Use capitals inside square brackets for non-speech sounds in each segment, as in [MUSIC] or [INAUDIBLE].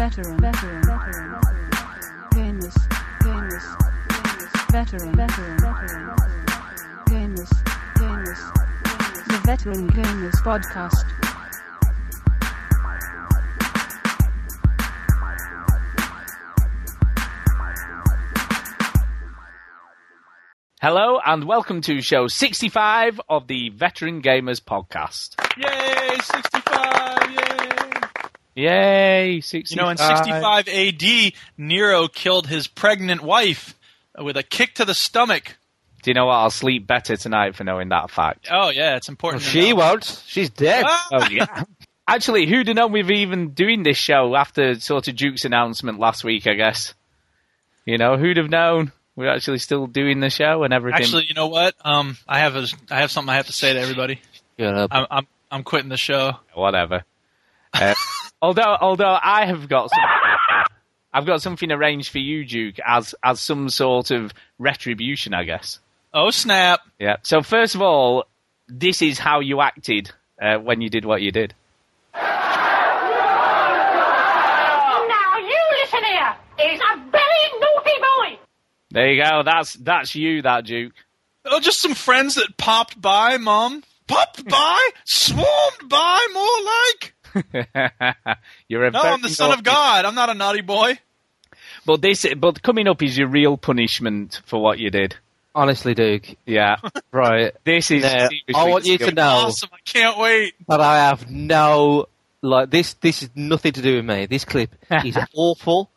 veteran, veteran, veteran, gamers, gamers, gamers, veteran, veteran, veteran, gamers, gamers, the Veteran Gamers Podcast. Hello and welcome to show 65 of the Veteran Gamers podcast. Yay, 65, yay. Yay, 65. You know, in 65 AD, Nero killed his pregnant wife with a kick to the stomach. Do you know what? I'll sleep better tonight for knowing that fact. Oh, yeah, it's important. to She know. won't. She's dead. Ah! Oh, yeah. [LAUGHS] Actually, who'd have known we've even doing this show after sort of Duke's announcement last week, I guess? You know, who'd have known we're actually still doing the show and everything? Actually, you know what? Um, I have a, I have something I have to say to everybody. Shut up. I'm, I'm, I'm quitting the show. whatever. Uh, [LAUGHS] although, although I have got some, I've got something arranged for you, Duke, as as some sort of retribution, I guess. Oh snap! Yeah. So first of all, this is how you acted uh, when you did what you did. Now you listen here. He's a very naughty boy. There you go. That's that's you, that Duke. Oh, just some friends that popped by, Mom. Popped by, swarmed by, more like. [LAUGHS] You're a No, I'm the son of God. I'm not a naughty boy. But this, but coming up is your real punishment for what you did. Honestly, Duke. Yeah. [LAUGHS] Right. This is. Now, I want you to know Awesome! I can't wait. But I have no like this. This is nothing to do with me. This clip [LAUGHS] is awful.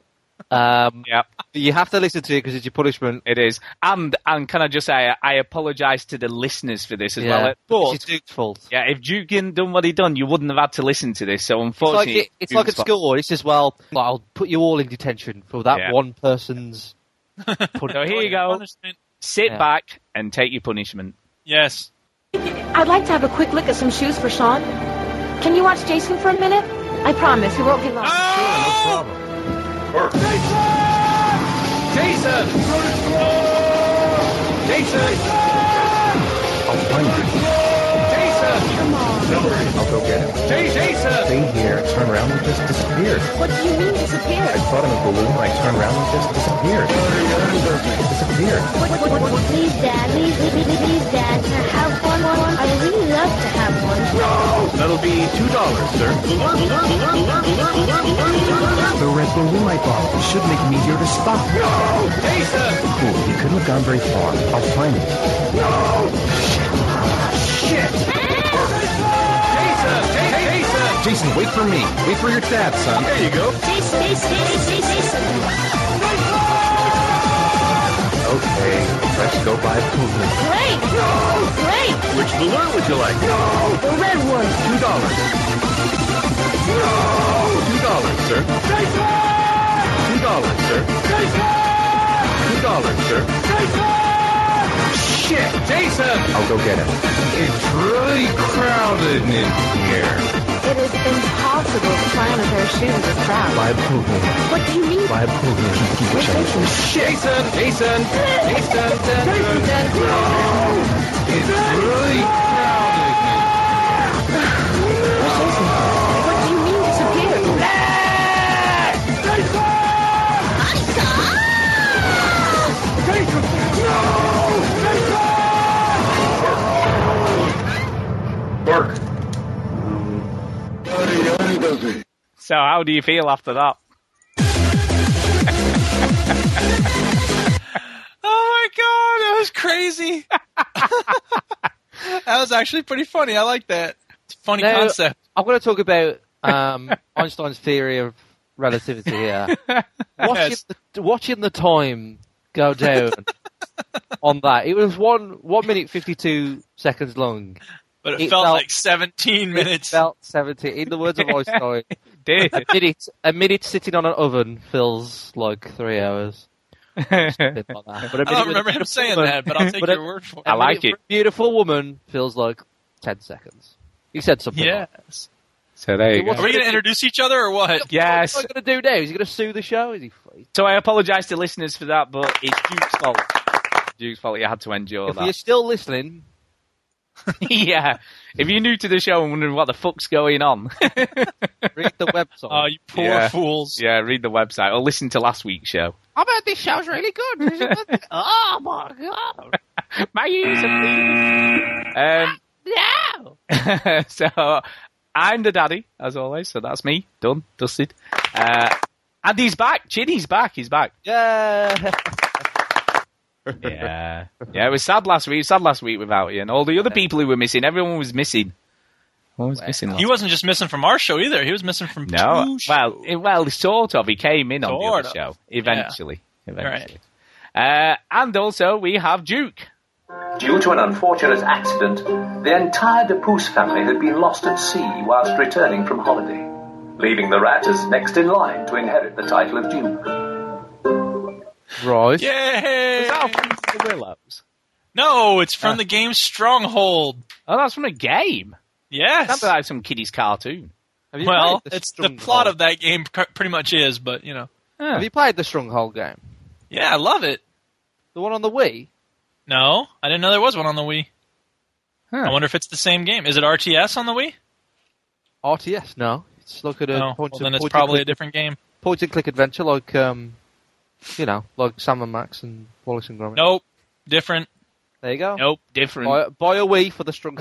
Um, Yeah. you have to listen to it because it's your punishment. It is, and and can I just say I apologise to the listeners for this as yeah, well. But it's Duke's fault. yeah, if Duke hadn't done what he done, you wouldn't have had to listen to this. So It's like, unfortunately, it, it's like at fault. school. It's just well, like, I'll put you all in detention for that Yeah. one person's. [LAUGHS] So here you go. Punishment. Sit Yeah. back and take your punishment. Yes. I'd like to have a quick look at some shoes for Sean. Can you watch Jason for a minute? I promise, he won't be long. Oh! Jason! Jason! I'll find him. Jason! Come on. I'll go get him. Hey, Jason! Stay here. Turn around and just disappeared. What do you mean disappear? I disappeared? thought him a balloon. I turned around and just disappeared. It disappeared. Please, Dad. Please, please, please, please, Dad. Can I have one? one? I would really love to have one. No! That'll be two dollars, sir. The red balloon I bought should make it easier to spot. No! Jason! Cool. He couldn't have gone very far. I'll find him. No! Shit! Jason! Jason! Jason, wait for me. Wait for your dad, son. There you go. Jason, Jason, Jason, Jason. Okay, let's go buy balloon. Great! Great! Which balloon would you like? No! The red one. Two dollars. No! Two dollars, sir. Jason! Two dollars, sir. Jason! Two dollars, sir. Jason! Shit, Jason! I'll go get him. It's really crowded in here. It is impossible to try on a pair of shoes with crowd. Buy balloon. What do you mean? By Buy balloon. Jason! Jason! Jason! Jason! Jason! No! It's really crowded What Bark. So how do you feel after that? [LAUGHS] Oh my god, that was crazy. [LAUGHS] that was actually pretty funny. I like that. It's a funny Now, concept. I'm going to talk about um, [LAUGHS] Einstein's theory of relativity here. Watching, Yes. the, watching the time go down on that, it was one one minute fifty two seconds long. But it, it felt, felt- like 17 It minutes. felt 17. In the words of Einstein, [LAUGHS] Did a minute a minute sitting on an oven feels like three hours. Something like. But a I minute don't remember him saying woman- that, but I'll [LAUGHS] take but a- your word for it. I a like it. a beautiful woman feels like ten seconds. He said something. like Yes. so there you go. Are we going to introduce each other or what? Yes. What's he going to do now? Is he going to sue the show? Is he? So I apologise to listeners for that, but it's Duke's fault. Duke's fault. You had to endure If that. If you're still listening, [LAUGHS] yeah. If you're new to the show and wondering what the fuck's going on, [LAUGHS] Read the website. Oh, you poor Yeah. fools. yeah, read the website or listen to last week's show. I bet this show's really good. oh my god! [LAUGHS] My ears are bleeding. Um, No. so I'm the daddy, as always. So that's me, done, dusted. Uh, and he's back. Chinny's back. He's back. Yeah. Yeah, [LAUGHS] yeah. It was sad last week. Sad last week without you, and all the other people who were missing. Everyone was missing. Everyone was missing. Last He wasn't just missing from our show either. He was missing from No, two well, it, well, sort of. He came in on the other of. show eventually. Eventually, uh, and also we have Duke. Due to an unfortunate accident, the entire de Puce family had been lost at sea whilst returning from holiday, leaving the rat as next in line to inherit the title of Duke. Right. Yay! Is that from the Willows? No, it's from Ah. the game Stronghold. Oh, that's from a game. Yes. Sounds like some kiddie's cartoon. Have you well, the it's the plot of that game pretty much is, but you know. Huh. Have you played the Stronghold game? Yeah, I love it. The one on the Wii? No, I didn't know there was one on the Wii. Huh. I wonder if it's the same game. Is it RTS on the Wii? RTS? No. It's like at a No. point, Well, and- then it's point probably a and click, different game. point and click adventure like um, you know, like Sam and Max and Wallace and Gromit. Nope. Different. There you go. Nope. Different. Buy, buy a Wii for the strong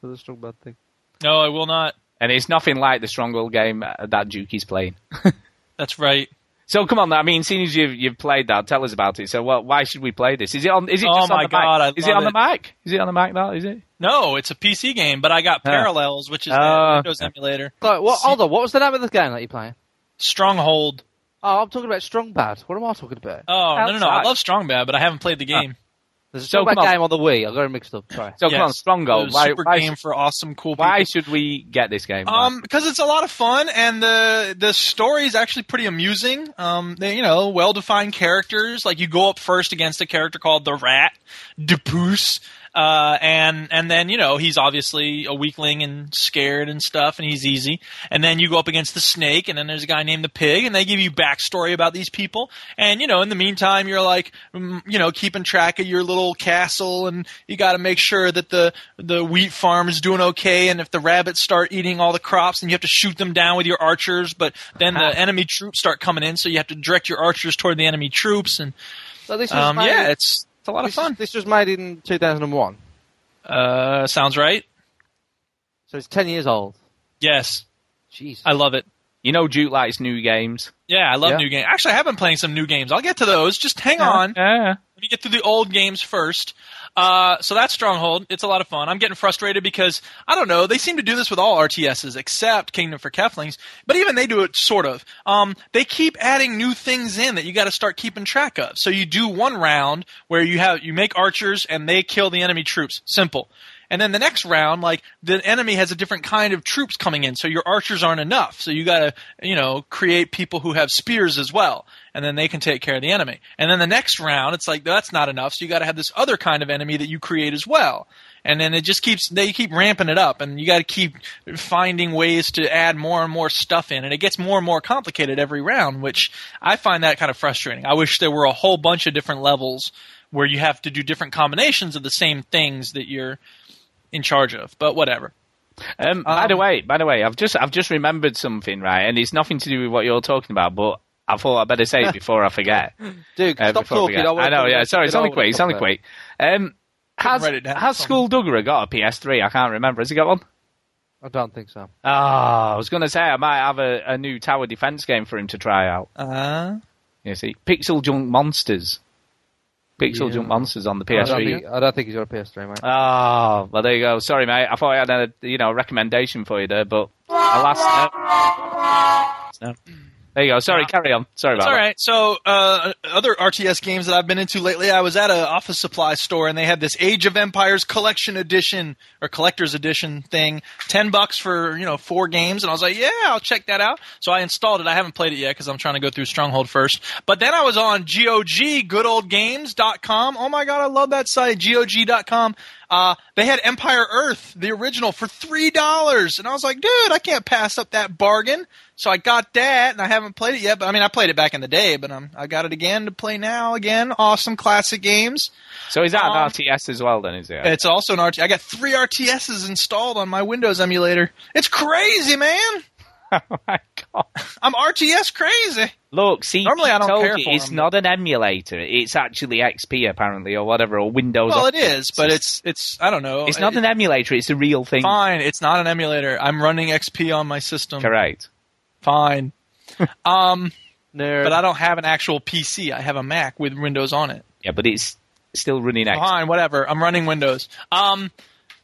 for the strong bad thing. No, I will not. And it's nothing like the Stronghold game uh, that Duke is playing. [LAUGHS] That's right. So come on, I mean, seeing as you've, you've played that, tell us about it. So what, why should we play this? Is it on? Is it Oh just on the God, Mac? I is it love on the it. Mac? Is it on the Mac? That is it? No, it's a PC game, but I got Parallels, which is the Oh, Windows okay. emulator. So, what? Hold on. What was the name of the game that you're playing? Stronghold. Oh, I'm talking about Strong Bad. What am I talking about? Oh no no no! I love Strong Bad, but I haven't played the game. There's a So, Strong Bad come on. game on the Wii. I got it mixed up. Sorry. So come on, Yes. Stronghold. The Why, super why, game for awesome, cool people. why should we get this game? Um, because it's a lot of fun, and the the story is actually pretty amusing. Um, they, you know, well defined characters. Like you go up first against a character called the Rat, Depuce, uh, and and then you know he's obviously a weakling and scared and stuff, and he's easy. And then you go up against the Snake, and then there's a guy named the Pig, and they give you backstory about these people. And you know, in the meantime, you're like, mm, you know, keeping track of your little castle, and you got to make sure that the the wheat farm is doing okay. And if the rabbits start eating all the crops, then you have to shoot them down with your archers. But then the enemy troops start coming in, so you have to direct your archers toward the enemy troops. And So um, yeah, it's a lot of this, fun. This was made in 2001. Uh, sounds right. So it's 10 years old. Yes, Jeez. I love it. You know, Duke likes new games. Yeah, I love Yeah. new games. Actually, I have been playing some new games. I'll get to those. Just hang on. Yeah. Let me get through the old games first. Uh, so that's Stronghold. It's a lot of fun. I'm getting frustrated because I don't know. They seem to do this with all RTSs except Kingdom for Keflings, but even they do it sort of. Um, they keep adding new things in that you got to start keeping track of. So you do one round where you have you make archers and they kill the enemy troops. Simple. And then the next round, like the enemy has a different kind of troops coming in, so your archers aren't enough. So you gotta, you know, create people who have spears as well, and then they can take care of the enemy. And then the next round, it's like that's not enough, so you gotta have this other kind of enemy that you create as well. And then it just keeps they keep ramping it up, and you got to keep finding ways to add more and more stuff in, and it gets more and more complicated every round, which I find that kind of frustrating. I wish there were a whole bunch of different levels where you have to do different combinations of the same things that you're in charge of, but whatever. Um, by the way, by the way, I've just I've just remembered something, right? And it's nothing to do with what you're talking about, but I thought I'd better say it before I forget. [LAUGHS] Dude, Uh, stop before I talking. I, I know, yeah. Sorry, it's get only quick. It's only it. quick. Um, has write it down. got a PS3? I can't remember. Has he got one? I don't think so. Ah, I was going to say I might have a, a new tower defense game for him to try out. Uh, You see, Pixel Junk Monsters. Pixel Yeah. Junk Monsters on the I don't, PS3. think, I don't think he's got a PS3, mate. Oh, well, there you go. Sorry, mate. I thought I had a you know recommendation for you there, but alas, no. [LAUGHS] no. There you go. Sorry, carry on. Sorry It's about all that. right. So, uh, other RTS games that I've been into lately, I was at an office supply store and they had this Age of Empires Collection Edition or Collector's Edition thing, ten bucks for you know four games, and I was like, yeah, I'll check that out. So I installed it. I haven't played it yet because I'm trying to go through Stronghold first. But then I was on GOG, goodoldgames.com. Oh my god, I love that site, GOG.com. Uh, they had Empire Earth, the original, for three dollars, and I was like, dude, I can't pass up that bargain. So I got that, and I haven't played it yet. But I mean, I played it back in the day, but um, I got it again to play now. Again, awesome classic games. So is that Um, an RTS as well? Then is it? It's also an RTS. I got three RTSs installed on my Windows emulator. It's crazy, man. [LAUGHS] oh my god! I'm RTS crazy. Look, see, Normally I don't told care you, for it's them. not an emulator. It's actually XP apparently, or whatever, or Windows. Well, it Office. but it's it's I don't know. It's not an emulator. It's a real thing. Fine, it's not an emulator. I'm running XP on my system. Correct. Fine. [LAUGHS] um, Nerd. but I don't have an actual PC. I have a Mac with Windows on it. Yeah, but it's still running XP. Fine, whatever. I'm running Windows. Um,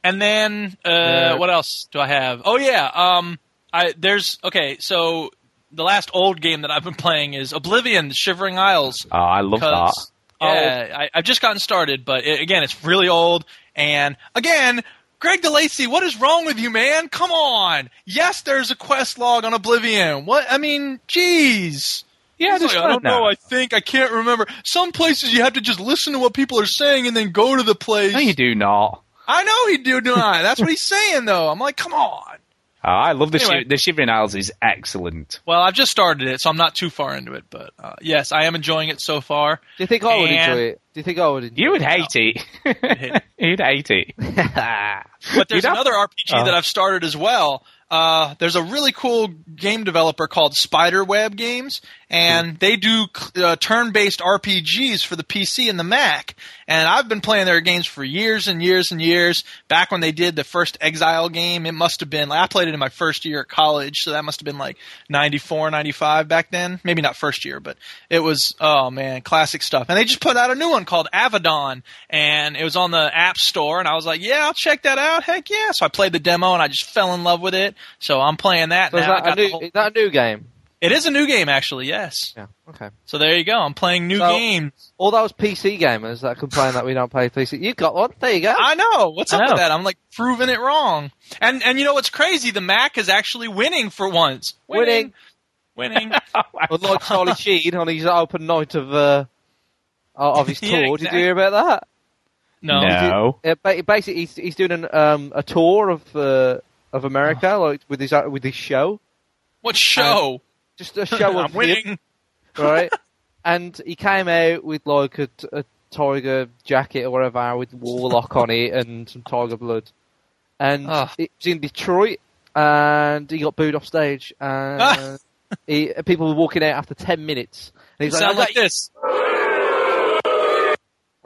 and then uh, what else do I have? Oh yeah. Um, I there's okay. So the last old game that I've been playing is Oblivion: Shivering Isles. Oh, I love that. Because oh. yeah, I, I've just gotten started, but it, again, it's really old. And again, Greg DeLacy, what is wrong with you, man? Come on. Yes, there's a quest log on Oblivion. What? I mean, jeez. Yeah, like, I don't now. know. I think I can't remember. Some places you have to just listen to what people are saying and then go to the place. No, you do not. I know he do not. That's what he's [LAUGHS] saying, though. I'm like, come on. Oh, I love the Anyway. shi- the Shivering Isles is excellent. Well, I've just started it, so I'm not too far into it. But uh, yes, I am enjoying it so far. Do you think I would And- enjoy it? Do you think I would enjoy You would it? hate it. [LAUGHS] [LAUGHS] You'd hate it. [LAUGHS] But there's You'd have- another RPG Oh. that I've started as well. Uh, there's a really cool game developer called Spiderweb Games, and they do uh, turn-based RPGs for the PC and the Mac. And I've been playing their games for years and years and years. Back when they did the first Exile game, it must have been. I played it in my first year at college, so that must have been like 94, 95 back then. Maybe not first year, but it was. Oh man, classic stuff. And they just put out a new one called Avadon, and it was on the App Store. And I was like, yeah, I'll check that out. Heck yeah! So I played the demo, and I just fell in love with it. So I'm playing that So now. I that, a new, whole- is that a new game? it is a new game, actually. Yes. Yeah. Okay. So there you go. I'm playing new So- games. All those PC gamers that complain that we don't play PC, you've got one. There you go. I know. What's I up with that? I'm like proving it wrong. And and you know what's crazy? The Mac is actually winning for once. Winning. Winning. [LAUGHS] Unlike Charlie [LAUGHS] Sheen on his open night of uh, of his [LAUGHS] tour. Yeah, Did you hear about that? no. No. Uh, ba- basically, he's, he's doing an, um, a tour of uh, of America, like with his uh, with his show, What show? just a show [LAUGHS] I'm of winning. him, right? [LAUGHS] and he came out with like a, a tiger jacket or whatever with warlock on it and some tiger blood, and Ugh. it was in Detroit, and he got booed off stage, and [LAUGHS] he, people were walking out after ten minutes, and he's like, Sound "I like this.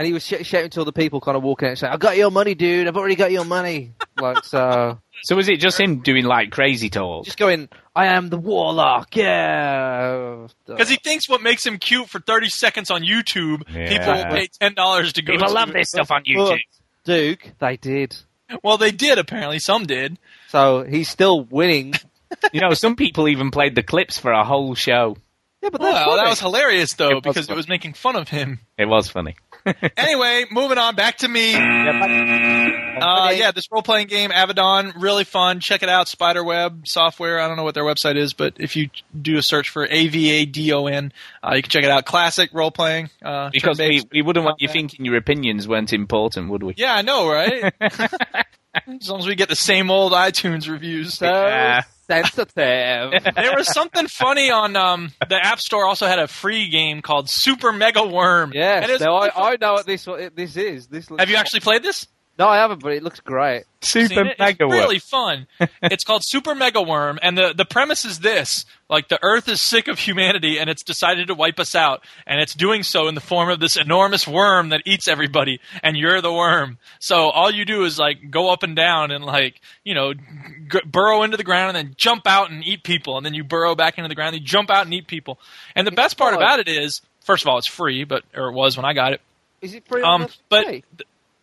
And he was sh- shouting to all the people, kind of walking out, and saying, "I got your money, dude. I've already got your money." [LAUGHS] like so, So was it just him doing like crazy tours? just going, "I am the warlock." Yeah. Because he thinks what makes him cute for 30 seconds on YouTube, Yeah. people will pay $10 to go People to. love this stuff on YouTube. Duke, they did. Well, they did, apparently. Some did. So he's still winning. [LAUGHS] You know, some people even played the clips for a whole show. Yeah, but that's Well, funny. that was hilarious, though, It was because it was making fun of him. It was funny. [LAUGHS] Anyway, moving on, back to me. Uh, yeah, this role playing game, Avadon, really fun. Check it out, Spiderweb software. I don't know what their website is, but if you do a search for A V A D O N, uh, you can check it out. Classic role playing. Uh, Because we, we wouldn't want you thinking your opinions weren't important, would we? Yeah, I know, right? [LAUGHS] [LAUGHS] as long as we get the same old iTunes reviews. so Yeah. Sensitive. [LAUGHS] there was something funny on um, the App Store. Also had a free game called Super Mega Worm. And yes. it's No, I. I know what this what this is. This Have you actually played this? No, I haven't, but it looks great. Super it? mega it's worm. really fun. [LAUGHS] it's called Super Mega Worm, and the the premise is this: like the Earth is sick of humanity, and it's decided to wipe us out, and it's doing so in the form of this enormous worm that eats everybody, and you're the worm. So all you do is like go up and down and like you know g- burrow into the ground and then jump out and eat people, and then you burrow back into the ground, and you jump out and eat people. And the best part fun. about it is, first of all, it's free, but or it was when I got it. Is it free Um, but PC?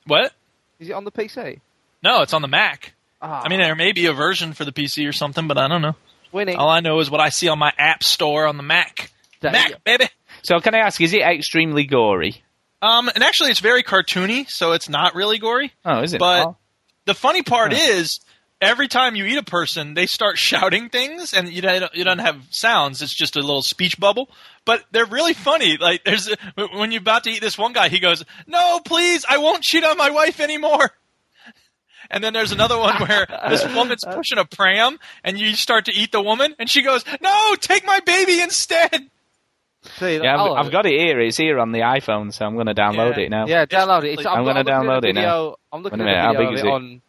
what? Is it on the PC? No, it's on the Mac. Ah, I mean, there may be a version for the PC or something, but I don't know. winning. All I know is what I see on my App Store on the Mac. There Mac, go. baby. So can I ask, is it extremely gory? Um, and actually, it's very cartoony, so it's not really gory. Oh, is it? But Oh. the funny part is, every time you eat a person, they start [LAUGHS] shouting things, and you don't, you don't have sounds. It's just a little speech bubble. But they're really funny. Like there's when you're about to eat this one guy, he goes, "No, please, I won't cheat on my wife anymore." And then there's another one where this [LAUGHS] woman's pushing a pram, and you start to eat the woman, and she goes, "No, take my baby instead." See, Yeah, I'll- I've, I've got it here. It's here on the iPhone, so I'm going to download Yeah. it now. Yeah, download it. It's, I'm gonna download it now. I'm looking Wait at minute, a how video big is it it? on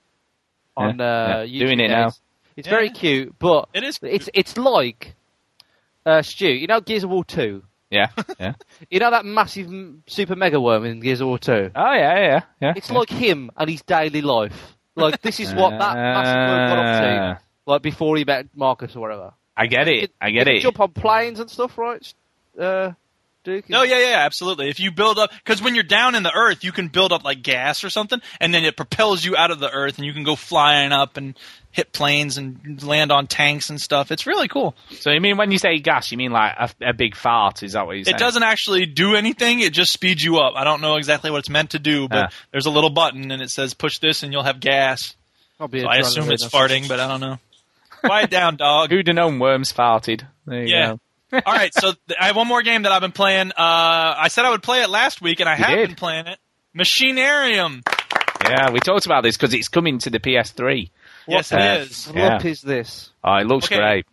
on Yeah, uh, yeah. YouTube Doing it now. It's, it's very cute, but It is It's it's like uh, Stu. You know Gears of War two. Yeah, [LAUGHS] yeah. You know that massive super mega worm in Gears of War two. Oh yeah, yeah, yeah. It's yeah. like him and his daily life. Like this is what that massive worm got up to. Ah, Like before he met Marcus or whatever. I get it. I get it. Jump on planes and stuff, right? Uh, Duke. No, yeah, yeah, absolutely. If you build up, because when you're down in the earth, you can build up like gas or something, and then it propels you out of the earth, and you can go flying up and hit planes and land on tanks and stuff. It's really cool. So you mean when you say gas, you mean like a, a big fart? Is that what you're saying? It doesn't actually do anything; it just speeds you up. I don't know exactly what it's meant to do, but Ah. there's a little button, and it says push this, and you'll have gas. I'll be So a I drunk assume it's farting, but I don't know. [LAUGHS] Quiet down, dog. Who'd have known worms farted? There you Yeah. go. [LAUGHS] All right, so th- I have one more game that I've been playing. Uh, I said I would play it last week, and I You have did. been playing it. Machinarium. Yeah, we talked about this because it's coming to the PS3. Yes, Uh, it is. What Yeah. is this? Oh, it looks Okay. great.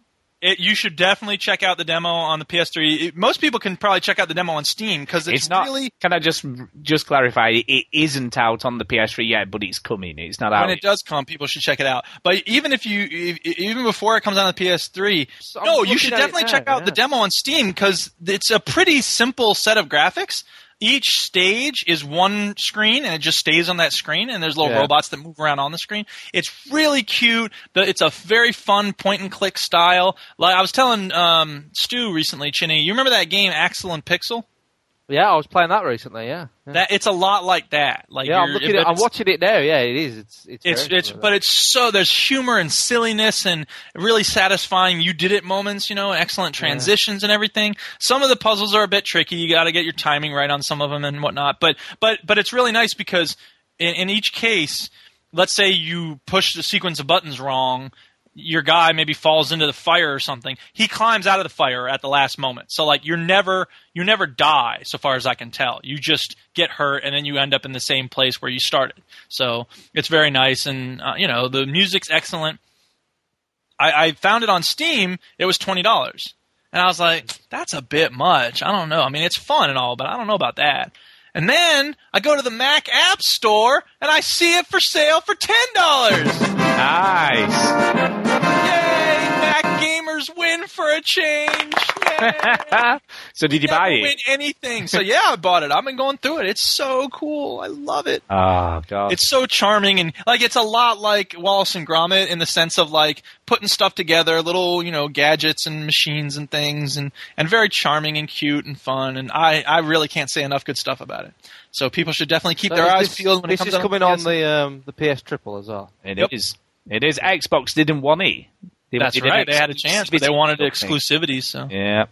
It, you should definitely check out the demo on the PS3. It- most people can probably check out the demo on Steam because it's, It's, not. really Can I just just clarify? It isn't out on the PS3 yet, but it's coming. It's not out. when it does come, people should check it out. But even if you, if, even before it comes on the PS3, So no, you should definitely now, check out the demo on Steam because it's a pretty simple set of graphics. Each stage is one screen, and it just stays on that screen. And there's little Yeah. robots that move around on the screen. It's really cute. It's a very fun point and click style. Like I was telling um, Stu recently, Chinny, you remember that game Axel and Pixel? Yeah, I was playing that recently. Yeah. Yeah, That it's a lot like that. Like yeah I'm looking at. I'm watching it now. Yeah, it is. It's it's It's it's but it's so there's humor and silliness and really satisfying you did it moments, you know, excellent transitions and everything. Some of the puzzles are a bit tricky. You got to get your timing right on some of them and whatnot. But but but it's really nice because in, in each case, let's say you push the sequence of buttons wrong, your guy maybe falls into the fire or something. He climbs out of the fire at the last moment. So like you're never you never die so far as I can tell. You just get hurt and then you end up in the same place where you started. So it's very nice and uh, you know the music's excellent. I, I found it on Steam. It was twenty dollars, and I was like, "That's a bit much." I don't know. I mean, it's fun and all, but I don't know about that. And then I go to the Mac App Store and I see it for sale for ten dollars. Nice. Yay! Mac gamers win for a change. Yay! [LAUGHS] so did you Never buy it? win anything. So yeah, I bought it. I've been going through it. It's so cool. I love it. Oh god. It's so charming and like it's a lot like Wallace and Gromit in the sense of like putting stuff together, little you know gadgets and machines and things, and and very charming and cute and fun. And I I really can't say enough good stuff about it. So people should definitely keep So their eyes this, peeled when this it comes is coming on on PS. the um the PS Triple as well. It Yep. is. It is. Xbox didn't want it. They That's wanted an right. They had a chance, but they wanted exclusivity. exclusivity. So Yeah.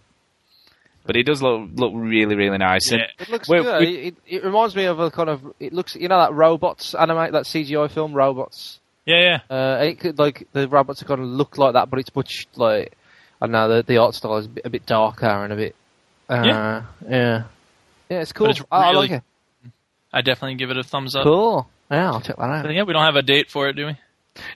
But it does look look really really nice. And Yeah. It looks Well, good. we- It, it reminds me of a kind of. It looks. You know that robots animate that CGI film robots. yeah, yeah. Uh, it could like the robots are going to look like that, but it's much like I don't know the the art style is a bit, a bit darker and a bit. Uh, Yeah. yeah, yeah. It's cool. it's I, I like it. I definitely give it a thumbs up. Cool. Yeah, I'll check that But out. yeah, we don't have a date for it, do we?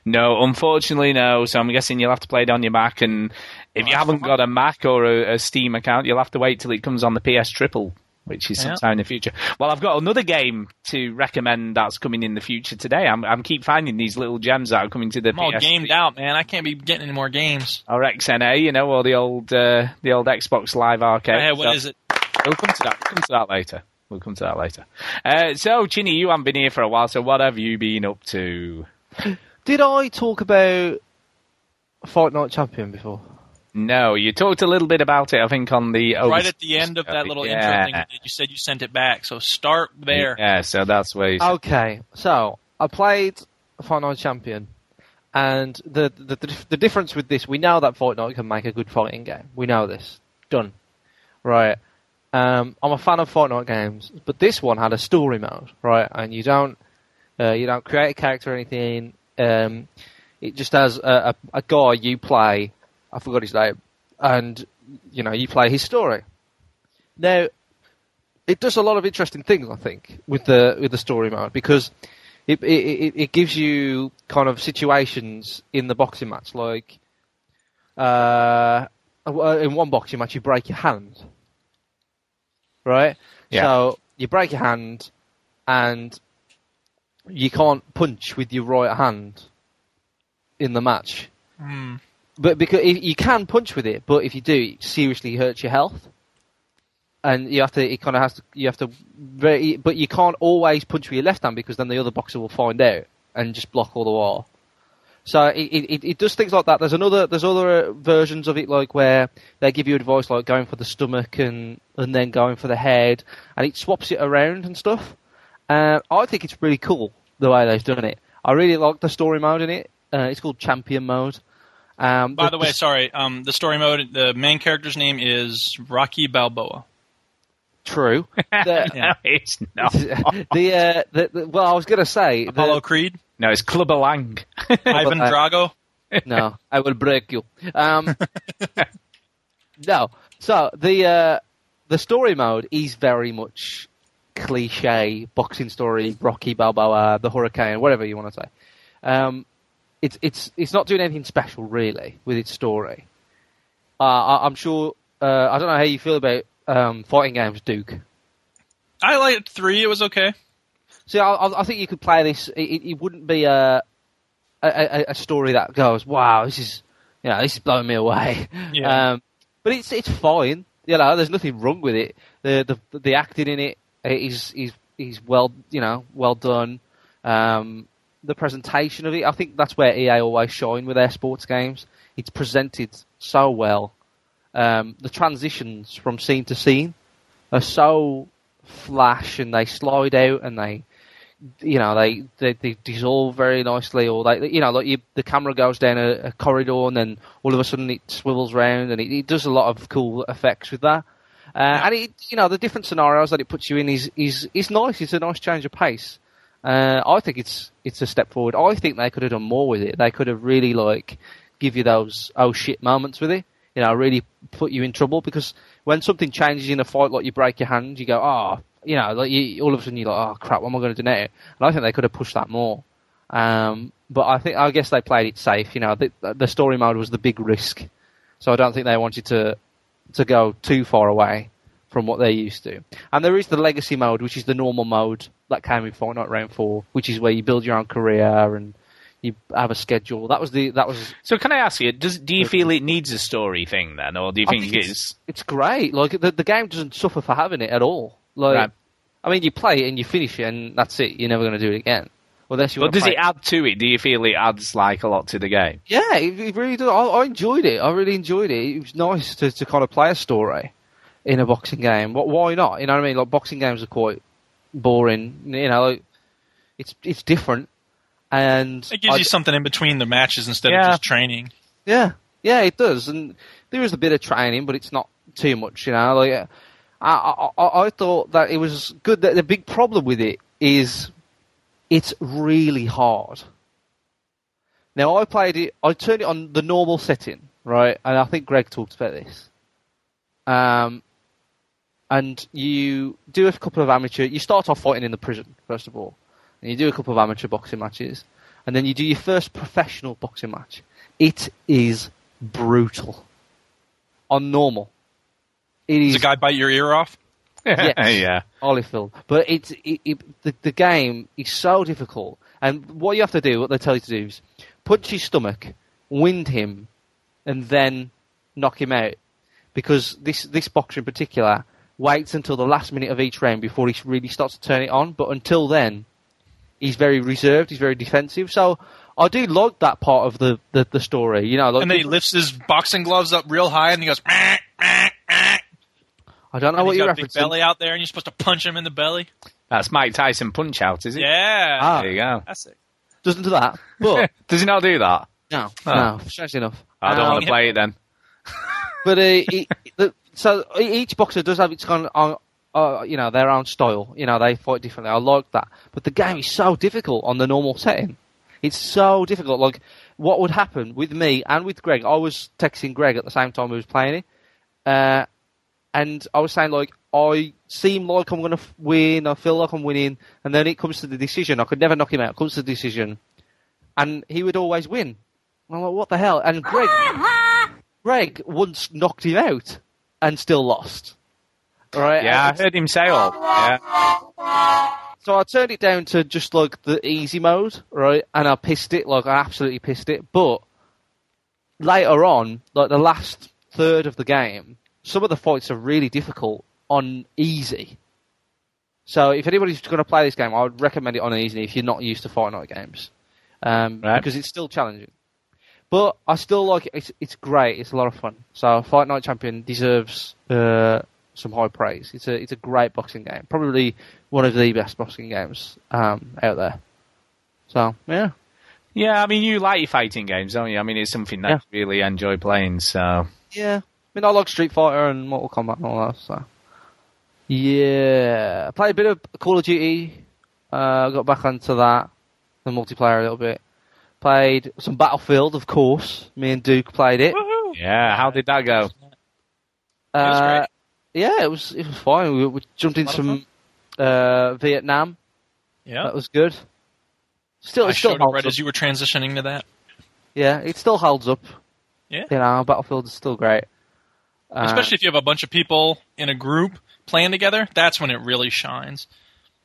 No, unfortunately, no. So I'm guessing you'll have to play it on your Mac, and if you haven't got a Mac or a, a Steam account, you'll have to wait till it comes on the PS Triple, which is Yeah. sometime in the future. Well, I've got another game to recommend that's coming in the future today. I'm, I'm keep finding these little gems that are coming to the I'm all gamed out, man. I can't be getting any more games. or XNA, you know, or the old uh, the old Xbox Live Arcade. Yeah, what So- is it? We'll come to that. We'll come to that later. We'll come to that later. Uh, so, Chinny, you haven't been here for a while. So, what have you been up to? [LAUGHS] Did I talk about Fight Night Champion before? No, you talked a little bit about it. I think on the right at the end of that little intro thing, Yeah. you you said you sent it back. So start there. Yeah, so that's where. You Okay, so I played Fight Night Champion, and the, the the the difference with this, we know that Fight Night can make a good fighting game. We know this. Done. Right. Um, I'm a fan of Fight Night games, but this one had a story mode, right? And you don't uh, you don't create a character or anything. Um, it just has a, a, a guy you play. I forgot his name, and you know you play his story. Now, it does a lot of interesting things, I think, with the with the story mode because it, it it gives you kind of situations in the boxing match, like uh, uh, in one boxing match you break your hand, right? Yeah. So you break your hand, and you can't punch with your right hand in the match. Hmm. But because you can punch with it, but if you do, it seriously hurts your health. And you have to, it kind of has to, you have to, very, but you can't always punch with your left hand because then the other boxer will find out and just block all the while. So it, it, it does things like that. There's another, there's other versions of it like where they give you advice like going for the stomach and and then going for the head, and it swaps it around and stuff. Uh, I think it's really cool the way they've done it. I really like the story mode in it. Uh, it's called Champion Mode. Um, By the way, sorry. Um, the story mode. The main character's name is Rocky Balboa. true. [LAUGHS] The, no, it's not. [LAUGHS] the, uh, the, the well, I was going to say the- Apollo Creed. No, it's Clubber Lang. [LAUGHS] Ivan uh, Drago. no, I will break you. Um, no, so the uh, the story mode is very much cliche boxing story, Rocky Balboa, the Hurricane, whatever you want to say. Um, it's it's it's not doing anything special really with its story. Uh, I, I'm sure. Uh, I don't know how you feel about um, fighting games, Duke. I liked three. It was okay. See, I, I think you could play this. It, it, wouldn't be a, a a a story that goes, "Wow, this is you know this is blowing me away." Yeah. Um, but it's it's fine. You know, there's nothing wrong with it. The the the acting in it is is is well you know well done. Um, the presentation of it, I think that's where EA always shine with their sports games. It's presented so well. Um, the transitions from scene to scene are so flash and they slide out and they you know they they, they dissolve very nicely or they you know like you, the camera goes down a, a corridor and then all of a sudden it swivels round and it, it does a lot of cool effects with that uh, and it you know the different scenarios that it puts you in is is is nice it's a nice change of pace uh, I think it's it's a step forward I think they could have done more with it they could have really like give you those oh shit moments with it you know really put you in trouble because when something changes in a fight like you break your hand you go oh you know, like you, all of a sudden you're like, oh crap, what am I going to do now? And I think they could have pushed that more. Um, but I think, I guess they played it safe. You know, the, the story mode was the big risk, so I don't think they wanted to to go too far away from what they're used to. And there is the legacy mode, which is the normal mode that came in Fight Night Round Four, which is where you build your own career and you have a schedule. That was the that was So can I ask you, does do you uh, feel it needs a story thing then, or do you think, think it's it's great. Like the the game doesn't suffer for having it at all. Like, Right. I mean, you play it and you finish it, and that's it. You're never going to do it again. Unless you But does play it add to it? Do you feel it adds like a lot to the game? Yeah, it, it really does. I, I enjoyed it. I really enjoyed it. It was nice to, to kind of play a story in a boxing game. What? Why not? You know what I mean? Like boxing games are quite boring. You know, like, it's it's different, and It gives I- you something in between the matches instead Yeah. of just training. Yeah, yeah, it does, and there is a bit of training, but it's not too much. You know, like I, I, I, I thought that it was good. That the big problem with it is it's really hard. Now I played it. I turned it on the normal setting, right, and I think Greg talked about this. Um, and you do a couple of amateur. You start off fighting in the prison first of all, and you do a couple of amateur boxing matches, and then you do your first professional boxing match. It is brutal. On normal, it is Does a guy bite your ear off? Yes. [LAUGHS] yeah. Oliphil. But it's it, it, the the game is so difficult, and what you have to do, what they tell you to do, is punch his stomach, wind him, and then knock him out. Because this this boxer in particular waits until the last minute of each round before he really starts to turn it on. But until then, he's very reserved. He's very defensive. So I do like that part of the the, the story. You know, like And then he lifts his boxing gloves up real high and he goes, "Meh, meh, meh." I don't know and what he's you're got a big referencing. belly out there and you're supposed to punch him in the belly. That's Mike Tyson Punch Out, is it? Yeah. Ah. There you go. That's it. Doesn't do that. [LAUGHS] But Does he not do that? no, Oh. no, strangely enough. I don't Um, want to play it then. [LAUGHS] [LAUGHS] but uh, it, the, so each boxer does have its own, of, uh, uh, you know, their own style. You know, they fight differently. I like that. But the game is so difficult on the normal setting. It's so difficult. Like, what would happen with me and with Greg? I was texting Greg at the same time we was playing it. Uh, and I was saying like I seem like I'm gonna win. I feel like I'm winning, and then it comes to the decision. I could never knock him out. It comes to the decision, and he would always win. And I'm like, what the hell? And Greg, [LAUGHS] Greg once knocked him out and still lost. Right? Yeah, I heard him say all. Yeah. so I turned it down to just like the easy mode, right? And I pissed it, like I absolutely pissed it. But later on, like the last third of the game, some of the fights are really difficult on easy. So if anybody's going to play this game, I would recommend it on easy if you're not used to Fight Night games, um, Right. because it's still challenging. But I still like it. It's, it's great. It's a lot of fun. So Fight Night Champion deserves uh, some high praise. It's a it's a great boxing game. Probably one of the best boxing games um, out there. So yeah, Yeah, I mean, you like your fighting games, don't you? I mean, it's something that Yeah. you really enjoy playing, so. yeah. I mean, I like Street Fighter and Mortal Kombat and all that. So yeah, I played a bit of Call of Duty. Uh, got back onto that, the multiplayer a little bit. Played some Battlefield, of course. Me and Duke played it. Yeah, how did that go? was Uh, great. yeah, it was it was fine. We, we jumped in some uh, Vietnam. Yeah. That was good. Still, I it still showed holds right up. as you were transitioning to that. Yeah, it still holds up. Yeah. You know, Battlefield is still great. Uh, Especially if you have a bunch of people in a group playing together, that's when it really shines.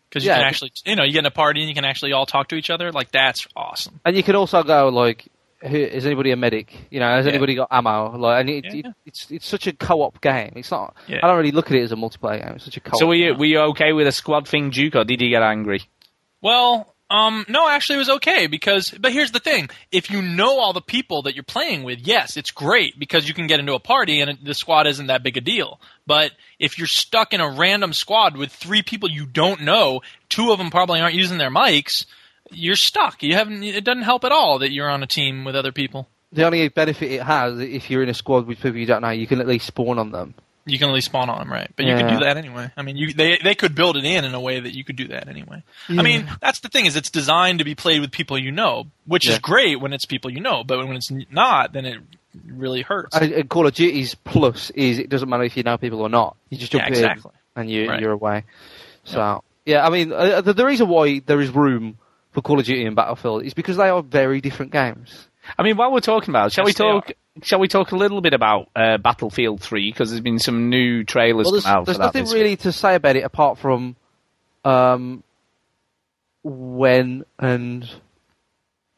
Because you Yeah, can actually, you know, you get in a party and you can actually all talk to each other. Like that's awesome. and you can also go like, who, is anybody a medic? You know, has Yeah. anybody got ammo? Like, and it, Yeah, it, it's it's such a co-op game. It's not. Yeah. I don't really look at it as a multiplayer game. It's such a co-op. So were you, game. were you okay with a squad thing, Duke, or did you get angry? Well, um, no, actually, it was okay because. But here's the thing: if you know all the people that you're playing with, yes, it's great because you can get into a party and the squad isn't that big a deal. But if you're stuck in a random squad with three people you don't know, two of them probably aren't using their mics. You're stuck. You haven't. It doesn't help at all that you're on a team with other people. the only benefit it has if you're in a squad with people you don't know, you can at least spawn on them. You can at least spawn on them, right? But you Yeah. could do that anyway. I mean, you they they could build it in in a way that you could do that anyway. I mean, that's the thing is it's designed to be played with people you know, which Yeah. is great when it's people you know. But when it's not, then it really hurts. And, and Call of Duty's plus is it doesn't matter if you know people or not. You just jump Yeah, in and you, Right. you're away. So yeah, I mean uh, the, the reason why there is room for Call of Duty and Battlefield is because they are very different games. I mean, while we're talking about, it, shall Yes, we talk? Shall we talk a little bit about uh, Battlefield Three? Because there's been some new trailers Well, there's, come out there's for nothing this really to say about it apart from um, when and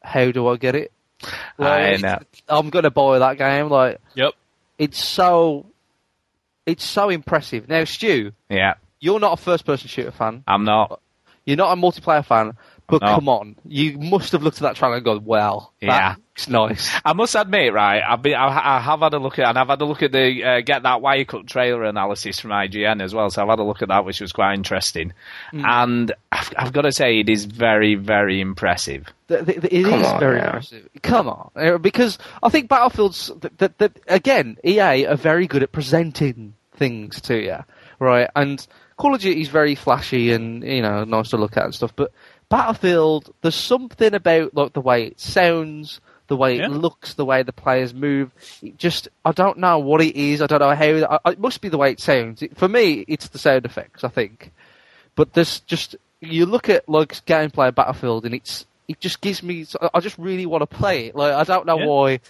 how do I get it? I know. I'm gonna buy that game. Like Yep. it's so, it's so impressive. Now, Stu, Yeah, you're not a first-person shooter fan. I'm not. You're not a multiplayer fan. But No. come on, you must have looked at that trailer and gone, "Well, Yeah. it's nice." I must admit, right? I've been, I, I have had a look at, and I've had a look at the uh, get that wire cut trailer analysis from IGN as well. So I've had a look at that, which was quite interesting. Mm. And I've, I've got to say, it is very, very impressive. Th- th- th- It is Come on very now. impressive. Come on, Uh, because I think Battlefield's that, that, that again, EA are very good at presenting things to you, right? And Call of Duty is very flashy and you know nice to look at and stuff, but Battlefield, there's something about like the way it sounds, the way Yeah. it looks, the way the players move. It just I don't know what it is. I don't know how. I, it must be the way it sounds. It, for me, it's the sound effects. I think but there's just you look at like gameplay of Battlefield and it's it just gives me I just really want to play it. Like I don't know Yeah. why.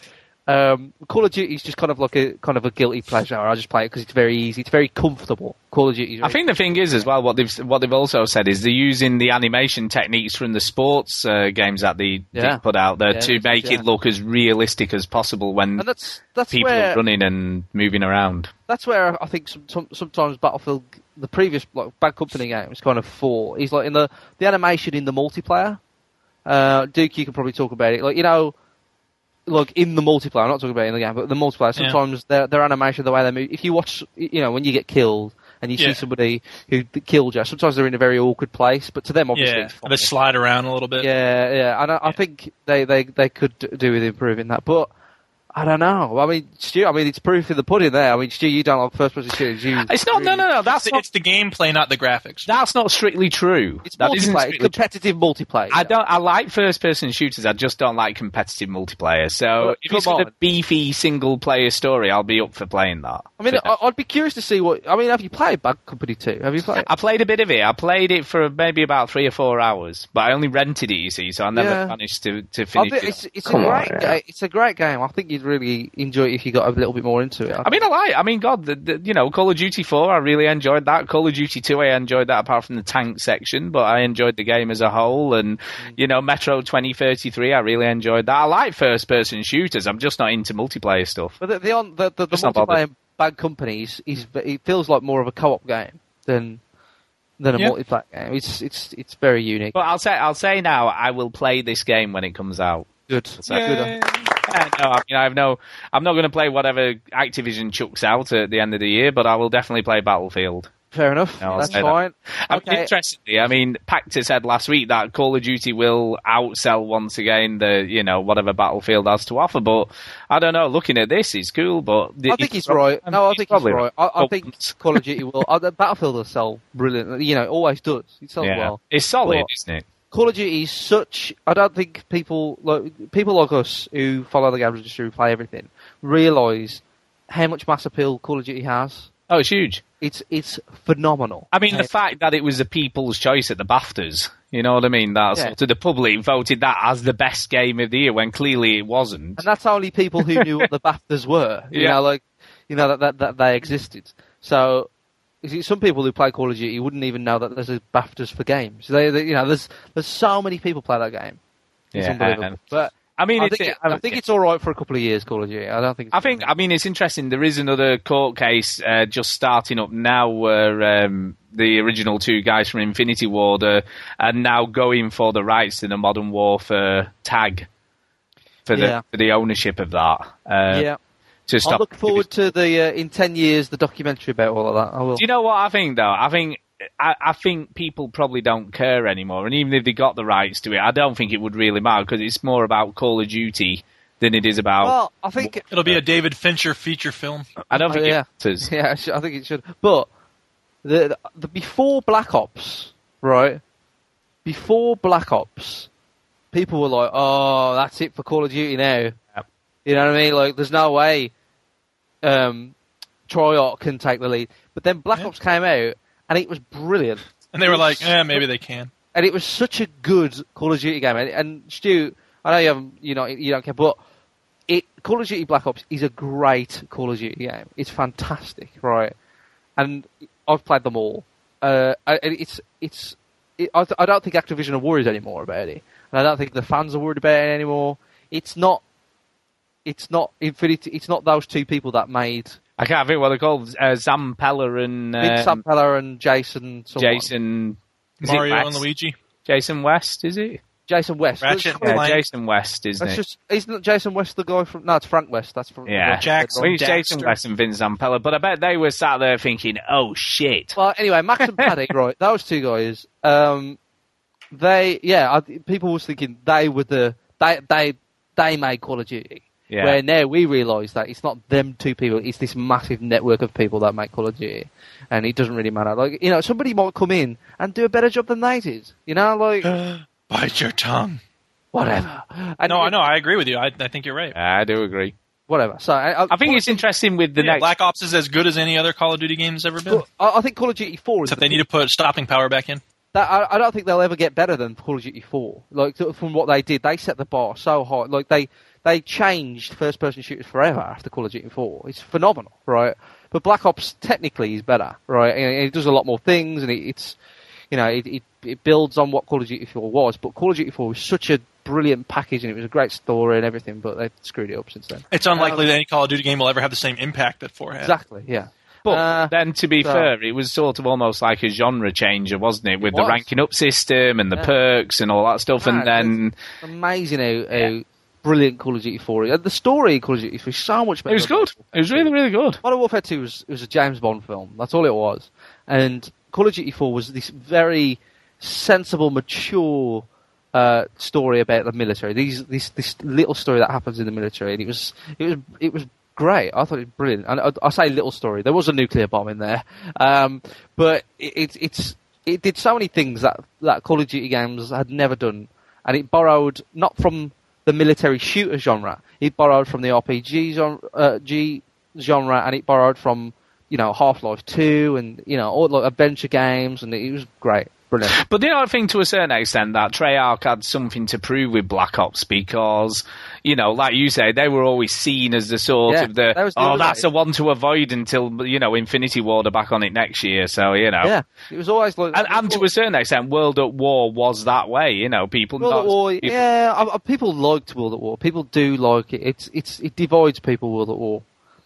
Um, Call of Duty is just kind of like a kind of a guilty pleasure. I just play it because it's very easy. It's very comfortable. Call of Duty. I think the thing is as well what they've what they've also said is they're using the animation techniques from the sports uh, games that they, Yeah. put out there Yeah, to make yeah. it look as realistic as possible when and that's that's people where are running and moving around. that's where I think some, some, sometimes Battlefield, the previous like Bad Company games, kind of fall. Is like in the the animation in the multiplayer. Uh, Duke, you can probably talk about it. Like you know, like in the multiplayer. I'm not talking about in the game, but the multiplayer. Yeah. Sometimes their their animation, the way they move. If you watch, you know, when you get killed and you Yeah. see somebody who killed you, sometimes they're in a very awkward place. But to them, obviously, Yeah, it's fine. they slide around a little bit. Yeah, yeah, and I, I think they, they, they could do with improving that. But I don't know. I mean, Stu, I mean, it's proof in the pudding there. I mean, Stu, you don't like first-person shooters. You, It's not. No, no, no. That's It's, not. it's the gameplay, not the graphics. That's not strictly true. It's That isn't multiplayer, strictly competitive multiplayer. I don't. I like first-person shooters. I just don't like competitive multiplayer. So Well, if come it's got a beefy single-player story, I'll be up for playing that. I mean, uh, I, I'd be curious to see what. I mean, have you played Bad Company 2? Have you played? I played a bit of it. I played it for maybe about three or four hours, but I only rented it. You see, so I never Yeah. managed to to finish think it. it's it's a Come on, great yeah. it's a great game. I think you'd really enjoy it if you got a little bit more into it. I mean, I like. I mean, God, the, the, you know, Call of Duty Four, I really enjoyed that. Call of Duty Two, I enjoyed that apart from the tank section, but I enjoyed the game as a whole. And Mm. you know, Metro twenty thirty three, I really enjoyed that. I like first person shooters. I'm just not into multiplayer stuff. but the the on, the, the, the Just not bothered. multiplayer Bad Companies is it feels like more of a co-op game than than a Yeah. multiplayer game. It's it's it's very unique. But I'll say, I'll say now, I will play this game when it comes out. Good. So- Good. Yeah, no, I mean, I have no. I'm not going to play whatever Activision chucks out at the end of the year, but I will definitely play Battlefield. Fair enough. No, That's say that. fine. I mean, interestingly, I mean, Pachter said last week that Call of Duty will outsell once again the, you know, whatever Battlefield has to offer. But I don't know. Looking at this, it's cool, but I think he's right. No, I think he's probably right. I, I think Call of Duty will. Uh, Battlefield will sell brilliantly. You know, it always does. It sells yeah, well. it's solid, Well, isn't it? Call of Duty is such. I don't think people like people like us who follow the games industry, who play everything, realise how much mass appeal Call of Duty has. Oh, it's huge. It's it's phenomenal. I mean, the fact that it was a people's choice at the BAFTAs, you know what I mean? That's Yeah. of the public voted that as the best game of the year when clearly it wasn't. and that's only people who knew what the [LAUGHS] BAFTAs were. You Yeah. know, like you know that, that that they existed. So. You see, Some people who play Call of Duty wouldn't even know that there's a BAFTAs for games. They, they, you know, there's there's so many people play that game. It's Yeah, unbelievable. and- But I mean, I it's, think, it, I think it's all right for a couple of years. Call of Duty. I don't think. It's I think, I mean, it's interesting. There is another court case uh, just starting up now where um, the original two guys from Infinity Ward are, are now going for the rights to the Modern Warfare tag for the Yeah. for the ownership of that. Uh, yeah. To I look forward to the uh, in ten years the documentary about all of that. I will. Do you know what I think though? I think. I, I think people probably don't care anymore, and even if they got the rights to it, I don't think it would really matter because it's more about Call of Duty than it is about. Well, I think It'll be a David Fincher feature film. I don't think Oh, yeah. it matters. [LAUGHS] yeah, I should- I think it should. But the, the the before Black Ops, right? Before Black Ops, people were like, "Oh, that's it for Call of Duty now." You know what I mean? Like, there's no way um, Treyarch can take the lead. But then Black Yeah. Ops came out, and it was brilliant. And they were like, eh, maybe they can. and it was such a good Call of Duty game. And, and Stu, I know you haven't, you know, you don't care, but it Call of Duty Black Ops is a great Call of Duty game. It's fantastic, right? And I've played them all. Uh, and it's it's. It, I, I don't think Activision are worried anymore about it, and I don't think the fans are worried about it anymore. It's not. It's not Infinity. It's not those two people that made I can't think what they're called. Uh, Sam Peller and Vince um, Zampella and Jason. Someone. Jason. Is it Mario and Luigi. Jason West, is it? Jason West. Ratchet Yeah, Jason West, isn't That's it? just isn't Jason West the guy from? No, it's Frank West. That's from Yeah, Jackson Well, it's Jason West and Vince Zampella, but I bet they were sat there thinking, "Oh shit!" Well, anyway, Max and Paddy, [LAUGHS] right? Those two guys. Um, they, yeah, I, people was thinking they were the they they they made Call of Duty. Yeah. Where now we realise that it's not them two people; it's this massive network of people that make Call of Duty, and it doesn't really matter. Like you know, somebody might come in and do a better job than they did. You know, like [GASPS] Bite your tongue. whatever. And No, I know. I agree with you. I, I think you're right. I do agree. Whatever. So I, I think it's interesting with the Yeah, next. Black Ops is as good as any other Call of Duty game has ever been. I, I think Call of Duty Four is Except the they need to put stopping power back in. that I, I don't think they'll ever get better than Call of Duty Four. Like from what they did, they set the bar so high. Like they they changed first person shooters forever after Call of Duty Four. It's phenomenal, right? But Black Ops technically is better, right? And it does a lot more things, and it, it's you know it, it it builds on what Call of Duty Four was. But Call of Duty Four was such a brilliant package, and it was a great story and everything. But they screwed it up since then. It's unlikely that any Call of Duty game will ever have the same impact that 4 had. Exactly, yeah. But Uh, then, to be so- fair, it was sort of almost like a genre changer, wasn't it? With the was. ranking up system and the Yeah. perks and all that stuff. and Ah, then amazing how, how brilliant Call of Duty 4. And the story in Call of Duty 3 is so much better. it was good. It was really, really good. Modern Warfare 2 was, it was a James Bond film. That's all it was. And Call of Duty 4 was this very sensible, mature uh, story about the military. These this this little story that happens in the military, and it was it was it was great. I thought it was brilliant. And I, I say little story. There was a nuclear bomb in there, um, but it, it it's it did so many things that that Call of Duty games had never done, and it borrowed not from the military shooter genre. It borrowed from the RPG genre, uh, G genre, and it borrowed from you know Half Life Two and you know all like adventure games, and it was great, brilliant. But the know, thing to a certain extent that Treyarch had something to prove with Black Ops because, you know, like you say, they were always seen as the sort Yeah, of the, that the oh, that's the one to avoid until, you know, Infinity Ward are back on it next year. So, you know. Yeah, it was always like And, and to a certain extent, World at War was that way, you know, people World not- War, people- yeah, people liked World at War. People do like it. It's it's it divides people. World at War,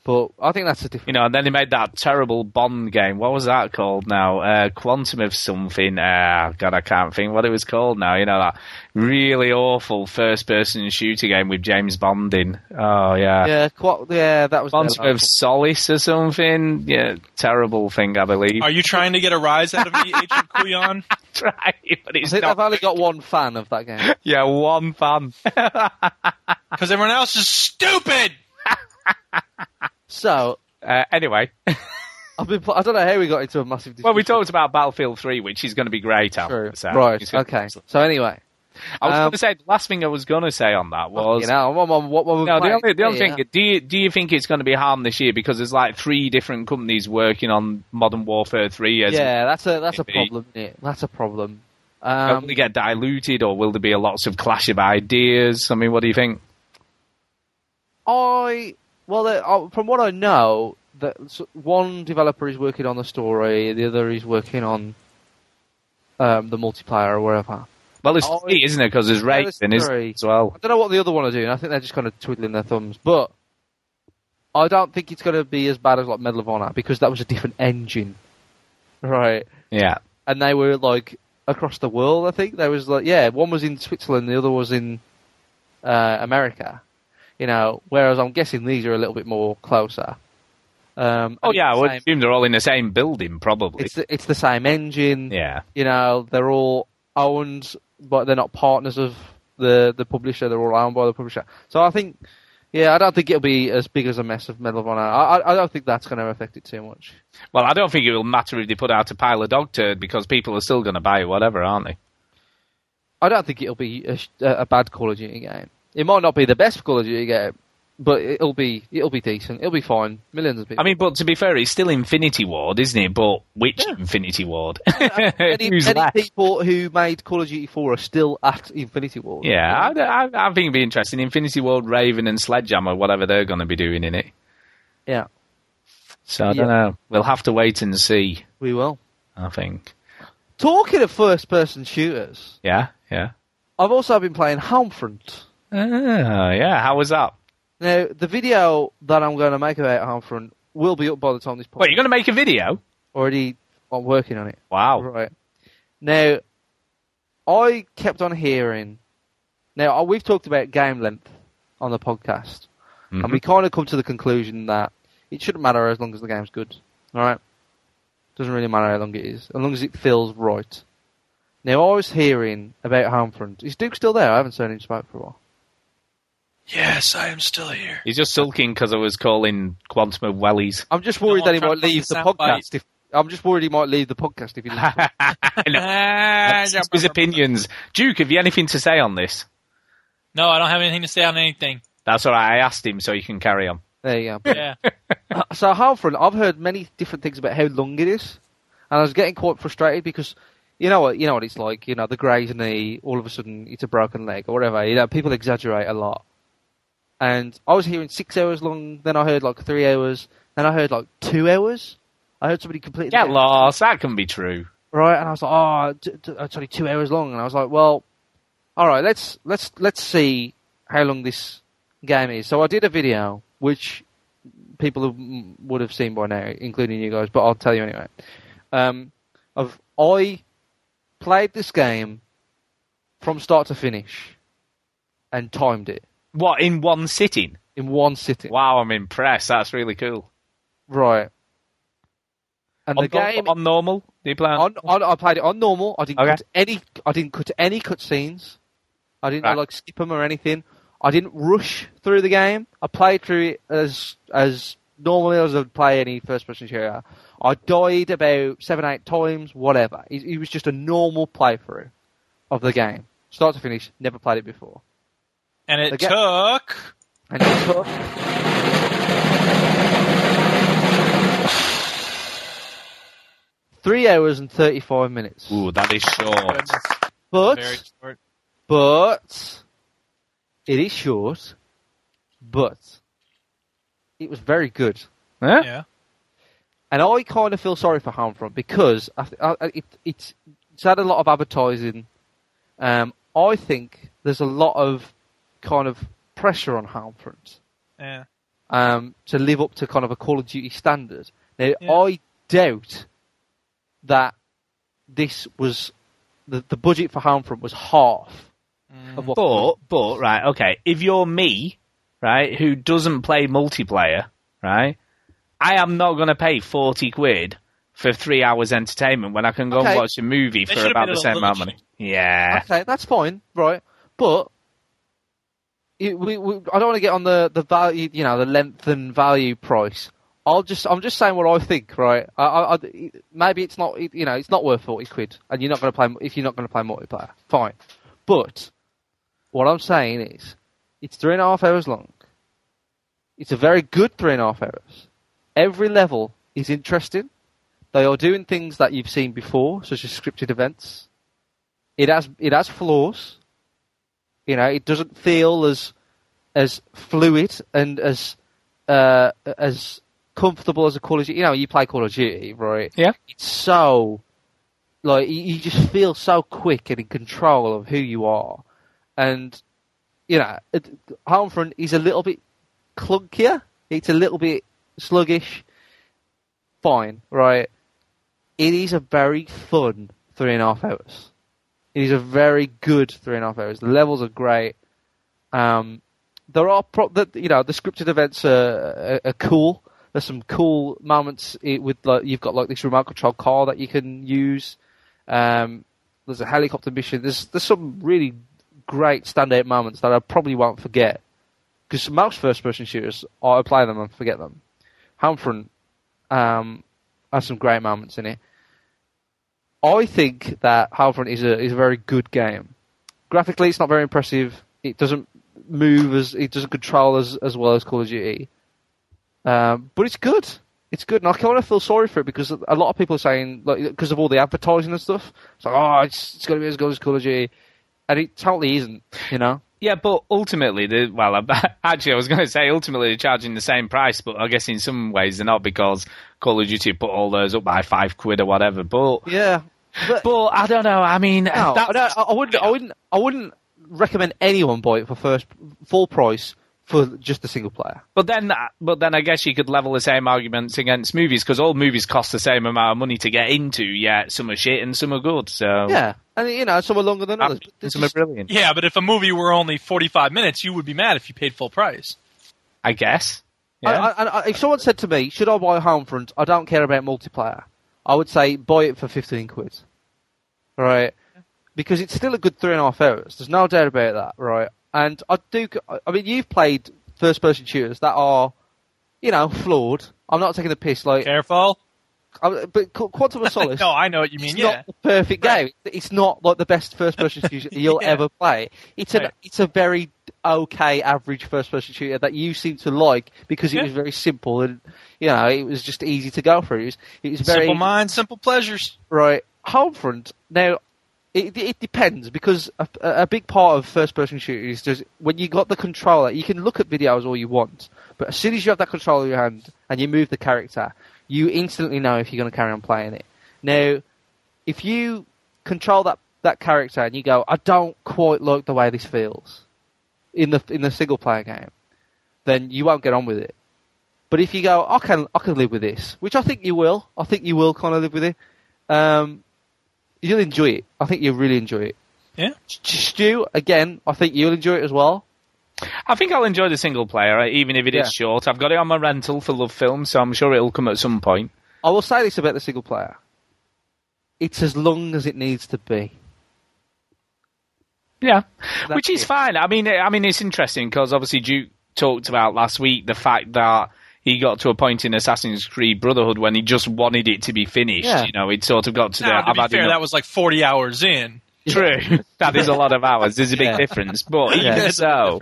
but I think that's a different. You know, and then they made that terrible Bond game. What was that called now? Uh, Quantum of something. Uh, God, I can't think what it was called now. You know, that really awful first person shooter game with James Bond in. Oh, yeah. Yeah, quite, yeah, that was. Quantum of Solace or something. Yeah, terrible thing, I believe. Are you trying to get a rise out of me, Agent Kuyan? That's right, but I it's think not. they've only got one fan of that game. [LAUGHS] Yeah, one fan. [LAUGHS] Because everyone else is stupid. [LAUGHS] So Uh, anyway, [LAUGHS] I've been. pl- I don't know how we got into a massive. Discussion. well, we talked about Battlefield 3, which is going to be great. Al, True. so right. it's gonna be Okay. So anyway, I was Um, going to say, the last thing I was going to say on that was. you know, what, what, what, No, the only, the only thing, do you, do you think it's going to be harm this year? Because there's like three different companies working on Modern Warfare 3 as Yeah, that's a that's a problem. Isn't it? That's a problem. Will Um, they get diluted or will there be a lots of clash of ideas? I mean, what do you think? I well, uh, from what I know, that one developer is working on the story, the other is working on um, the multiplayer or whatever. Well, it's Oh, three, isn't it? Because there's Raven isn't three. as well. I don't know what the other one are doing. I think they're just kind of twiddling their thumbs. But I don't think it's going to be as bad as like Medal of Honor because that was a different engine, right? Yeah. And they were like across the world. I think there was like yeah, one was in Switzerland, the other was in uh, America. You know, whereas I'm guessing these are a little bit more closer. Um, Oh, yeah, I would same- assume they're all in the same building, probably. it's the, it's the same engine. yeah. You know, they're all owned, but they're not partners of the the publisher. They're all owned by the publisher. So I think, yeah, I don't think it'll be as big as a mess of Medal of Honor. I I, I don't think that's going to affect it too much. Well, I don't think it will matter if they put out a pile of dog turd because people are still going to buy whatever, aren't they? I don't think it'll be a, a bad Call of Duty game. It might not be the best Call of Duty game, but it'll be it'll be decent. It'll be fine. Millions of people. I mean, but to be fair, it's still Infinity Ward, isn't it? But which Infinity Ward? [LAUGHS] [LAUGHS] Who's many left? people who made Call of Duty 4 are still at Infinity Ward. Yeah, I, I, I think it'd be interesting. Infinity Ward, Raven, and Sledgehammer, whatever they're going to be doing in it. Yeah, So I don't know. We'll have to wait and see. we will. I think. Talking of first-person shooters, Yeah, yeah. I've also been playing Homefront. Oh, yeah. How was that? Now, the video that I'm going to make about Homefront will be up by the time this podcast. Wait, you're going to make a video? already I'm working on it. Wow. Right. Now, I kept on hearing. Now, uh, we've talked about game length on the podcast, and Mhm. we kind of come to the conclusion that it shouldn't matter as long as the game's good. All right? Doesn't really matter how long it is, as long as it feels right. Now, I was hearing about Homefront. Is Duke still there? I haven't seen him spoke for a while. Yes, I am still here. He's just sulking because I was calling Quantum of Wellies. I'm just worried No, that he might leave the the sound bite. podcast. If I'm just worried he might leave the podcast if he doesn't. [LAUGHS] I know. [LAUGHS] Ah, That's his opinions. Duke, have you anything to say on this? No, I don't have anything to say on anything. That's all right. I asked him so you can carry on. there you go. [LAUGHS] Yeah. Uh, so Homefront, I've heard many different things about how long it is, and I was getting quite frustrated because you know what you know what it's like. You know, the Grey's knee, all of a sudden it's a broken leg or whatever. You know, people exaggerate a lot. And I was hearing six hours long, then I heard like three hours, then I heard like two hours. I heard somebody completely Get lost. That can be true. right, and I was like, oh, t- t- it's only two hours long, and I was like, well, all right, let's let's let's see how long this game is. So I did a video which people would have seen by now, including you guys, but I'll tell you anyway. Um, of I played this game from start to finish and timed it What, in one sitting? in one sitting. Wow, I'm impressed. That's really cool. Right. And On, the game on normal? Do you play on? on, on I played it on normal. I didn't Okay. cut any. I didn't cut any cutscenes. I didn't Right. like skip them or anything. I didn't rush through the game. I played through it as as normally as I'd play any first person shooter. I died about seven, eight times, whatever. It, it was just a normal playthrough of the game, start to finish. Never played it before. And it Again- took. And it took three hours and thirty-five minutes. Ooh, that is short. But Very short. but it is short. But it was very good. Huh? Yeah. And I kind of feel sorry for Homefront because I, th- I, I- it, it's, it's had a lot of advertising. Um, I think there's a lot of kind of pressure on Homefront Yeah. um, to live up to kind of a Call of Duty standard. Now, Yeah. I doubt that this was the, the budget for Homefront was half of what. But, but, right, okay, if you're me, right, who doesn't play multiplayer, right, I am not going to pay 40 quid for three hours entertainment when I can go Okay. and watch a movie They for about the same amount of money. Yeah. Okay, that's fine, right? But we, we, I don't want to get on the, the value, you know, the length and value price. I'll just, I'm just saying what I think, right? I, I, I- maybe it's not, you know, it's not worth forty quid, and you're not going to play if you're not going to play multiplayer. Fine, but what I'm saying is, it's three and a half hours long. It's a very good three and a half hours. Every level is interesting. They are doing things that you've seen before, such as scripted events. It has it has flaws. You know, it doesn't feel as as fluid and as uh, as comfortable as a Call of Duty. You know, you play Call of Duty, right? Yeah. It's so like you, just feel so quick and in control of who you are, and you know, Homefront is a little bit clunkier. It's a little bit sluggish. Fine, right? It is a very fun three and a half hours. It is a very good three and a half hours. The levels are great. Um, there are pro- the, you know the scripted events are, are, are cool. There's some cool moments with like you've got like this remote control car that you can use. Um, there's a helicopter mission. There's there's some really great standout moments that I probably won't forget because most first person shooters I play them and forget them. Homefront um, has some great moments in it. I think that Homefront is a is a very good game. Graphically, it's not very impressive. It doesn't move as it doesn't control as as well as Call of Duty. Um, but it's good. It's good, and I kind of feel sorry for it because a lot of people are saying like because of all the advertising and stuff. It's like, oh, it's it's going to be as good as Call of Duty, and it totally isn't. You know. Yeah, but ultimately, the, well, [LAUGHS] actually, I was going to say ultimately they're charging the same price, but I guess in some ways they're not because Call of Duty put all those up by five quid or whatever. But Yeah. But, but I don't know. I mean, no, I, I wouldn't. I wouldn't. I wouldn't recommend anyone buy it for first full price for just the single player. But then, but then I guess you could level the same arguments against movies because all movies cost the same amount of money to get into. Yet some are shit and some are good. So Yeah, and you know some are longer than others. But some are brilliant. Yeah, but if a movie were only 45 minutes, you would be mad if you paid full price. I guess. I, Yeah. I, I, if someone said to me, "Should I buy Homefront? I don't care about multiplayer," I would say buy it for fifteen quid. Right, because it's still a good three and a half hours. There's no doubt about that. Right, and I do. I mean, you've played first-person shooters that are, you know, flawed. I'm not taking the piss. Like, Careful. I, but Quantum of [LAUGHS] Solace. no, I know what you mean. It's Yeah. not the perfect game. It's not like the best first-person [LAUGHS] shooter you'll Yeah. ever play. It's a Right. it's a very okay average first-person shooter that you seem to like because it was very simple and you know it was just easy to go through. It was, it was very Simple minds, simple pleasures. right. Homefront now. It, it depends because a, a big part of first-person shooters is just when you got the controller, you can look at videos all you want, but as soon as you have that controller in your hand and you move the character, you instantly know if you're going to carry on playing it. Now, if you control that, that character and you go, I don't quite like the way this feels in the in the single player game, then you won't get on with it. But if you go, I can I can live with this, which I think you will. I think you will kind of live with it. Um, you'll enjoy it. I think you'll really enjoy it. Yeah. Stu, again, I think you'll enjoy it as well. I think I'll enjoy the single player, even if it is Yeah. short. I've got it on my rental for LoveFilm, so I'm sure it'll come at some point. I will say this about the single player. It's as long as it needs to be. Yeah, That's which is it. fine. I mean, I mean, it's interesting because obviously Duke talked about last week the fact that he got to a point in Assassin's Creed Brotherhood when he just wanted it to be finished. Yeah. You know, he'd sort of got to the. To I've be had fair, enough- that was like 40 hours in. [LAUGHS] True. that is a lot of hours. There's a big Yeah. difference. But even There's a so,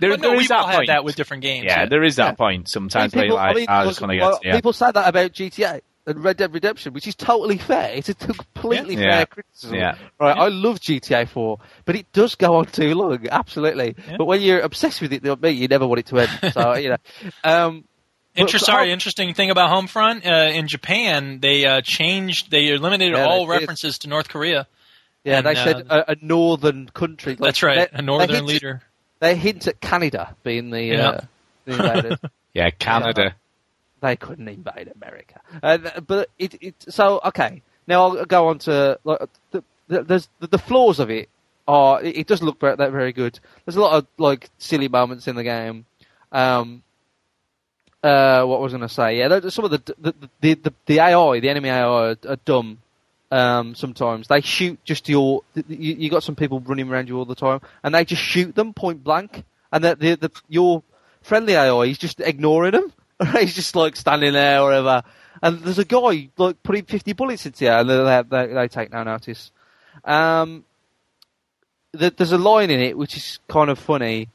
there, But no, there we've that had point. that with different games. yeah, there is that Yeah. point sometimes I mean, where you're like, I mean, I just look, want to well, get to yeah. People say that about GTA and Red Dead Redemption, which is totally fair. It's a completely Yeah. fair Yeah. criticism. Yeah. Right, I love GTA 4, but it does go on too long, absolutely. Yeah. But when you're obsessed with it, like me, you never want it to end. So, you know. [LAUGHS] Um, Inter- but sorry, how- interesting thing about Homefront uh, in Japan, they uh, changed, they eliminated Yeah, all they did. references to North Korea. Yeah, and, they said uh, a, a northern country. That's right, they- a northern they hint leader. They hint at Canada being the, Yeah. uh, the invaders. [LAUGHS] yeah, Canada. they couldn't invade America. Uh, but it, it, so okay. Now I'll go on to like, the, the, there's the, flaws of it are it, it does look very, that very good. There's a lot of like silly moments in the game. Um, uh, what was I going to say? Yeah, some of the the, the the the AI, the enemy AI, are, are dumb. Um, sometimes they shoot just your. You, you got some people running around you all the time, and they just shoot them point blank, and the the, the your friendly AI is just ignoring them. [LAUGHS] He's just like standing there or whatever. And there's a guy like putting 50 bullets into you, and they, they, they take no notice. Um, th- there's a line in it which is kind of funny,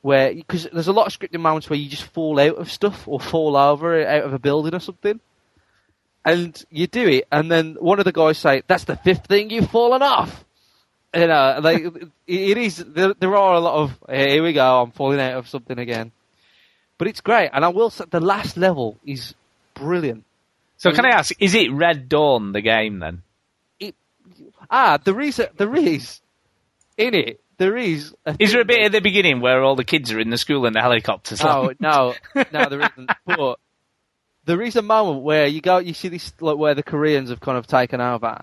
where because there's a lot of scripting moments where you just fall out of stuff or fall over out of a building or something, and you do it, and then one of the guys say, "That's the fifth thing you've fallen off." You know, like [LAUGHS] it, it is. There, there are a lot of "Hey, here we go. I'm falling out of something again, but it's great. And I will say the last level is brilliant. So can I ask, is it Red Dawn the game then? Ah, there is a, there is in it. There is. A Is there a bit at the beginning where all the kids are in the school and the helicopters? Oh no, no, there [LAUGHS] isn't. But there is a moment where you go, you see this like where the Koreans have kind of taken over,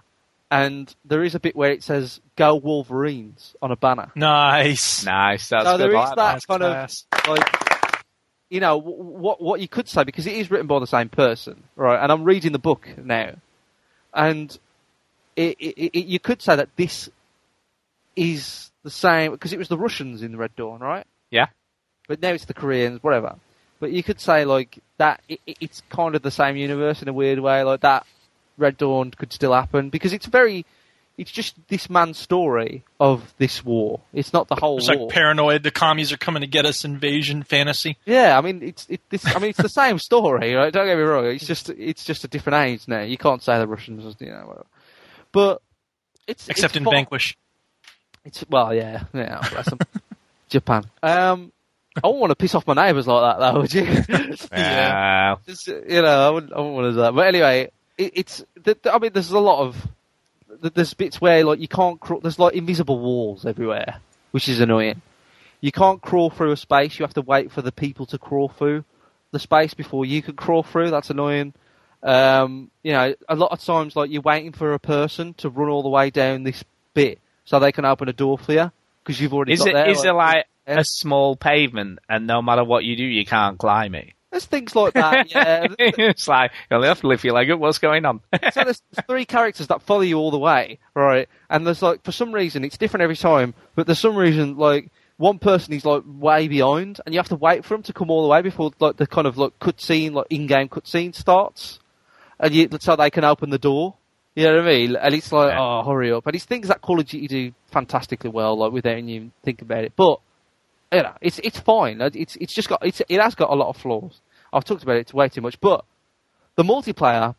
and there is a bit where it says "Go Wolverines" on a banner. Nice. Nice. That's so good. there I is like that That's kind class. of like, you know, what what you could say because it is written by the same person, right? And I'm reading the book now, and it, it, it, you could say that this is the same because it was the Russians in the Red Dawn, right? Yeah. But now it's the Koreans, whatever. But you could say like that. It, it- it's kind of the same universe in a weird way. Like that, Red Dawn could still happen because it's very. It's just this man's story of this war. It's not the whole It's war. like paranoid. The commies are coming to get us. Invasion fantasy. Yeah, I mean it's it, this. I mean it's the same story, right? Don't get me wrong. It's just it's just a different age now. You can't say the Russians, you know, whatever. But it's Except it's in fun. Vanquish. It's well, yeah, yeah. Bless [LAUGHS] them. Japan. Um, I wouldn't want to piss off my neighbours like that, though, would you? [LAUGHS] Yeah. Just, you know, I wouldn't, I wouldn't want to do that. But anyway, it, it's. th- th- I mean, there's a lot of. th- There's bits where like you can't. Crawl, there's like invisible walls everywhere, which is annoying. You can't crawl through a space. You have to wait for the people to crawl through the space before you can crawl through. That's annoying. Um, you know, a lot of times, like you're waiting for a person to run all the way down this bit so they can open a door for you because you've already Is got it there. is it like Yeah. A small pavement and no matter what you do you can't climb it? There's things like that. [LAUGHS] Yeah. it's like you only have to lift your leg up. What's going on? so there's three characters that follow you all the way, right? And there's like for some reason it's different every time, but there's some reason like one person is like way behind, and you have to wait for them to come all the way before like the kind of like cutscene, like in-game cutscene starts, and you so they can open the door. You know what I mean? And it's like, Yeah. oh, hurry up! And it's things that Call of Duty do fantastically well, like without you even think about it. But you know, it's it's fine. It's it's just got it's it has got a lot of flaws. I've talked about it way too much, but the multiplayer,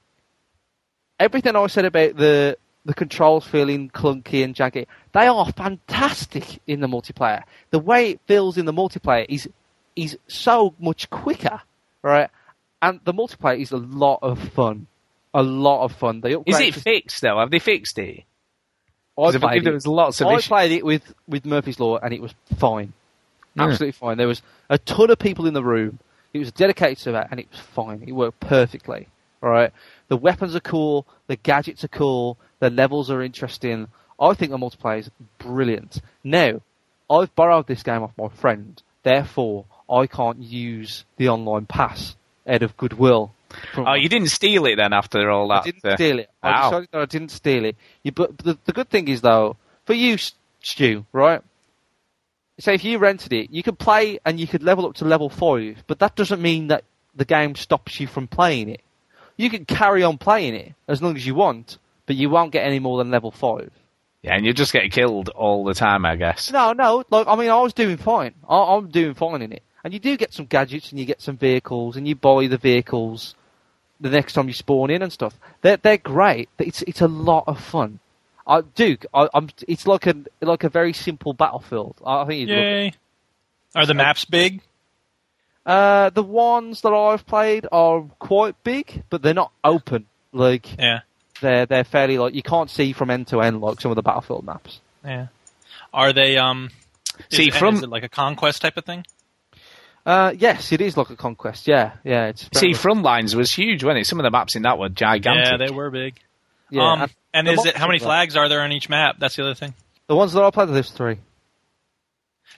everything I said about the the controls feeling clunky and janky, they are fantastic in the multiplayer. The way it feels in the multiplayer is is so much quicker, right? And the multiplayer is a lot of fun, a lot of fun. They Is it fixed though? Have they fixed it? I played believe there it. was lots of I issues. played it with, with Murphy's Law and it was fine. Yeah. Absolutely fine. There was a ton of people in the room. It was dedicated to that and it was fine. It worked perfectly. Right? The weapons are cool, the gadgets are cool, the levels are interesting. I think the multiplayer is brilliant. Now, I've borrowed this game off my friend, therefore I can't use the online pass out of goodwill. Oh, you didn't steal it then after all that? I didn't uh, steal it. I decided that I didn't steal it. You, but the, the good thing is though, for you, Stu, right? So if you rented it, you could play and you could level up to level five, but that doesn't mean that the game stops you from playing it. You can carry on playing it as long as you want, but you won't get any more than level five. Yeah, and you just get killed all the time, I guess. No, no. Like I mean, I was doing fine. I, I'm doing fine in it, and you do get some gadgets and you get some vehicles, and you buy the vehicles the next time you spawn in and stuff. They're they're great. It's it's a lot of fun. I, Duke, I, I'm. It's like a like a very simple battlefield. I I think you'd love it. Yay! Are the maps big? Uh, the ones that I've played are quite big, but they're not open. Like Yeah, they're they're fairly like you can't see from end to end like some of the battlefield maps. yeah. Are they um? See, it- from- is it like a conquest type of thing? Uh, yes, it is like a conquest. Yeah, yeah. It's See, Frontlines was huge, wasn't it? Some of the maps in that were gigantic. Yeah, they were big. yeah, um, and the is it how many flags are there on each map? That's the other thing. The ones that I played, there's three.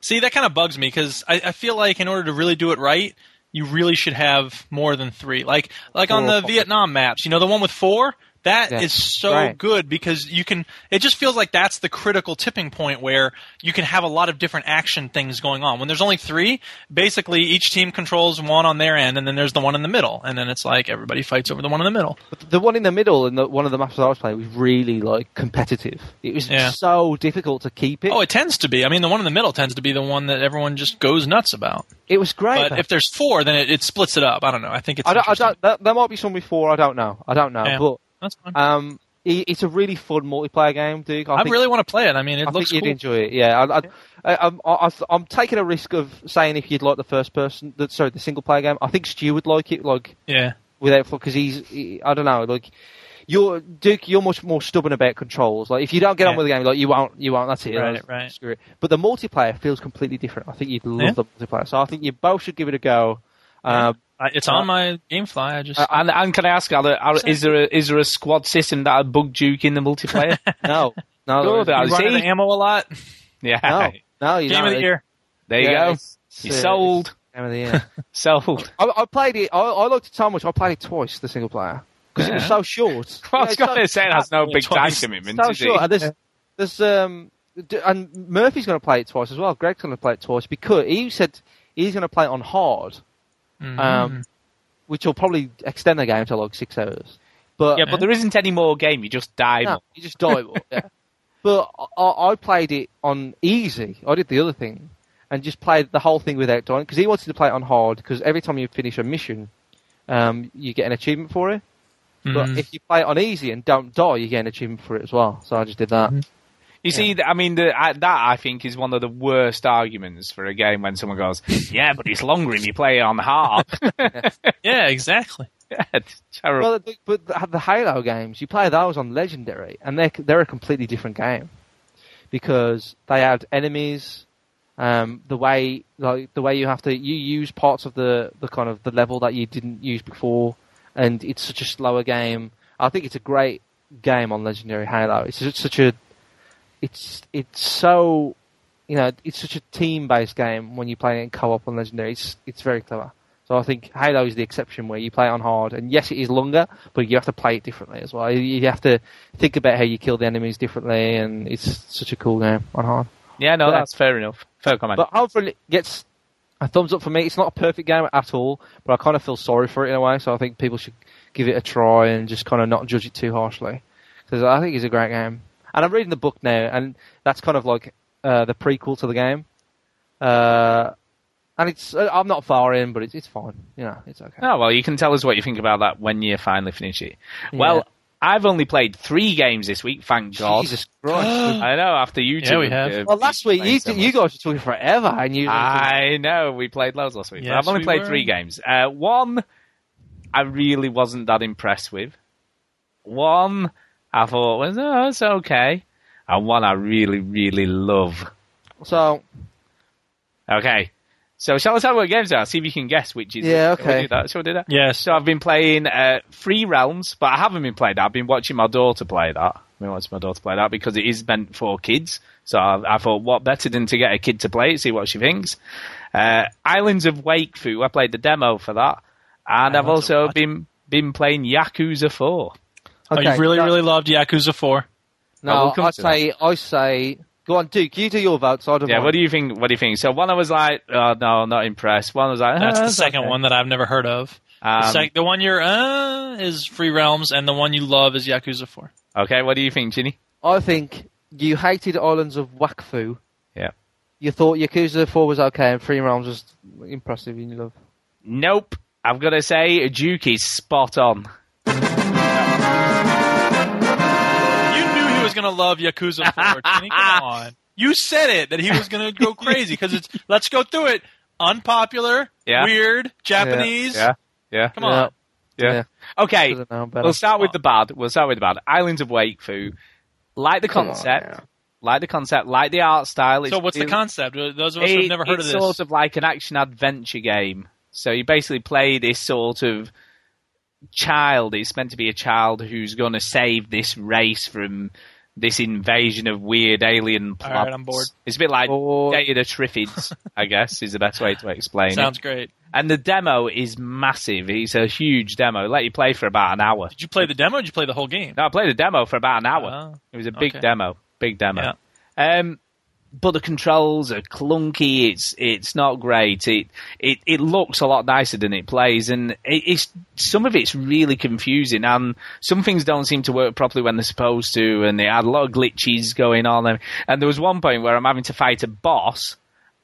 See, that kind of bugs me because I, I feel like in order to really do it right, you really should have more than three. Like like on Four or the. Vietnam maps, you know, the one with four. That is Yeah. so Right. good because you can. It just feels like that's the critical tipping point where you can have a lot of different action things going on. When there's only three, basically each team controls one on their end, and then there's the one in the middle, and then it's like everybody fights over the one in the middle. But the one in the middle and the one of the maps that I was playing was really like competitive. It was Yeah. so difficult to keep it. Oh, it tends to be. I mean, the one in the middle tends to be the one that everyone just goes nuts about. it was great. But though. if there's four, then it, it splits it up. I don't know. I think it's. I don't, I don't, there, there might be some before. I don't know. I don't know. Yeah. But That's fine. um, it's a really fun multiplayer game, Duke. I, I, think, really want to play it. I mean, it I looks think you'd cool. enjoy it. Yeah, I, I, I, I'm, I, I'm taking a risk of saying if you'd like the first person, the, sorry, the single player game. I think Stu would like it, like yeah. without because he's, he, I don't know, like you're Duke. You're much more stubborn about controls. Like if you don't get on with the game, like you won't, you won't. That's it. Right, That's- right. Screw it. But the multiplayer feels completely different. I think you'd love Yeah. the multiplayer. So I think you both should give it a go. Uh, I, it's on my GameFly. I just Uh, and, and can I ask, are there, are, is there a, is there a squad system that would bug Duke in the multiplayer? [LAUGHS] no, no, Good, there I you see. running the ammo a lot. [LAUGHS] yeah. no, no. You Game don't. of the year. There you Yeah, go. it's- You uh, sold. Game of the year. [LAUGHS] Sold. I, I played it. I, I liked it so much. I played it twice, the single player, because it was so short. Well, I Yeah, was it's going to say that's no big time commitment, so is short. it? And there's, there's um, and Murphy's going to play it twice as well. Greg's going to play it twice because he said he's going to play it on hard, Mhm. um, which will probably extend the game to like six hours. But Yeah, but there isn't any more game. You just die. no, you just die. more, yeah. [LAUGHS] But I, I played it on easy. I did the other thing and just played the whole thing without dying because he wanted to play it on hard because every time you finish a mission, um, you get an achievement for it. But Mhm. if you play it on easy and don't die, you get an achievement for it as well. So I just did that. You see, th- I mean, the, I, that I think is one of the worst arguments for a game when someone goes, "Yeah, but it's longer if you play it on hard." [LAUGHS] yeah, exactly. [LAUGHS] yeah, it's terrible. Well, the, but the, the Halo games, you play those on Legendary, and they're they're a completely different game because they add enemies. Um, the way like the way you have to you use parts of the the kind of the level that you didn't use before, and it's such a slower game. I think it's a great game on Legendary Halo. It's just such a it's it's so you know it's such a team based game when you play it in co op on Legendary. It's it's very clever. So I think Halo is the exception where you play it on hard, and yes, it is longer, but you have to play it differently as well. You- have to think about how you kill the enemies differently, and it's such a cool game on hard. yeah, no, but- that's fair enough. Fair comment. But hopefully it gets a thumbs up for me. It's not a perfect game at all, but I kind of feel sorry for it in a way. So I think people should give it a try and just kind of not judge it too harshly because I think it's a great game. And I'm reading the book now, and that's kind of like uh, the prequel to the game. Uh, and it's uh, I'm not far in, but it's it's fine. You know, it's okay. Oh, well, you can tell us what you think about that when you finally finish it. Well, Yeah. I've only played three games this week, thank God. Jesus Christ. [GASPS] I know, after you two. Yeah, we have. uh, well, last week you so you guys were talking forever, and you. I know, we played loads last week. but I've only we played were. three games. Uh, one, I really wasn't that impressed with. One, I thought was well, oh, it's okay, and one I really really love. So, okay, so shall we talk about games now? See if you can guess which is. Yeah, okay. Shall we do that? Shall we do that? Yes. So I've been playing uh, Free Realms, but I haven't been playing that. I've been watching my daughter play that. I've been watching my daughter play that because it is meant for kids. So I, I thought, what better than to get a kid to play it, see what she thinks. Uh, Islands of Wakfu, I played the demo for that. And I I've also been, been playing Yakuza 4 okay, you really, no, really loved Yakuza 4. Oh, we'll No, I to say I say Go on, Duke. You do your vote. So I don't Yeah, mind. what do you think? What do you think? So one I was like, oh no, not impressed. One was like, That's "Ah, the second okay." one that I've never heard of. The, Um, sec- the one you're uh is Free Realms, and the one you love is Yakuza Four. okay, what do you think, Chinny? I think you hated Islands of Wakfu. Yeah. You thought Yakuza 4 was okay and Free Realms was impressive in your love. Nope. I've got to say, Duke is spot on. You knew he was gonna love Yakuza Four. [LAUGHS] Kenny, come on. You said it that he was gonna go [LAUGHS] crazy because it's. Let's go through it. Unpopular, Yeah. weird, Japanese. Yeah, yeah. Come on. Yeah. Yeah. Okay, Should've we'll start with the bad. We'll start with the bad. Islands of Wakfu. Like the Come on concept. now. like the concept. Like the art style. So It's what's the concept? Those of us who've never heard of this. it's sort of like an action adventure game. So you basically play this sort of child. It's meant to be a child who's going to save this race from this invasion of weird alien All plots. right, I'm bored. It's a bit like Bored. Day of the Triffids, [LAUGHS] I guess, is the best way to explain it. Sounds it. great. And the demo is massive. It's a huge demo. Let you play for about an hour. Did you play the demo? or Did you play the whole game? No, I played the demo for about an hour. Oh, it was a big okay. demo, big demo. Um, but the controls are clunky. It's it's not great. It it it looks a lot nicer than it plays, and it, it's some of it's really confusing, and some things don't seem to work properly when they're supposed to, and it had a lot of glitches going on. And, and there was one point where I'm having to fight a boss,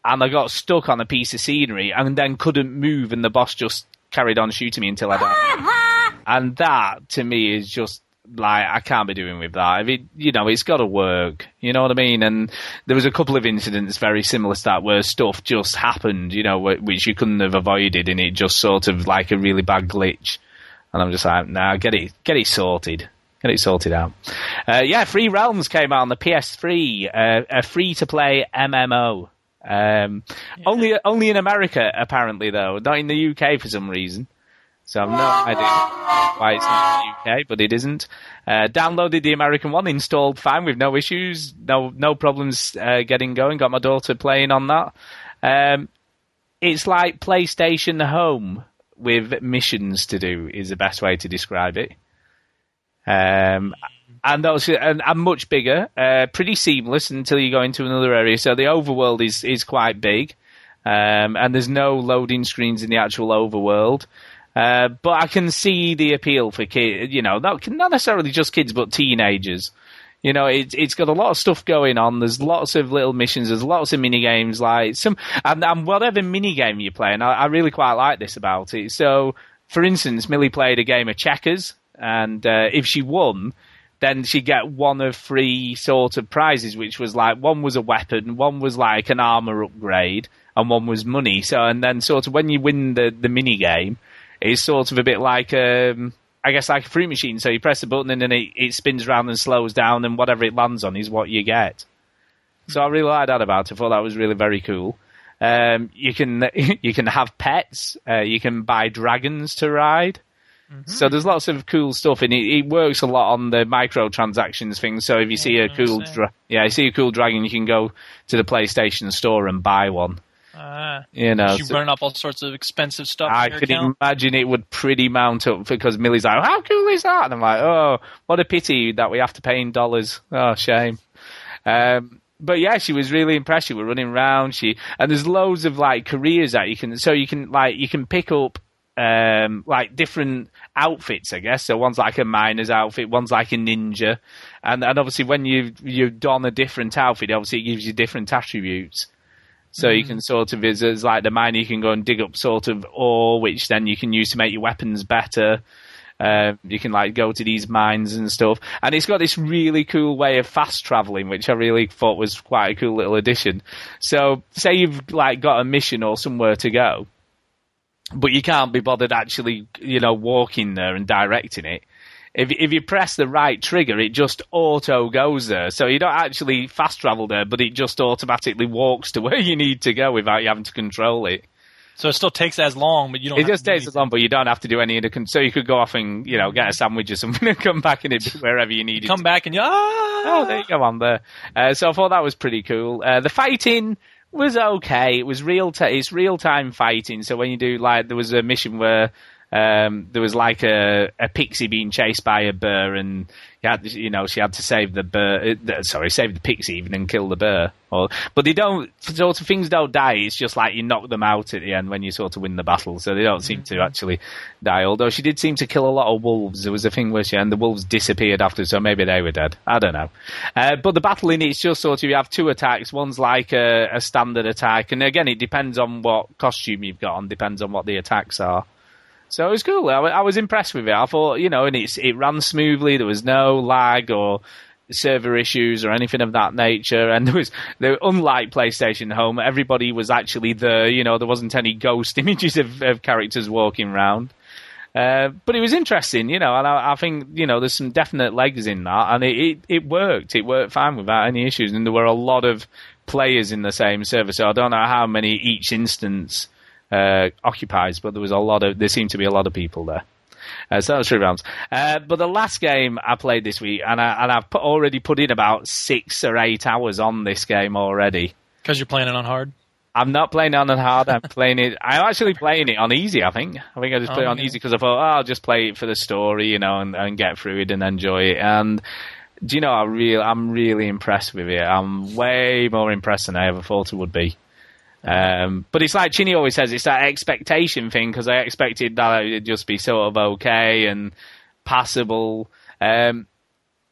and I got stuck on a piece of scenery, and then couldn't move, and the boss just carried on shooting me until I died. [LAUGHS] And that to me is just like I can't be doing with that. If it, you know, it's got to work. You know what I mean? And there was a couple of incidents very similar to that where stuff just happened, you know, which you couldn't have avoided, and it just sort of like a really bad glitch. And I'm just like, nah, get it, get it sorted. Get it sorted out. Uh, yeah, Free Realms came out on the PS3, uh, a free to play MMO. Um, Only, only in America apparently though, not in the UK for some reason. So I've no idea why it's not in the UK, but it isn't. Uh, downloaded the American one, installed fine with no issues, no no problems uh, getting going. Got my daughter playing on that. Um, it's like PlayStation Home with missions to do is the best way to describe it. Um, and also, and, and much bigger, uh, pretty seamless until you go into another area. So the overworld is is quite big, um, and there's no loading screens in the actual overworld. Uh, but I can see the appeal for kids, you know, not, not necessarily just kids, but teenagers. You know, it, it's got a lot of stuff going on. There's lots of little missions. There's lots of mini games, like some, and, and whatever mini game you play, and I, I really quite like this about it. So, for instance, Millie played a game of checkers, and uh, if she won, then she'd get one of three sort of prizes, which was like one was a weapon, one was like an armor upgrade, and one was money. So, and then sort of when you win the the mini game, it's sort of a bit like um, I guess like a fruit machine. So you press the button and then it, it spins around and slows down, and whatever it lands on is what you get. So I really liked that about it. I thought that was really very cool. Um, you can [LAUGHS] you can have pets. Uh, you can buy dragons to ride. So there's lots of cool stuff, and it, it works a lot on the microtransactions thing. So if you see a cool, dra- yeah, you see a cool dragon, you can go to the PlayStation Store and buy one. Ah. You know, you so- burn up all sorts of expensive stuff. I could account? imagine it would pretty mount up because Millie's like, "How cool is that?" And I'm like, "Oh, what a pity that we have to pay in dollars. Oh, shame." Um, but yeah, she was really impressed. She was running around. She and there's loads of like careers that you can. So you can like you can pick up um, like different outfits, I guess. So one's like a miner's outfit, one's like a ninja, and and obviously when you you don a different outfit, obviously it gives you different attributes. So you can sort of, as, as like the miner, you can go and dig up sort of ore, which then you can use to make your weapons better. Uh, you can like go to these mines and stuff, and it's got this really cool way of fast traveling, which I really thought was quite a cool little addition. So, say you've like got a mission or somewhere to go, but you can't be bothered actually, you know, walking there and directing it. If if you press the right trigger, it just auto goes there. So you don't actually fast travel there, but it just automatically walks to [LAUGHS] where you need to go without you having to control it. So it still takes as long, but you don't. It have just to do takes as long, but you don't have to do any of the. Con- so you could go off and you know get a sandwich or something [LAUGHS] and come back and it'd wherever you needed. Come to. back and you. Ah! Oh, there you go on there. Uh, so I thought that was pretty cool. Uh, the fighting was okay. It was real. T- it's real time fighting. So when you do like, there was a mission where Um, there was like a, a pixie being chased by a burr, and you, had, you know she had to save the bear. Uh, sorry, save the pixie even and kill the burr. Or, but they don't sort of things don't die. It's just like you knock them out at the end when you sort of win the battle, so they don't seem to actually die. Although she did seem to kill a lot of wolves. There was a thing where she and the wolves disappeared after, so maybe they were dead. I don't know. Uh, but the battle in it's just sort of you have two attacks. One's like a, a standard attack, and again it depends on what costume you've got on, depends on what the attacks are. So it was cool. I, I was impressed with it. I thought, you know, and it's it ran smoothly. There was no lag or server issues or anything of that nature. And there was, there, unlike PlayStation Home, everybody was actually there. You know, there wasn't any ghost [LAUGHS] images of, of characters walking around. Uh, but it was interesting, you know, and I, I, think you know there's some definite legs in that, and it, it, it worked. It worked fine without any issues, and there were a lot of players in the same server. So I don't know how many each instance uh, occupies, but there was a lot of there seemed to be a lot of people there. Uh, so that was Free Realms. Uh, but the last game I played this week, and I and I've put, already put in about six or eight hours on this game already. Because you're playing it on hard. I'm not playing it on hard. I'm playing it. I'm actually playing it on easy. I think. I think I just play Oh, it on yeah. easy because I thought, oh, I'll just play it for the story, you know, and, and get through it and enjoy it. And do you know, I real, I'm really impressed with it. I'm way more impressed than I ever thought it would be. Um, but it's like Chinny always says, it's that expectation thing because I expected that it'd just be sort of okay and passable. Um,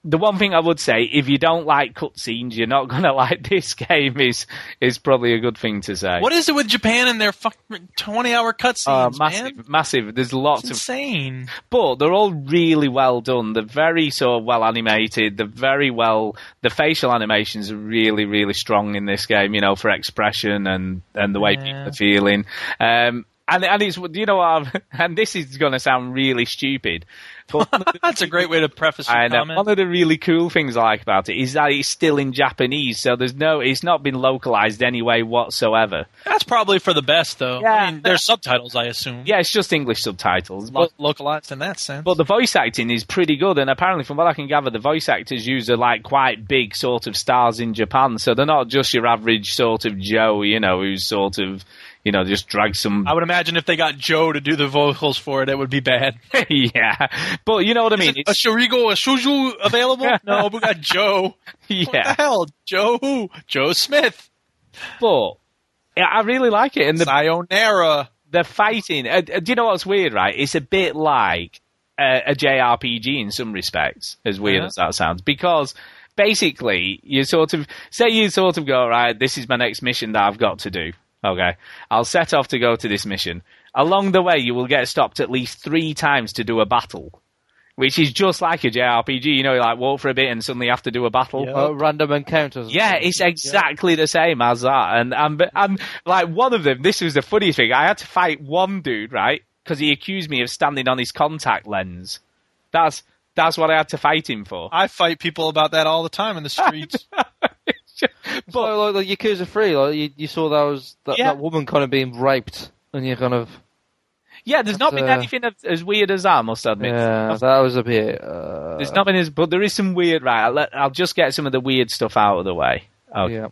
the one thing I would say, if you don't like cutscenes, you're not [LAUGHS] going to like this game. Is is probably a good thing to say. What is it with Japan and their fucking 20 hour Uh, cutscenes, massive, man? massive. There's lots It's of insane. but they're all really well done. They're very sort of well animated. They're very well. The facial animations are really, really strong in this game. You know, for expression and and the way Yeah. people are feeling. Um, and and it's you know what, I've- [LAUGHS] and this is going to sound really stupid. But [LAUGHS] one of the- That's a great way to preface your know. comment. One of the really cool things I like about it is that it's still in Japanese, so there's no, it's not been localized anyway whatsoever. That's probably for the best, though. Yeah. I mean, there's subtitles, I assume. Yeah, it's just English subtitles. Lo- localized in that sense. But the voice acting is pretty good, and apparently, from what I can gather, the voice actors use are like quite big sort of stars in Japan, so they're not just your average sort of Joe, you know, who's sort of, you know, just drag some. I would imagine if they got Joe to do the vocals for it, it would be bad. [LAUGHS] yeah, but you know what I mean? Is it a Shurigo, a Shuju available? [LAUGHS] no, we got Joe. It's- What the yeah, hell? Joe who? Joe Smith. but yeah, I really like it, and the Sayonara. the fighting. Uh, uh, do you know what's weird? Right, it's a bit like a, a JRPG in some respects, as weird Uh-huh. as that sounds, because basically you sort of say you sort of go right. This is my next mission that I've got to do. Okay, I'll set off to go to this mission. Along the way, you will get stopped at least three times to do a battle. Which is just like a JRPG, you know, you like walk for a bit and suddenly have to do a battle. Yeah. Uh, random encounters. Yeah, it's exactly the same as that. And I'm, I'm like one of them. This was the funny thing. I had to fight one dude, right? Because he accused me of standing on his contact lens. That's that's what I had to fight him for. I fight people about that all the time in the streets. [LAUGHS] [LAUGHS] So, like, like Yakuza 3, like, you, you saw that was that, Yeah. that woman kind of being raped, and you kind of Yeah, there's not been uh, anything as, as weird as that. I must admit. yeah, that was a bit. Uh, There's not been as, but there is some weird. Right, I'll, let, I'll just get some of the weird stuff out of the way. Okay. yeah.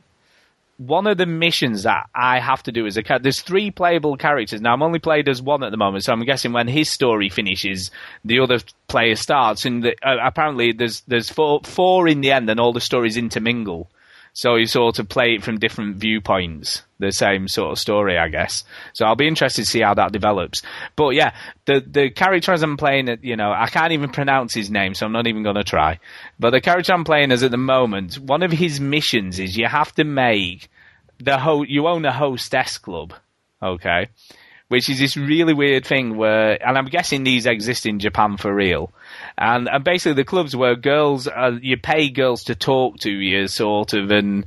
one of the missions that I have to do is a cat. There's three playable characters. Now I'm only played as one at the moment, so I'm guessing when his story finishes, the other player starts. And the, uh, apparently there's there's four four in the end, and all the stories intermingle. So you sort of play it from different viewpoints, the same sort of story, I guess. So I'll be interested to see how that develops. But yeah, the the character as I'm playing, you know, I can't even pronounce his name, so I'm not even going to try. But the character I'm playing as at the moment, one of his missions is you have to make the ho- you own a hostess club, okay? Which is this really weird thing where, and I'm guessing these exist in Japan for real. And, and basically the clubs where girls, uh, you pay girls to talk to you, sort of, and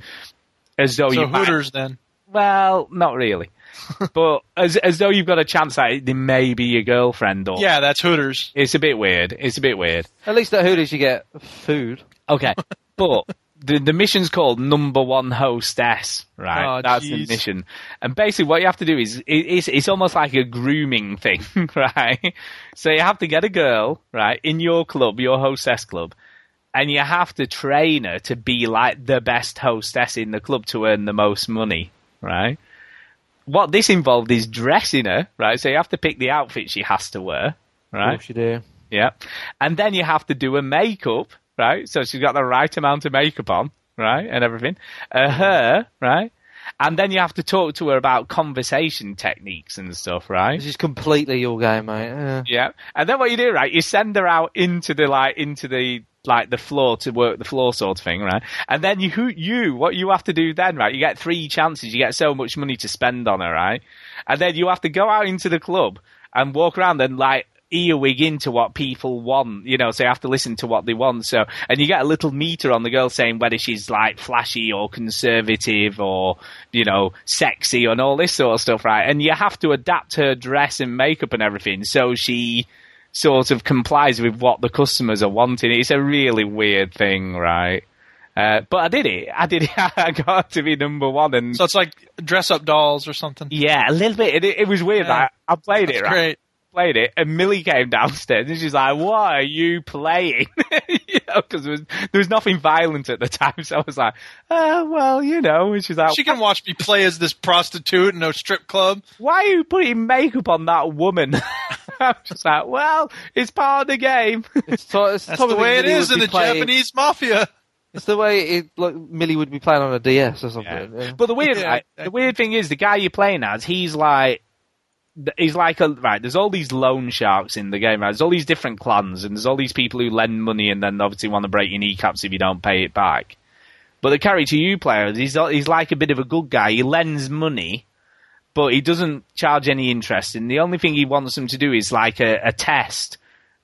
as though so you might- Hooters then. well, not really. [LAUGHS] but as as though you've got a chance that they may be your girlfriend or Yeah, that's Hooters. it's a bit weird. It's a bit weird. At least at Hooters you get food. Okay, [LAUGHS] but the the mission's called Number One Hostess, right? Oh, That's the mission. And basically, what you have to do is it, it's it's almost like a grooming thing, [LAUGHS] right? So you have to get a girl, right, in your club, your hostess club, and you have to train her to be like the best hostess in the club to earn the most money, right? what this involved is dressing her, right? So you have to pick the outfit she has to wear, right? Of course you do. Yeah. And then you have to do a makeup, right? So she's got the right amount of makeup on, right? And everything. Uh, her, right? And then you have to talk to her about conversation techniques and stuff, right? This is completely your game, mate. Yeah. Yeah. And then what you do, right? You send her out into the like into the like the floor to work the floor sort of thing, right? And then you who you what you have to do then, right? You get three chances. You get so much money to spend on her, right? And then you have to go out into the club and walk around and like earwig into what people want, you know, so you have to listen to what they want. So, and you get a little meter on the girl saying whether she's like flashy or conservative or, you know, sexy and all this sort of stuff, right? And you have to adapt her dress and makeup and everything so she sort of complies with what the customers are wanting. It's a really weird thing, right? Uh, but I did it. I did it. [LAUGHS] I got to be number one, and So it's like dress up dolls or something. yeah, a little bit. It, it was weird. Yeah. Like, I played it, right? great. Played it, and Millie came downstairs, and she's like, "What are you playing?" [LAUGHS] you know, because there was there was nothing violent at the time, so I was like, "Oh, well, you know." And she's like, She can watch me play as this prostitute in a strip club. "Why are you putting makeup on that woman?" [LAUGHS] I'm just like, "Well, it's part of the game." [LAUGHS] It's, so, it's That's the way it Millie is would in the playing- Japanese mafia. It's the way it like Millie would be playing on a DS or something. Yeah. yeah. But the weird, Yeah, right, the weird thing is, the guy you're playing as, he's like, th- he's like a right. There's all these loan sharks in the game. Right? There's all these different clans, and there's all these people who lend money and then obviously want to break your kneecaps if you don't pay it back. But the character you play, he's he's like a bit of a good guy. He lends money, but he doesn't charge any interest. And the only thing he wants them to do is like a, a test.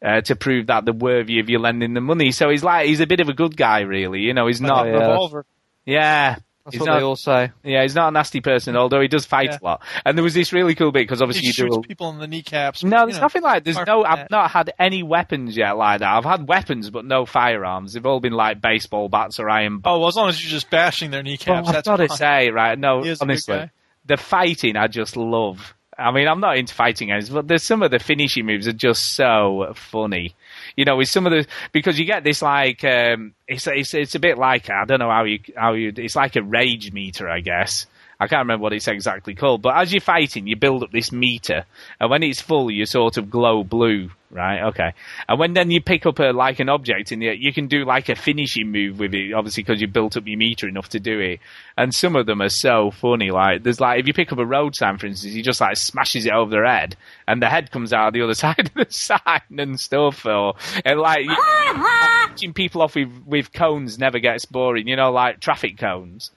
Uh, to prove that they're worthy of you lending the money, so he's like he's a bit of a good guy, really. You know, he's not. yeah. Revolver. Yeah, That's he's what not- they all say. yeah, he's not a nasty person, although he does fight Yeah. a lot. And there was this really cool bit because He obviously you shoots do. A, people in the kneecaps. no, you there's know. nothing like. There's no. I've that. not had any weapons yet like that. I've had weapons, but no firearms. They've all been like baseball bats or iron. Oh, well, as long as you're just bashing their kneecaps, But I've that's got to fine. say, right? No, He is a good honestly, the fighting I just love. I mean, I'm not into fighting games, but there's some of the finishing moves are just so funny. You know, with some of the because you get this like um, it's it's it's a bit like I don't know how you how you it's like a rage meter, I guess. I can't remember what it's exactly called, but as you're fighting, you build up this meter, and when it's full, you sort of glow blue, right? Okay, and when then you pick up a like an object, and you, you can do like a finishing move with it, obviously because you built up your meter enough to do it. And some of them are so funny. Like there's like if you pick up a road sign, for instance, he just like smashes it over their head, and the head comes out the other side of the sign and stuff. Or and like catching people off with with cones never gets boring. You know, like traffic cones.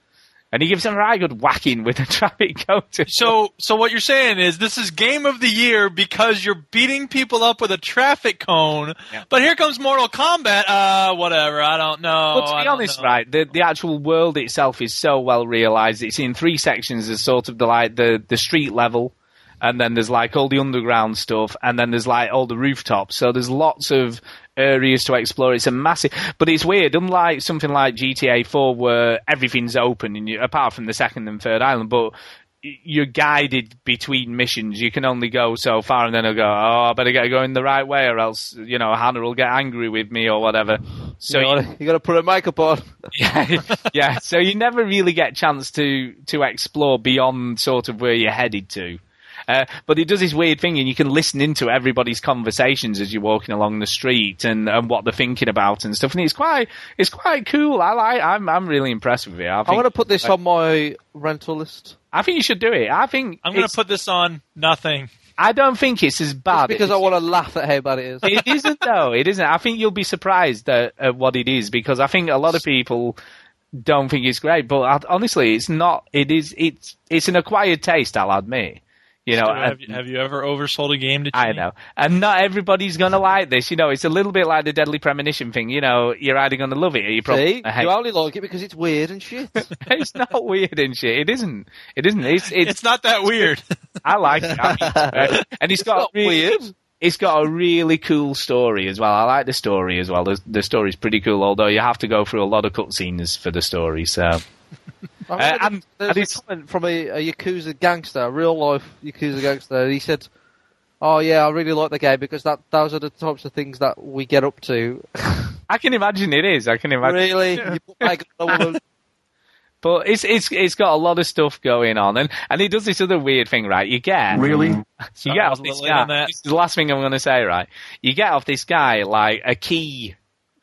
And he gives them a right good whacking with a [LAUGHS] traffic cone. So, so what you're saying is this is game of the year because you're beating people up with a traffic cone. Yeah. But here comes Mortal Kombat. Uh, whatever. I don't know. But to be honest, know. right, the the actual world itself is so well realized. It's in three sections. There's sort of the like the the street level, and then there's like all the underground stuff, and then there's like all the rooftops. So there's lots of areas to explore. It's a massive, but it's weird. Unlike something like GTA 4, where everything's open, and you, apart from the second and third island, but you're guided between missions. You can only go so far, and then I'll go, oh, I better get going the right way, or else, you know, Hannah will get angry with me or whatever. So you, gotta, you gotta put a makeup on. [LAUGHS] yeah, yeah. So you never really get a chance to to explore beyond sort of where you're headed to. Uh, but he does this weird thing, and you can listen into everybody's conversations as you're walking along the street and, and what they're thinking about and stuff. And it's quite it's quite cool. I like. I'm I'm really impressed with it. I I'm gonna put this on my rental list. I think you should do it. I think I'm going to put this on nothing. I don't think it's as bad Just because I want to laugh at how bad it is. it isn't though. It isn't. I think you'll be surprised at, at what it is because I think a lot of people don't think it's great. But I, honestly, it's not. It is. It's it's an acquired taste. I'll admit. You know, have, you, have you ever oversold a game to I know, and not everybody's gonna like this. You know, it's a little bit like the Deadly Premonition thing. You know, you're either gonna love it or you're probably See, hate you only like it because it's weird and shit. [LAUGHS] [LAUGHS] It's not weird and shit. It isn't. It isn't. It's it's. It's not that weird. I like it. I think it's [LAUGHS] uh, and it's got not a really, weird. It's got a really cool story as well. I like the story as well. The, the story's pretty cool, although you have to go through a lot of cutscenes for the story. So I Uh, and- there's and a it's- comment from a, a Yakuza gangster, a real life Yakuza gangster. He said, "Oh yeah, I really like the game because that those are the types of things that we get up to." [LAUGHS] I can imagine it is. I can imagine. really, [LAUGHS] you put makeup on a woman. But it's it's it's got a lot of stuff going on, and and he does this other weird thing, right? You get Really? [LAUGHS] you Sorry, get off this little late on guy. This is the last thing I'm going to say, right? You get off this guy like a key.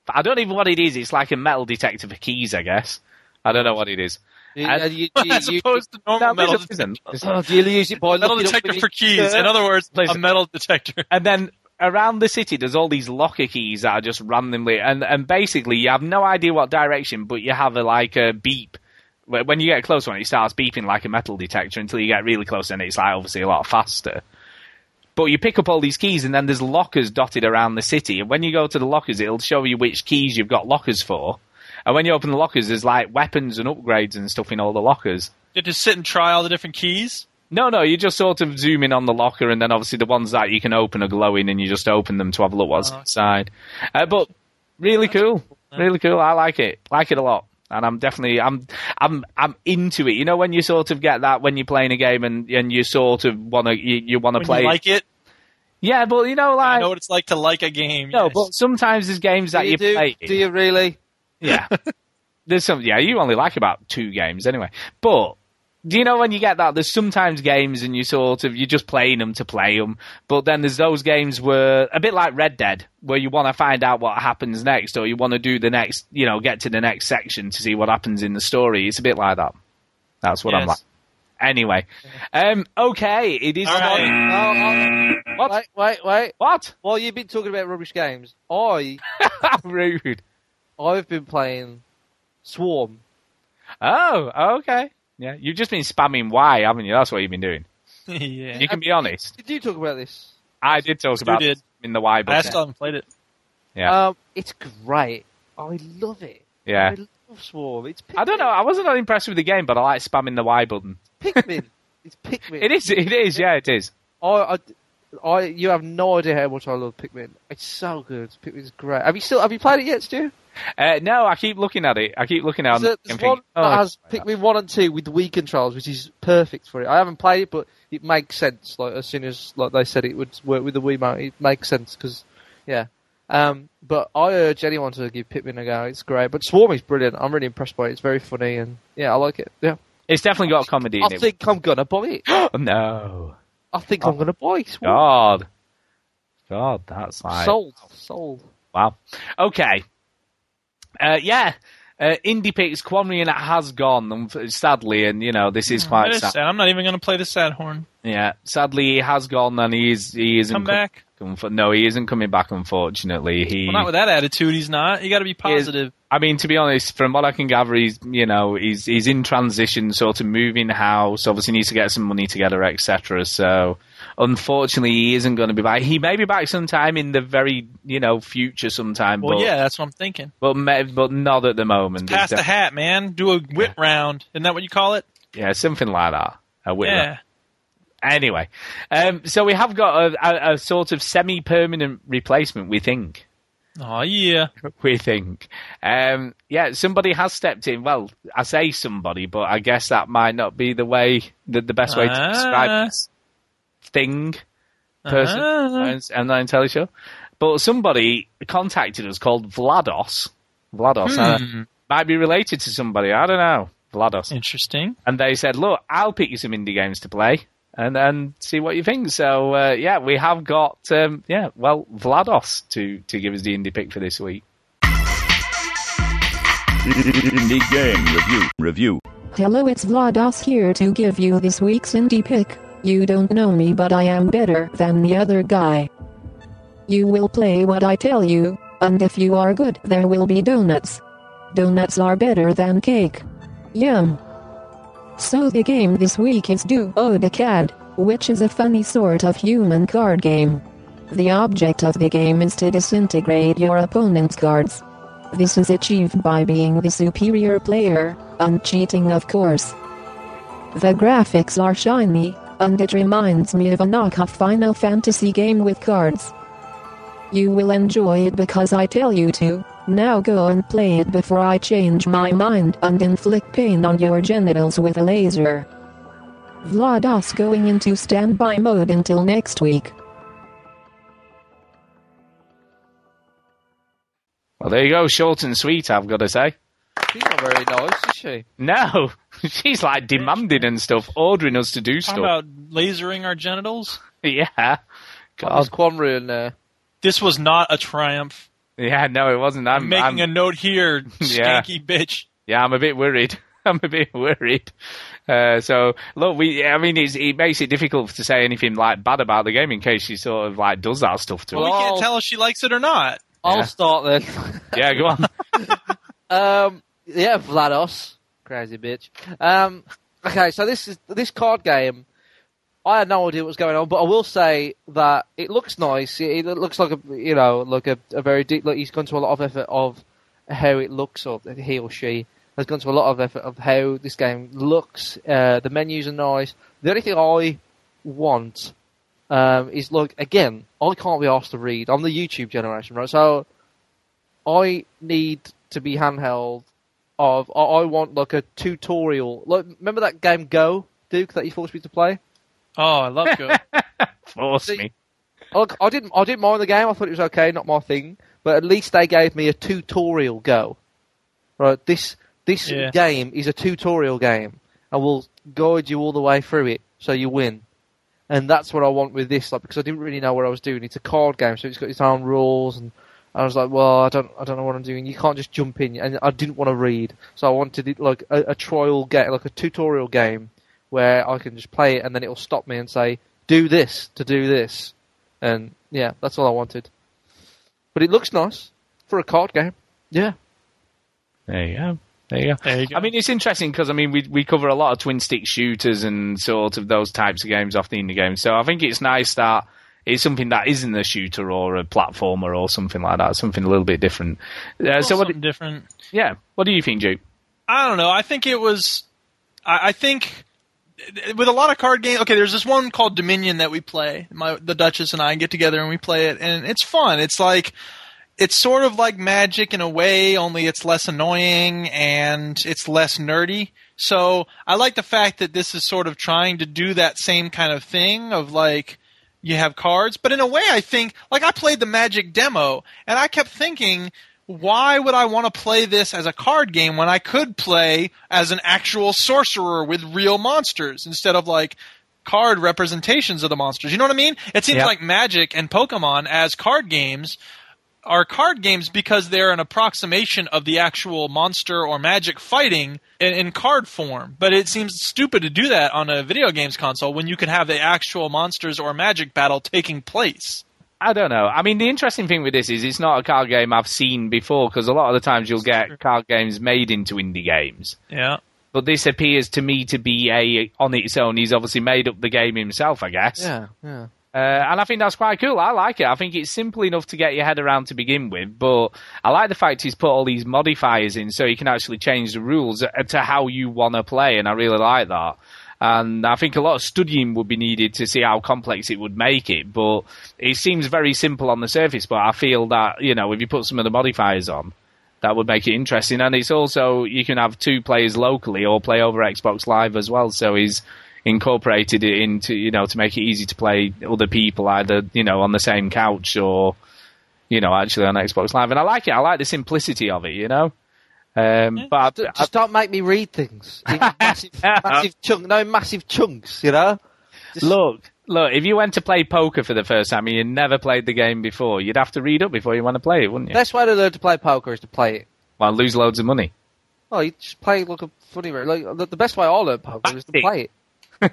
I don't even know what it is. It's like a metal detector for keys, I guess. I don't know what it is. Uh, you- [LAUGHS] you- As you- opposed to normal metal, listen. [LAUGHS] Oh, do you use it by metal detector for keys. In other words, a metal detector. [LAUGHS] And then around the city, there's all these locker keys that are just randomly, and and basically you have no idea what direction, but you have a like a beep. When you get close to one, it starts beeping like a metal detector until you get really close, and it's like obviously a lot faster. But you pick up all these keys, and then there's lockers dotted around the city. And when you go to the lockers, it'll show you which keys you've got lockers for. And when you open the lockers, there's like weapons and upgrades and stuff in all the lockers. You have to sit and try all the different keys. No, no, you just sort of zoom in on the locker, and then obviously the ones that you can open are glowing, and you just open them to have a look what's Oh, okay. inside. Uh, but really cool, really cool. I like it, like it a lot, and I'm definitely I'm I'm I'm into it. You know, when you sort of get that when you're playing a game and and you sort of want to you, you want to play, you like it, yeah, but you know, like I like know what it's like to like a game. no, yes. but sometimes there's games that Do you you do, play. do you really? Yeah. there's some, yeah, you only like about two games anyway. But, do you know when you get that? There's sometimes games and you sort of, you're just playing them to play them. But then there's those games where, a bit like Red Dead, where you want to find out what happens next or you want to do the next, you know, get to the next section to see what happens in the story. It's a bit like that. That's what I'm like. Anyway. Um, okay, it is All right. time. Oh, oh, What? Wait, wait, wait. What? While you've been talking about rubbish games, I [LAUGHS] Rude. I've been playing Swarm. Oh, okay. Yeah, you've just been spamming Y, haven't you? That's what you've been doing. [LAUGHS] yeah. You can be honest. Did you talk about this? I did talk Stu about did. it in the Y book. I still haven't played it. Yeah. Um, it's great. I love it. yeah. I love Swarm. It's Pikmin. I don't know. I wasn't that impressed with the game, but I like spamming the Y button. Pikmin. [LAUGHS] it's Pikmin. It is. It is. Yeah, it is. I, I, I, you have no idea how much I love Pikmin. It's so good. Pikmin's great. Have you still have you played it yet, Stu? Uh, no, I keep looking at it. I keep looking at it. There's, and there's thinking, one oh, that has Pikmin one and two with the Wii controls, which is perfect for it. I haven't played it, but it makes sense. Like as soon as like they said it would work with the Wiimote, it makes sense because yeah. Um, but I urge anyone to give Pikmin a go. It's great. But Swarm is brilliant. I'm really impressed by it. It's very funny and yeah, I like it. Yeah. It's definitely got comedy in I it. think I'm gonna buy it. Oh, [GASPS] no. I think I'm gonna buy Swarm. God. God, that's like Sold. Sold. wow. Okay. Uh, yeah. Uh, Indie Picks it has gone, sadly, and you know this is quite is sad. sad. I'm not even going to play the sad horn. Yeah, sadly he has gone, and he is he isn't Come co- back. no, he isn't coming back. Unfortunately, he. Well, not with that attitude. He's not. You got to be is- positive. I mean, to be honest, from what I can gather, he's you know he's he's in transition, sort of moving house. Obviously, needs to get some money together, etc. So, unfortunately, he isn't going to be back. He may be back sometime in the very you know future, sometime. Well, but, yeah, that's what I'm thinking. but but not at the moment. Pass the hat, man. Do a wit round. Isn't that what you call it? yeah, something like that. A whip Yeah. Anyway, um, so we have got a, a, a sort of semi-permanent replacement. We think. Oh yeah. [LAUGHS] we think. Um, yeah, somebody has stepped in. Well, I say somebody, but I guess that might not be the way, the, the best way to describe this thing, person. I'm- I'm not entirely. But somebody contacted us called Vlados. Vlados. uh, Hmm. might be related to somebody. I don't know. Vlados. Interesting. And they said, look, I'll pick you some indie games to play. And and see what you think. So uh, yeah, we have got um, yeah, well, Vlados to to give us the indie pick for this week. Indie Game Review. Review. Hello, it's Vlados here to give you this week's indie pick. You don't know me, but I am better than the other guy. You will play what I tell you, and if you are good, there will be donuts. Donuts are better than cake. Yum. So the game this week is Duodecad, which is a funny sort of human card game. The object of the game is to disintegrate your opponent's cards. This is achieved by being the superior player, and cheating of course. The graphics are shiny, and it reminds me of a knockoff Final Fantasy game with cards. You will enjoy it because I tell you to. Now go and play it before I change my mind and inflict pain on your genitals with a laser. Vlados going into standby mode until next week. Well, there you go, short and sweet. I've got to say. She's not very nice, is she? No, [LAUGHS] she's like demanding and stuff, ordering us to do Talking stuff. about lasering our genitals. yeah. There's God. Quanry in there. This was not a triumph. Yeah, no, it wasn't. I'm, I'm making I'm- a note here, [LAUGHS] Yeah. skanky bitch. Yeah, I'm a bit worried. [LAUGHS] I'm a bit worried. Uh, so look, we. I mean, it's, it makes it difficult to say anything like bad about the game in case she sort of like does that stuff to Well, we can't tell if she likes it or not. I'll Yeah. start then. Yeah, go on. Um, yeah, Vlados, crazy bitch. Um, okay, so this is this card game. I had no idea what was going on, but I will say that it looks nice. It, it looks like a you know like a, a very deep. Like he's gone to a lot of effort of how it looks, or he or she has gone to a lot of effort of how this game looks. Uh, the menus are nice. The only thing I want um, is look again. I can't be asked to read. I'm the YouTube generation, right? So I need to be handheld. Of I, I want like a tutorial. Like remember that game Go Duke that you forced me to play? Oh, I love Go. [LAUGHS] Force See- me. Look, I didn't. I didn't mind the game. I thought it was okay, not my thing. But at least they gave me a tutorial Go. Right, this this Yeah. game is a tutorial game, and will guide you all the way through it, so you win. And that's what I want with this, like because I didn't really know what I was doing. It's a card game, so it's got its own rules, and I was like, well, I don't, I don't know what I'm doing. You can't just jump in, and I didn't want to read, so I wanted it like a, a trial game, like a tutorial game, where I can just play it, and then it'll stop me and say, do this to do this, and yeah, that's all I wanted. But it looks nice for a card game. Yeah. There you go. There you go. There you go. I mean, it's interesting because I mean we we cover a lot of twin stick shooters and sort of those types of games off the indie games. So I think it's nice that it's something that isn't a shooter or a platformer or something like that. Something a little bit different. Uh, so what? something different. Yeah. What do you think, Duke? I don't know. I think it was. I, I think with a lot of card games. Okay, there's this one called Dominion that we play. My the Duchess and I get together and we play it, and it's fun. It's like it's sort of like Magic in a way, only it's less annoying and it's less nerdy. So I like the fact that this is sort of trying to do that same kind of thing of like you have cards, but in a way I think like I played the Magic demo and I kept thinking why would I want to play this as a card game when I could play as an actual sorcerer with real monsters instead of like card representations of the monsters? You know what I mean? It seems Yeah. like Magic and Pokemon as card games are card games because they're an approximation of the actual monster or magic fighting in, in card form. But it seems stupid to do that on a video games console when you could have the actual monsters or magic battle taking place. I don't know. I mean, the interesting thing with this is it's not a card game I've seen before because a lot of the times you'll get card games made into indie games. Yeah. But this appears to me to be a on its own. He's obviously made up the game himself, I guess. Yeah. Yeah. Uh, and I think that's quite cool. I like it. I think it's simple enough to get your head around to begin with, but I like the fact he's put all these modifiers in so you can actually change the rules to how you want to play, and I really like that. And I think a lot of studying would be needed to see how complex it would make it, but it seems very simple on the surface, but I feel that, you know, if you put some of the modifiers on, that would make it interesting. And it's also, you can have two players locally or play over Xbox Live as well, so he's incorporated it into you know to make it easy to play other people either you know on the same couch or you know actually on Xbox Live and I like it I like the simplicity of it you know um, but D- Just don't make me read things in [LAUGHS] massive, massive chunk, no massive chunks. You know. Just- look look if you went to play poker for the first time and you never played the game before you'd have to read up before you want to play it wouldn't you Best way to learn to play poker is to play it. well lose loads of money Oh, you just play like a funny. Like the, the best way I learn poker is to play it.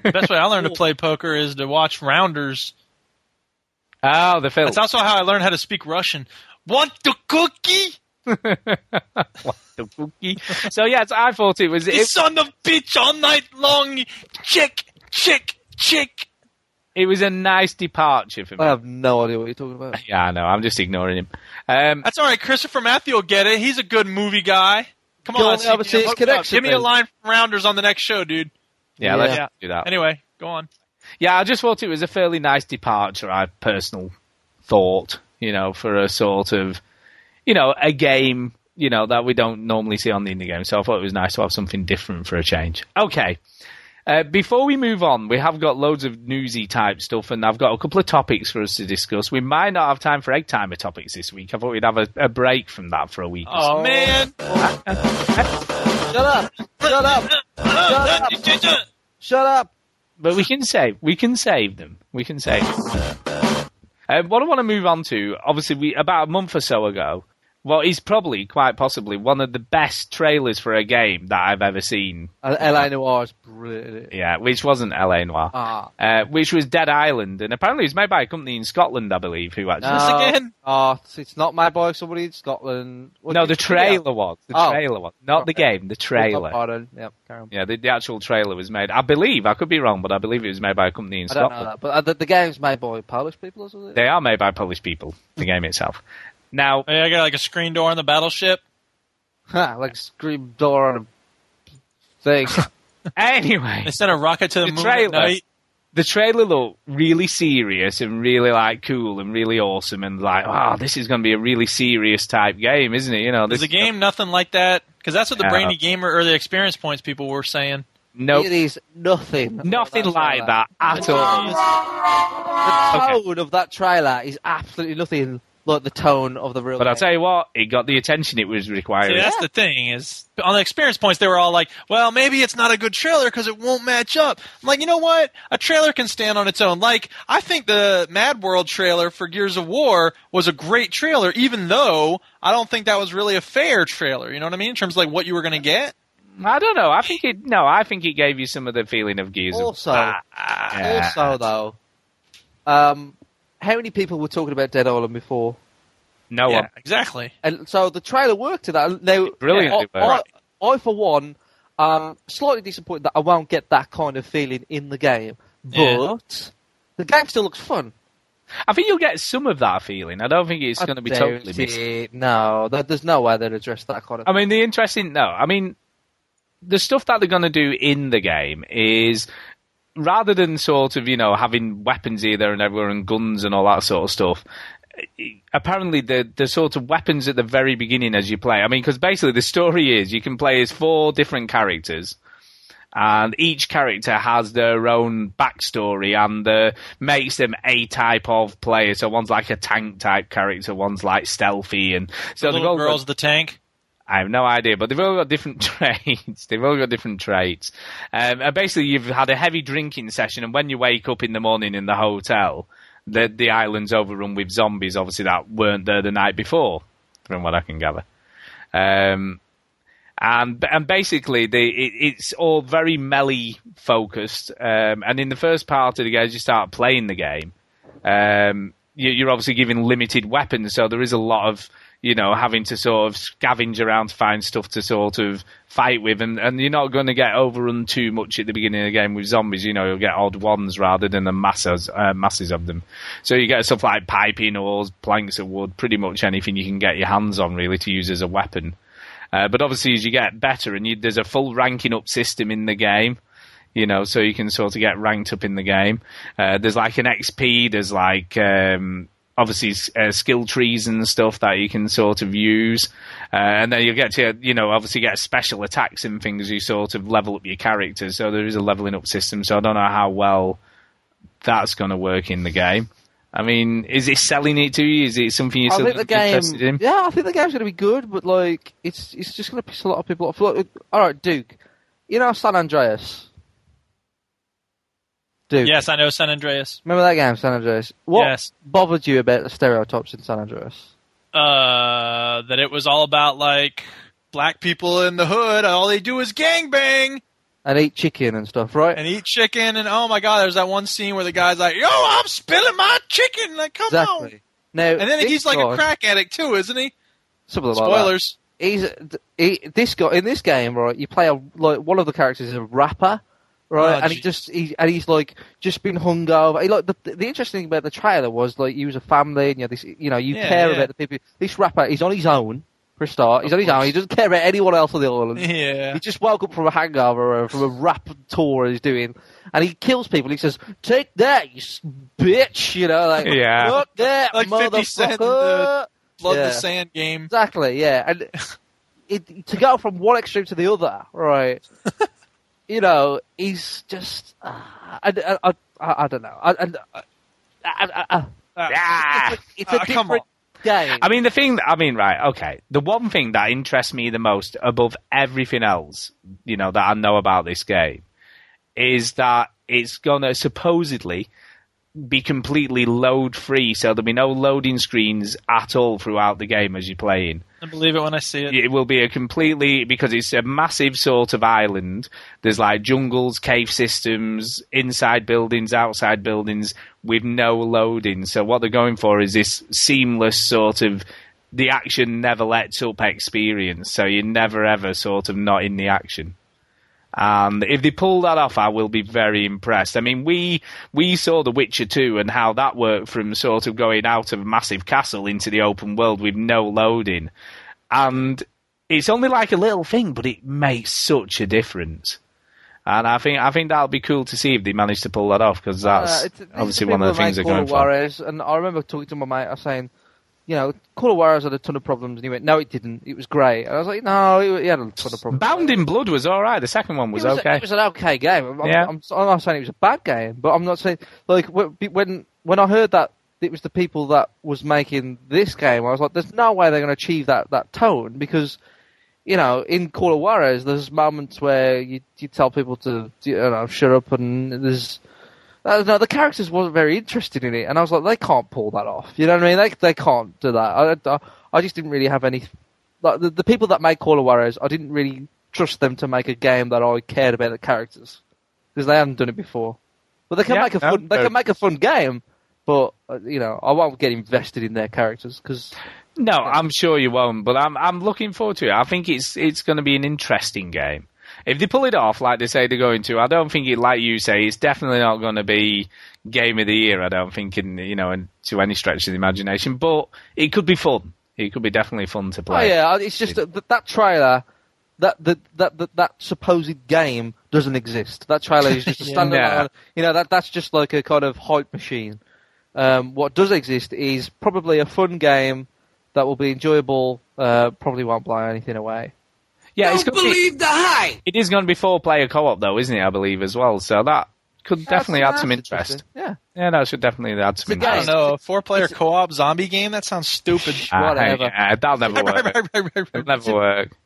The best way I learned to play poker is to watch Rounders. oh the film That's also how I learned how to speak Russian. Want the cookie? [LAUGHS] What the cookie? so yeah so I thought it was The it, son of bitch all night long. Chick, chick, chick. it was a nice departure for me I have no idea what you're talking about. [LAUGHS] yeah I know I'm just ignoring him um, That's all right. Christopher Matthew will get it. He's a good movie guy. Come on, on the other CBS, six connection, Give me a line from Rounders on the next show, dude. Yeah, let's Yeah. do that Anyway, go on. Yeah, I just thought it was a fairly nice departure. I personal thought, you know, for a sort of, you know, a game, you know, that we don't normally see on the indie game. So I thought it was nice to have something different for a change. Okay. Uh, before we move on, we have got loads of newsy type stuff, and I've got a couple of topics for us to discuss. We might not have time for egg timer topics this week. I thought we'd have a, a break from that for a week. or so. Oh, man. [LAUGHS] Shut up! Shut up! Shut up! [LAUGHS] Shut up! But we can save. We can save them. We can save. Them. Uh, what I want to move on to, obviously, we about a month or so ago. Well, he's probably quite possibly one of the best trailers for a game that I've ever seen. Uh, LA Noire is brilliant. Yeah, which wasn't LA Noire, Ah. uh, which was Dead Island, and apparently it was made by a company in Scotland, I believe, who actually. No. again? Oh, it's- it's not made by somebody in Scotland. What no, the you- yeah. trailer was. The Oh. trailer was. Not the game, the trailer. Pardon. Yep, carry on. Yeah, the, the actual trailer was made. I believe, I could be wrong, but I believe it was made by a company in I don't know Scotland. that, but uh, the, the game's made by Polish people, isn't it? They are made by Polish people, the game itself. Now, I got like a screen door on the battleship. Ha, [LAUGHS] like screen door on a thing. [LAUGHS] anyway, They sent a rocket to the, the moon trailer, at night. the trailer looked really serious and really like cool and really awesome and like, wow, this is going to be a really serious type game, isn't it? You know, Is this the game nothing like that? Because that's what the Yeah. brainy gamer or the experience points people were saying. Nope. It is nothing. Nothing That's like that at all. The tone of that trailer is absolutely nothing like the tone of the real. But I'll tell you what, it got the attention it was requiring. See, that's the thing is on the experience points they were all like, "Well, maybe it's not a good trailer because it won't match up." I'm like, you know what? A trailer can stand on its own. Like, I think the Mad World trailer for Gears of War was a great trailer, even though I don't think that was really a fair trailer. You know what I mean? In terms of like what you were going to get. I don't know. I think it. No, I think it gave you some of the feeling of Gears. of- Also, Ah, yeah. also though, um, how many people were talking about Dead Island before? no yeah, one. exactly. And so the trailer worked to that. Now, Brilliantly I, I, worked. I, for one, um, slightly disappointed that I won't get that kind of feeling in the game, but Yeah. the game still looks fun. I think you'll get some of that feeling. I don't think it's I going to be totally missed. No, there's no way they'd address that kind of. I mean, the interesting. No, I mean, the stuff that they're going to do in the game is rather than sort of you know having weapons here, there, and everywhere, and guns and all that sort of stuff. Apparently, the the sort of weapons at the very beginning as you play. I mean, because basically the story is you can play as four different characters. And each character has their own backstory and uh, makes them a type of player. So one's like a tank type character, one's like stealthy, and so the little all girl's the tank. I have no idea, but they've all got different [LAUGHS] traits. they've all got different traits. Um, and basically, you've had a heavy drinking session, and when you wake up in the morning in the hotel, the the island's overrun with zombies. Obviously, that weren't there the night before, from what I can gather. Um, and and basically, it, it's all very melee focused. Um, and in the first part of the game, as you start playing the game, um, you, you're obviously given limited weapons, so there is a lot of you know having to sort of scavenge around to find stuff to sort of fight with, and, and you're not going to get overrun too much at the beginning of the game with zombies. You know, you'll get odd ones rather than the masses uh, masses of them. So you get stuff like piping oars, planks of wood, pretty much anything you can get your hands on really to use as a weapon. Uh, but obviously, as you get better, and you, there's a full ranking up system in the game, you know, so you can sort of get ranked up in the game. Uh, there's like an XP, there's like um, obviously uh, skill trees and stuff that you can sort of use, uh, and then you get to you know obviously get special attacks and things. You sort of level up your characters, so there is a leveling up system. So I don't know how well that's going to work in the game. I mean, is it selling it to you? Is it something you're I think the game. interested in? Yeah, I think the game's going to be good, but like, it's it's just going to piss a lot of people off. Look, all right, Duke. You know San Andreas. Duke. Yes, I know San Andreas. Remember that game, San Andreas? What Yes. bothered you about the stereotypes in San Andreas? Uh, that it was all about like black people in the hood. All they do is gangbang And eat chicken and stuff, right? and eat chicken. And oh my god, there's that one scene where the guy's like, "Yo, I'm spilling my chicken!" Like, come on. exactly. Now, And then he's like guy- a crack addict too, isn't he? Something like that. Spoilers. he's he, this guy in this game, right? You play a like one of the characters is a rapper, right? Oh, and he just he and he's like just been hungover. He, like the the interesting thing about the trailer was like you was a family and you had this, you know, you Yeah, care yeah. about the people. This rapper, he's on his own for a start. He's on his own. He doesn't care about anyone else on the island. [LAUGHS] Yeah. He just woke up from a hangover or from a rap tour he's doing, and he kills people. He says, "Take that, you bitch!" You know, like [LAUGHS] Yeah. "Fuck that, Like 50 Cent the motherfucker." Blood Yeah. the Sand game. Exactly, yeah. And [LAUGHS] it, to go from one extreme to the other, right? You know, he's just. Uh, I, I, I, I don't know. I, Ah, it's a, it's a different game. I mean, the thing, I mean, right, okay. The one thing that interests me the most above everything else, you know, that I know about this game is that it's gonna supposedly be completely load free, so there'll be no loading screens at all throughout the game as you're playing. I believe it when I see it. It will be a completely because it's a massive sort of island. There's like jungles, cave systems, inside buildings, outside buildings with no loading. So what they're going for is this seamless sort of the action never lets up experience. So you're never ever sort of not in the action. And if they pull that off, I will be very impressed. I mean, we we saw The Witcher 2 and how that worked from sort of going out of a massive castle into the open world with no loading. And it's only like a little thing, but it makes such a difference. And I think I think that'll be cool to see if they manage to pull that off because that's Uh, it's- it's obviously one of the things they're going for. And I remember talking to my mate, I was saying, you know, Call of Juarez had a ton of problems, and he went, no, it didn't. It was great. And I was like, no, it, he had a ton of problems. Bound in Blood was all right. The second one was, was, okay. It was an okay game. I'm, Yeah. I'm, I'm not saying it was a bad game, but I'm not saying like when when I heard that it was the people that was making this game, I was like, there's no way they're going to achieve that that tone because you know in Call of Juarez there's moments where you you tell people to you know shut up and there's. Don't the characters wasn't very interested in it, and I was like, they can't pull that off. You know what I mean? They they can't do that. I, I, I just didn't really have any. Like the, the people that make Call of Juarez, I didn't really trust them to make a game that I cared about the characters because they hadn't done it before. But they can Yeah, make a no, fun. They can make a fun game, but uh, you know, I won't get invested in their characters because No, I'm sure you won't, but I'm I'm looking forward to it. I think it's it's going to be an interesting game. If they pull it off like they say they're going to, I don't think it, like you say, it's definitely not going to be game of the year. I don't think, in you know, in, to any stretch of the imagination, but it could be fun. It could be definitely fun to play. oh yeah, it's just that, that, that trailer. That, that that that that supposed game doesn't exist. That trailer is just a [LAUGHS] Yeah. standalone. Yeah. You know that that's just like a kind of hype machine. Um, what does exist is probably a fun game that will be enjoyable. Uh, probably won't blow anything away. Yeah. It's gonna be, the hype. it is going to be four player co op though, isn't it? I believe as well. So that could definitely add some interest. Yeah. Yeah, that should definitely add some It's a I game. interest. don't know. A four player co op zombie game? That sounds stupid. Ah, Whatever. yeah, that'll never [LAUGHS] work. It'll never work.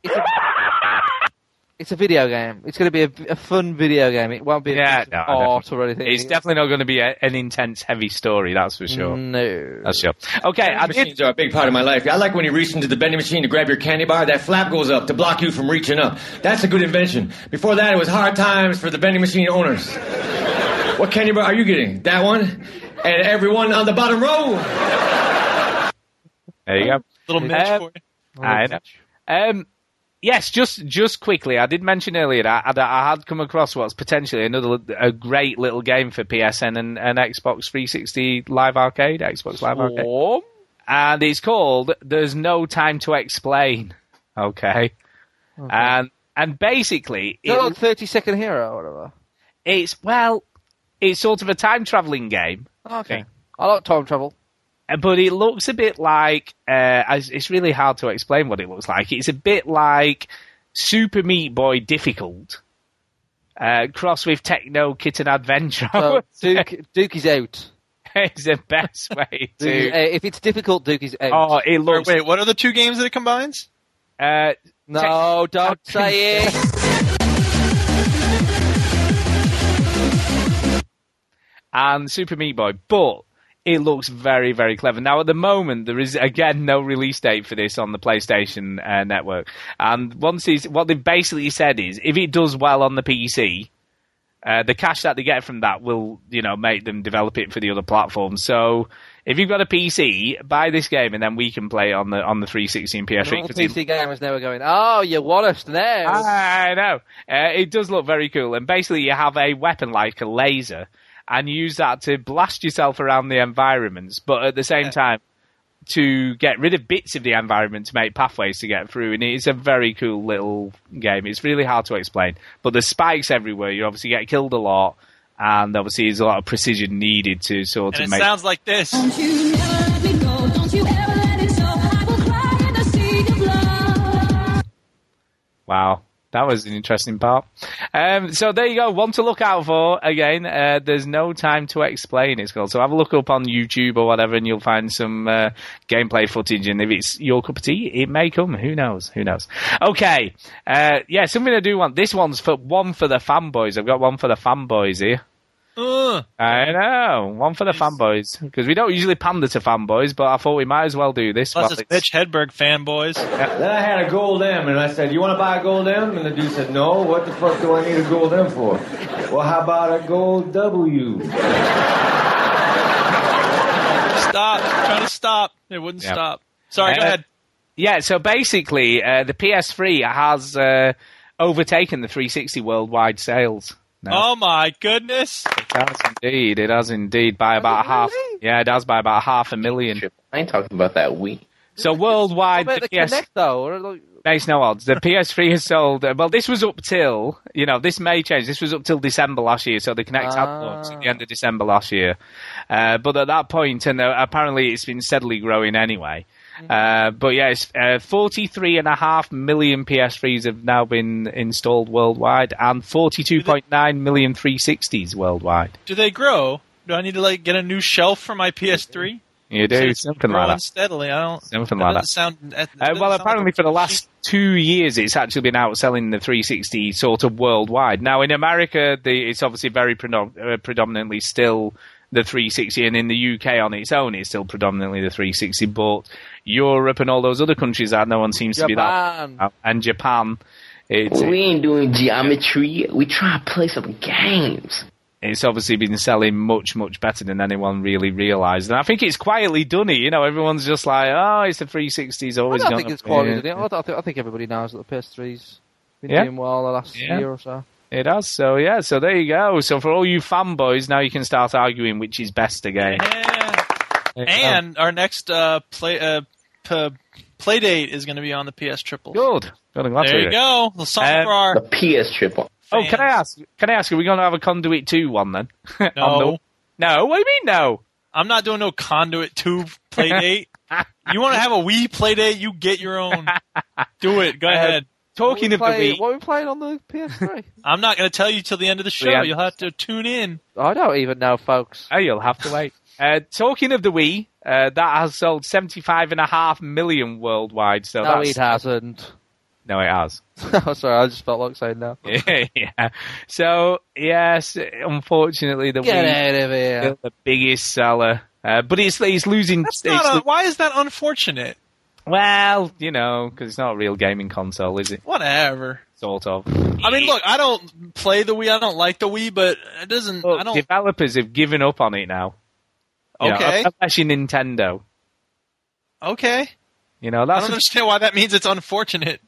It's a, video game. It's going to be a, a fun video game. It won't be a Yeah, piece of no, art or anything. It's definitely not going to be a, an intense, heavy story. That's for sure. no. That's sure. Okay, I did. Machines are a big part of my life. I like when you reach into the vending machine to grab your candy bar, that flap goes up to block you from reaching up. That's a good invention. Before that, it was hard times for the vending machine owners. What candy bar are you getting? That one? And everyone on the bottom row? There you go. Little Mitch Um, for you. I know. Um, yes, just just quickly, I did mention earlier that, that I had come across what's potentially another a great little game for PSN and, and Xbox 360 Live Arcade, Xbox Live Arcade, and it's called "There's No Time to Explain." Okay, and and basically, that like 30 Second Hero or whatever? it's well, it's sort of a time traveling game. Okay. I like time travel. Uh, but it looks a bit like uh, it's it's really hard to explain what it looks like. It's a bit like Super Meat Boy difficult, uh, cross with Techno Kitten Adventure. So [LAUGHS] Duke, Duke is out. it's the best [LAUGHS] way to. uh, if it's difficult, Duke is out. Oh, it looks. wait, what are the two games that it combines? Uh, no, don't [LAUGHS] say it. and Super Meat Boy, but it looks very, very clever. Now, at the moment, there is again no release date for this on the PlayStation uh, network. And once what they've basically said is, if it does well on the PC, uh, the cash that they get from that will, you know, make them develop it for the other platforms. So, if you've got a PC, buy this game, and then we can play on the on the 360 and PS3. All 'cause it- PC gamers never going, oh, you want us now. I know. Uh, it does look very cool. And basically, you have a weapon like a laser, and use that to blast yourself around the environments, but at the same time, to get rid of bits of the environment to make pathways to get through. And it's a very cool little game. It's really hard to explain. But there's spikes everywhere. You obviously get killed a lot. And obviously, there's a lot of precision needed to sort And of it make. sounds like this. Wow. That was an interesting part. Um, so there you go. One to look out for. Again, uh, there's no time to explain. It's called. So have a look up on YouTube or whatever, and you'll find some uh, gameplay footage. And if it's your cup of tea, it may come. Who knows? Who knows? Okay. Uh, yeah, something I do want. This one's for one for the fanboys. I've got one for the fanboys here. Uh, I know. One for the fanboys. Because we don't usually pander to fanboys, but I thought we might as well do this. plus while it's it's- Mitch Hedberg fanboys. Then I had a gold M, and I said, "You want to buy a gold M?" And the dude said, "No. What the fuck do I need a gold M for?" Well, how about a gold W? Stop. trying to stop. It wouldn't Yeah. stop. Sorry, go Uh, ahead. Yeah, so basically, uh, the PS3 has uh, overtaken the 360 worldwide sales. Now. Oh my goodness. It has indeed. It has indeed by about half. Yeah, it has by about half a million. I ain't talking about that Wii. So worldwide, What about the the PS Kinect though? Or makes no odds. The PS3 has sold. Uh, well, this was up till you know this may change. This was up till December last year. So the Kinect had launched at the end of December last year. Uh, but at that point, and uh, apparently it's been steadily growing anyway. Uh, but yeah, it's, uh, 43 and a half million PS3s have now been installed worldwide and 42.9 million 360s worldwide. Do they grow? Do I need to like get a new shelf for my PS3? You do It's something like that. steadily. I don't. Something that like doesn't Sound, that Uh, well, apparently like for the last two years, it's actually been outselling the 360 sort of worldwide. Now, in America, the, it's obviously very predom- uh, predominantly still the 360, and in the UK on its own, it's still predominantly the 360. But Europe and all those other countries that no one seems to be that, and Japan, it's we ain't doing geometry. We try to play some games. it's obviously been selling much, much better than anyone really realised. And I think it's quietly done it. You know, everyone's just like, oh, it's the 360's I always don't gonna think it's be- quality. does it? I, think, I think everybody knows that the PS3's been Yeah. doing well the last Yeah. year or so. It has. So yeah. So there you go. So for all you fanboys, now you can start arguing which is best again. And our next uh, play uh, p- play date is going to be on the PS Triple. Good. Good. I'm glad to There hear you it. go. The song Um, for our The PS triple. Oh, can I ask? Can I ask? Are we going to have a Conduit Two one then? [LAUGHS] On No. the- no. What do you mean no? I'm not doing no Conduit 2 play date. [LAUGHS] you want to have a Wii play date? You get your own. [LAUGHS] Do it. Go Uh, ahead. Talking of Play- the Wii, what are we playing on the PS3? [LAUGHS] I'm not going to tell you till the end of the show. You'll have to tune in. I don't even know, folks. oh, you'll have to wait. [LAUGHS] Uh, talking of the Wii, uh, that has sold seventy-five and a half million worldwide. So no, that's it hasn't. no, it has. [LAUGHS] Oh, Sorry, I just felt like saying no. yeah. So yes, unfortunately, the Get Wii out of here. the biggest seller. Uh, but it's it's losing. That's it's not lo- a, why is that unfortunate? Well, you know, because it's not a real gaming console, is it? Whatever. Sort of. I mean, look, I don't play the Wii. I don't like the Wii, but it doesn't. Look, I don't. developers have given up on it now. You know, Okay. especially Nintendo. Okay. You know, I don't understand why that means it's unfortunate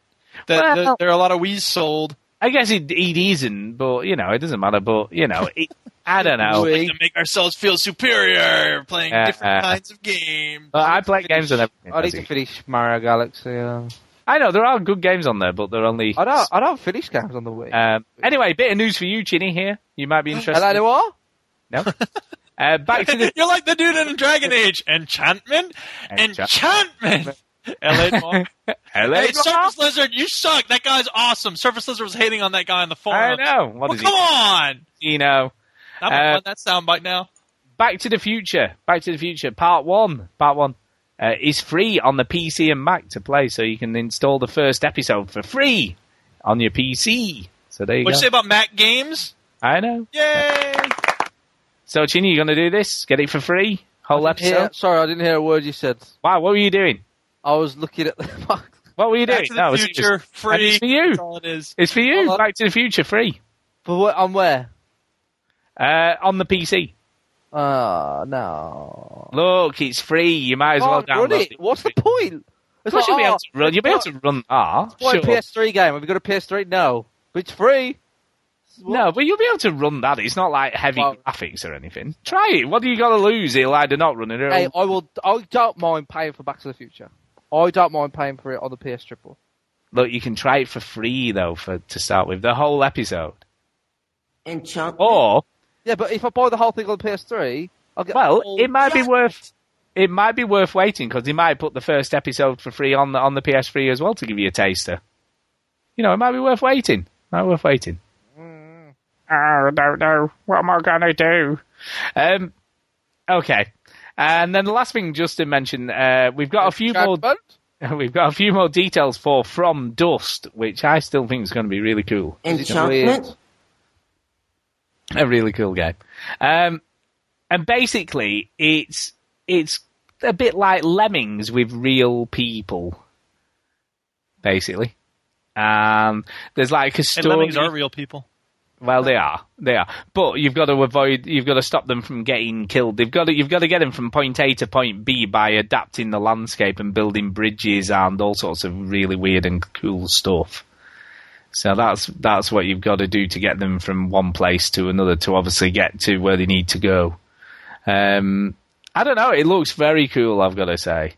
that, Well- that there are a lot of Wii's sold. I guess it, it isn't, but you know, it doesn't matter. But you know, it, I don't know. We like to make ourselves feel superior playing Uh, different uh, kinds of games. But I play games on everything. I need to finish Mario Galaxy. Uh, I know there are good games on there, but they're only. I don't. I don't finish games on the Wii. Um, anyway, bit of news for you, Chinny. Here, you might be interested. Hello, what? No. Uh, back to the [LAUGHS] You're like the dude in Dragon Age. Enchantment? Enchantment! LA Talk. Hello. Hey, Surface Lizard, you suck. That guy's awesome. Surface Lizard was hating on that guy on the forum. I know. What well, come he? on. You know. I'm Uh, on that soundbite now. Back to the Future. Back to the Future. Part one. Part one uh, is free on the PC and Mac to play, so you can install the first episode for free on your PC. So there you What'd go. you say about Mac Games? I know. Yay! So Chinny, you gonna do this? Get it for free? Whole episode? Yeah, sorry, I didn't hear a word you said. Wow, what were you doing? I was looking at the. [LAUGHS] What were you doing? Back doing? to the no, it's Future, just- free. It's for you. That's all it is. It's for you. Hello? Back to the Future, free but what, on where? uh, on the PC. Uh, no. Look, it's free. You might as well Can't run download it. What's the point? Of course, you'll be able to run. You'll be able to run that. Why Sure. a PS3 game? Have you got a PS3? No. But it's free. No, but you'll be able to run that. It's not like heavy Well- graphics or anything. Try it. What do you got to lose? It'll either not run it Hey, I will. I don't mind paying for Back to the Future. I don't mind paying for it on the PS Triple. look. You can try it for free though, for to start with the whole episode. Enchantment. Or Yeah, but if I buy the whole thing on the PS3, I'll get. well, it might be worth. It might be worth waiting because they might put the first episode for free on the on the PS3 as well to give you a taster. you know, it might be worth waiting. Might be worth waiting. Mm. Oh, I don't know. What am I gonna do? Um, okay. And then the last thing just to mention, uh, we've got a few more. [LAUGHS] We've got a few more details for From Dust, which I still think is going to be really cool. Enchantment? A really cool game. Um, and basically, it's it's a bit like Lemmings with real people. Basically, um, there's like a And story. lemmings are real people. Well, they are, they are, but you've got to avoid, you've got to stop them from getting killed. They've got to, you've got to get them from point A to point B by adapting the landscape and building bridges and all sorts of really weird and cool stuff. So that's that's what you've got to do to get them from one place to another to obviously get to where they need to go. Um, I don't know. It looks very cool. I've got to say.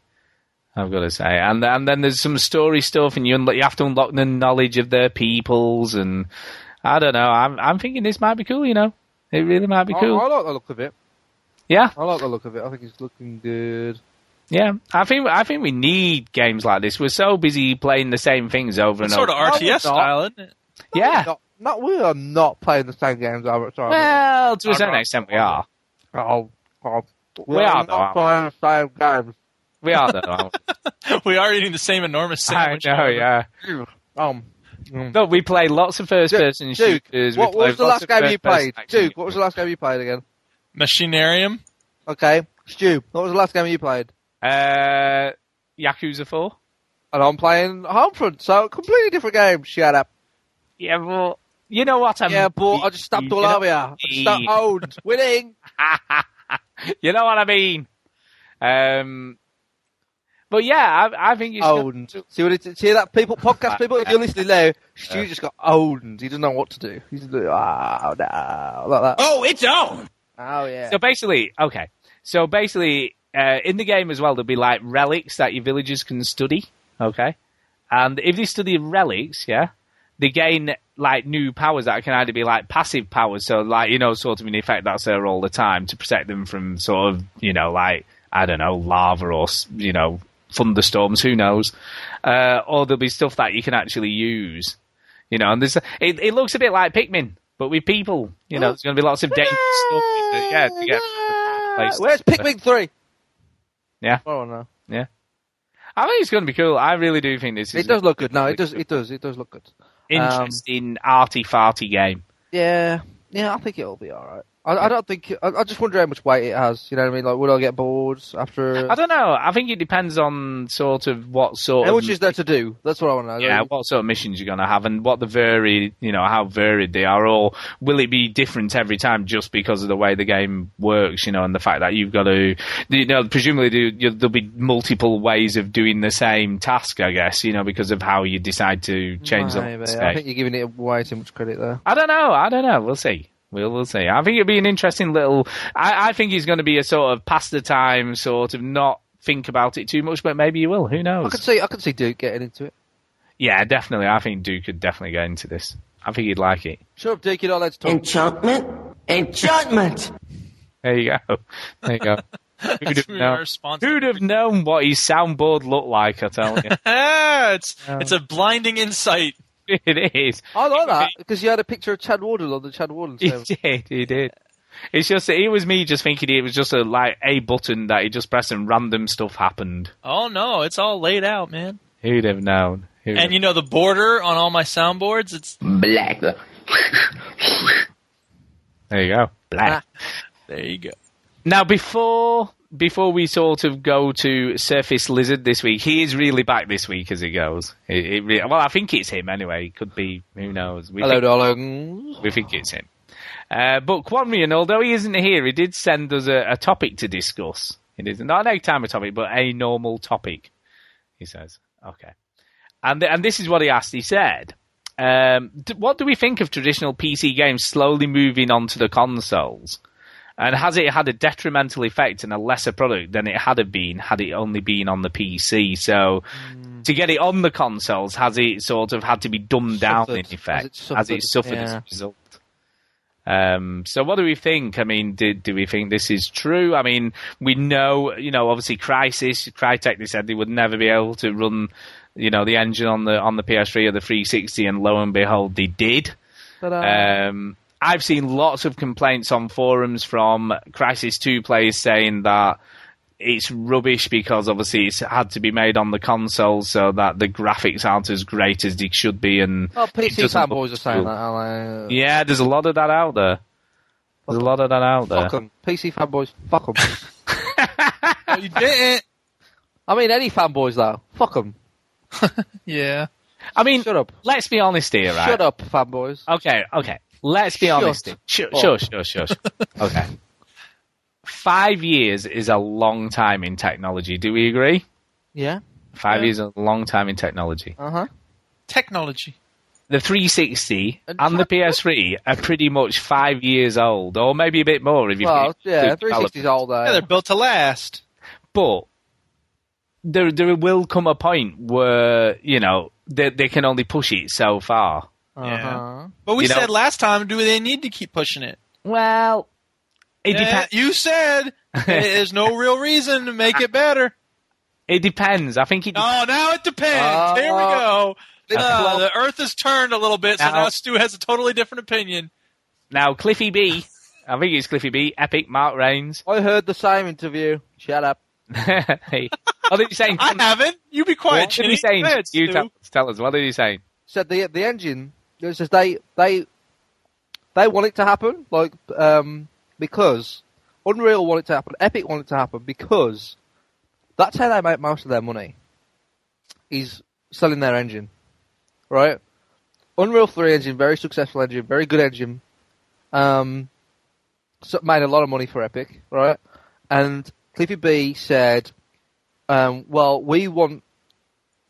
I've got to say, and and then there's some story stuff, and you unlock, you have to unlock the knowledge of their peoples, and I don't know. I'm I'm thinking this might be cool. You know, it really might be cool. I like the look of it. Yeah, I like the look of it. I think it's looking good. yeah. I think I think we need games like this. We're so busy playing the same things over and sort over. of RTS not. style, isn't it? yeah. Not, not we are not playing the same games over sorry. Well, to a certain extent, we are. Oh, oh. We are, not aren't playing the same games. We are though. we? [LAUGHS] we are eating the same enormous I sandwich. know. Yeah. Um. No, we play lots of first-person Duke, shooters. we what, what was the last game you played? action Duke, what was the last game you played again? Machinarium. Okay, Stu, what was the last game you played? Uh, Yakuza Four. And I'm playing Homefront, so completely different game. Shut up. Yeah, well, you know what I'm. yeah, but I just stabbed all over you. I just stabbed owned. Winning. [LAUGHS] you know what I mean. Um, but yeah, I, I think you should. Owned. See what it, see that people podcast people. If you're listening now, Stu just got owned. He doesn't know what to do. He's like, oh no, like that. Oh, it's on! Oh yeah. So basically, okay. So basically, uh, in the game as well, there'll be like relics that your villagers can study. Okay, and if they study relics, yeah, they gain like new powers that can either be like passive powers, so like you know, sort of an effect that's there all the time to protect them from sort of you know, like I don't know, lava or you know, thunderstorms. Who knows? Uh, or there'll be stuff that you can actually use. You know, and there's it, it looks a bit like Pikmin, but with people. You know, there's going to be lots of dangerous stuff. Yeah, to get from place to Where's. Pikmin three? Yeah. Oh no. Yeah. I think it's going to be cool. I really do think this is It does look good. No, it does. It does. It does look good. Um, interesting, arty farty game. Yeah, yeah. I think it'll be all right. I, I don't think. I, I just wonder how much weight it has. You know what I mean? Like, would I get bored after? I don't know. I think it depends on sort of what sort How of much is there to do? That's what I want to know. yeah, what sort of missions you're going to have, and what the varied, you know, how varied they are, or will it be different every time just because of the way the game works, you know, and the fact that you've got to, you know, presumably do- you- there'll be multiple ways of doing the same task, I guess, you know, because of how you decide to change the Maybe. I think you're giving it way too much credit there. I don't know. I don't know. We'll see. We'll, we'll see. I think it'll be an interesting little. I, I think he's going to be a sort of pass the time, sort of not think about it too much, but maybe you will. Who knows? I could see. I could see Duke getting into it. Yeah, definitely. I think Duke could definitely get into this. I think he'd like it. Shut up, Duke. You're not allowed to talk. Enchantment? Enchantment! There you go. There you go. [LAUGHS] Who'd have, known, who'd have known what his soundboard looked like? I tell you, [LAUGHS] Ah, it's it's a blinding insight. [LAUGHS] it is. I like that because you had a picture of Chad Wardle on the Chad Wardle. He did. He did. It's just it was me just thinking it was just a like a button that he just pressed and random stuff happened. Oh no, it's all laid out, man. Who'd have known? Who'd And you know the border on all my soundboards, it's Black. [LAUGHS] There you go. Black. there you go. Now, before before we sort of go to Surface Lizard this week, he is really back this week as it goes. It, it well, I think it's him anyway. It could be. Who knows? We Hello, think, darling. we think it's him. Uh, but Quanrian, although he isn't here, he did send us a, a topic to discuss. It is not an egg timer topic, but a normal topic. He says, "Okay," and and this is what he asked. He said, um, d- "What do we think of traditional PC games slowly moving onto the consoles?" And has it had a detrimental effect in a lesser product than it had have been had it only been on the PC? So to get it on the consoles, has it sort of had to be dumbed down in effect? Has it Has it suffered? suffered as a result? Um, so what do we think? I mean, do, do we think this is true? I mean, we know, you know, obviously Crysis, Crytek, they said they would never be able to run, you know, the engine on the on the PS3 or the 360, and lo and behold, they did. Ta-da. Um, I've seen lots of complaints on forums from Crysis 2 players saying that it's rubbish because obviously it's had to be made on the console so that the graphics aren't as great as they should be and Oh, PC fanboys look are saying that, aren't they? Uh, yeah, there's a lot of that out there. There's a lot of that out there. Fuck 'em. PC fanboys, fuck 'em. [LAUGHS] No, you didn't. I mean, any fanboys though, Fuck them. [LAUGHS] Yeah. I mean, Shut up. let's be honest here, right? Shut up, fanboys. Okay, okay. Let's be Shut honest. here. Sure, up. sure, sure, sure. sure. [LAUGHS] okay. Five years is a long time in technology. Do we agree? Yeah. Five Yeah. years is a long time in technology. Uh huh. Technology. The 360 and the PS3 are pretty much five years old, or maybe a bit more if you. Well, yeah, if you 360's old. Yeah, they're built to last. But there, there will come a point where you know they, they can only push it so far. Uh-huh. But we You know- said last time, do they need to keep pushing it? Well, it Eh, depends. You said [LAUGHS] there's no real reason to make it better. It depends. I think it. Oh, now it depends. Here we go. Uh, the Earth has turned a little bit, so Now- now Stu has a totally different opinion. Now, Cliffy B, I think it's Cliffy B, Epic, Mark Reigns. I heard the same interview. Shut up. [LAUGHS] hey. What did he say? [LAUGHS] I haven't. You be quiet, What did he Chinny. say? Ahead, You tell, tell us. What did he say? Said the the engine. It says they they they want it to happen, like um because Unreal want it to happen, Epic want it to happen because that's how they make most of their money. Is selling their engine, right? Unreal Three engine, very successful engine, very good engine. Um, so made a lot of money for Epic, right? And Cliffy B said, um, "Well, we want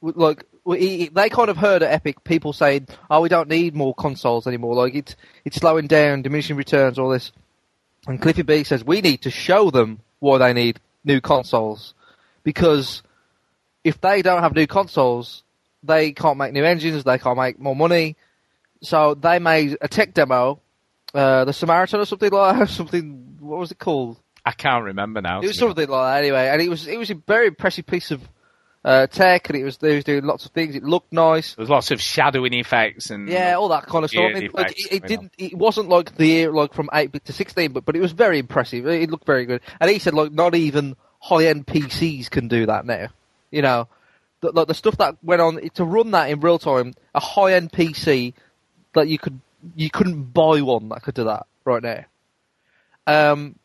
like we, they kind of heard at Epic people saying, "Oh, we don't need more consoles anymore. Like it's it's slowing down, diminishing returns, all this." And Cliffy B says, "We need to show them why they need new consoles, because if they don't have new consoles, they can't make new engines, they can't make more money. So they made a tech demo, uh, the Samaritan or something like that. [LAUGHS] Something what was it called? I can't remember now. It was something like that anyway, and it was it was a very impressive piece of uh, tech, and it was they was doing lots of things. It looked nice. There's lots of shadowing effects and Yeah, all that kind of stuff. I mean, like, it, it didn't. It wasn't like the like from eight bit to sixteen, but but it was very impressive. It, it looked very good. And he said like not even high end PCs can do that now. You know, the, like the stuff that went on to run that in real time. A high end PC that you could you couldn't buy one that could do that right now. Um.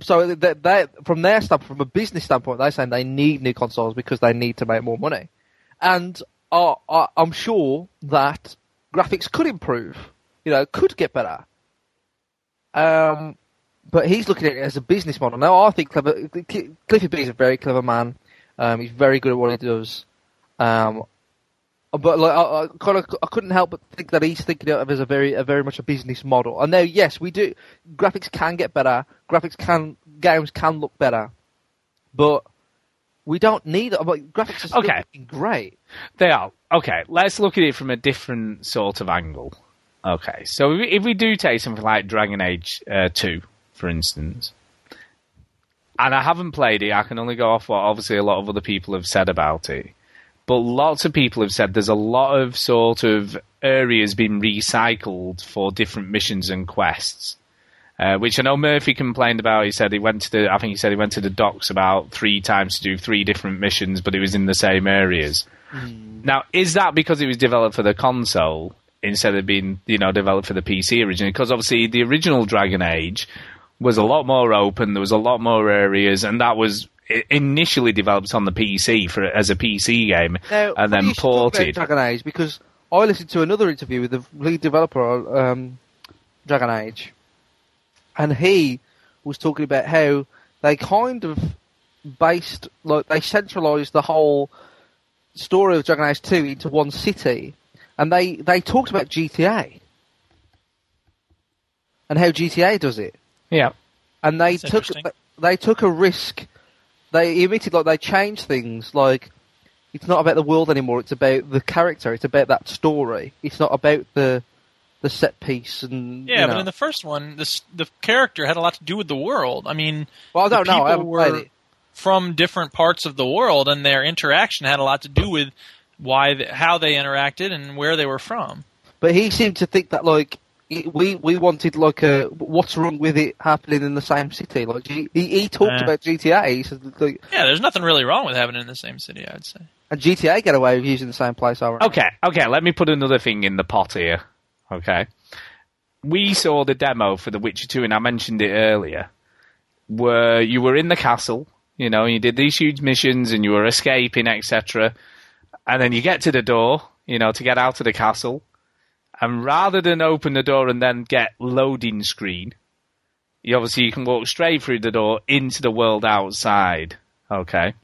So that they, from their standpoint, from a business standpoint, they're saying they need new consoles because they need to make more money, and uh, I'm sure that graphics could improve. You know, could get better. Um, but he's looking at it as a business model. Now, I think clever, Cliffy B is a very clever man. Um, he's very good at what he does. Um, but like, I, I I couldn't help but think that he's thinking of it as a very, a very much a business model. And now, yes, we do. Graphics can get better. Graphics can, games can look better, but we don't need. But graphics are still Okay. great. They are. Okay, let's look at it from a different sort of angle. Okay, so if we, if we do take something like Dragon Age uh, 2, for instance, and I haven't played it, I can only go off what obviously a lot of other people have said about it. But lots of people have said there's a lot of sort of areas being recycled for different missions and quests. Uh, which I know Murphy complained about. He said he went to the, I think he said he went to the docks about three times to do three different missions, but it was in the same areas. Now, is that because it was developed for the console instead of being, you know, developed for the PC originally? Because obviously the original Dragon Age was a lot more open. There was a lot more areas, and that was initially developed on the PC for as a PC game, Now, and then you should ported. Dragon Age because I listened to another interview with the lead developer of um, Dragon Age, and he was talking about how they kind of based like they centralized the whole story of Dragon Age Two into one city, and they they talked about GTA and how GTA does it Yeah. and they That's took they took a risk. They admitted like they changed things. Like it's not about the world anymore. It's about the character. It's about that story. It's not about the the set piece and Yeah, you but in the first one, this the character had a lot to do with the world. I mean, Well, I the don't know. I were it. from different parts of the world, and their interaction had a lot to do with why, the, how they interacted, and where they were from. But he seemed to think that like we we wanted like a what's wrong with it happening in the same city. Like he he, he talked Eh. about GTA. He said like, Yeah, there's nothing really wrong with having it in the same city. I'd say. and GTA get away with using the same place over. Okay, okay, let me put another thing in the pot here. Okay. We saw the demo for The Witcher 2, and I mentioned it earlier, where you were in the castle, you know, you did these huge missions and you were escaping, etc. And then you get to the door, you know, to get out of the castle. And rather than open the door and then get loading screen, you obviously you can walk straight through the door into the world outside. Okay.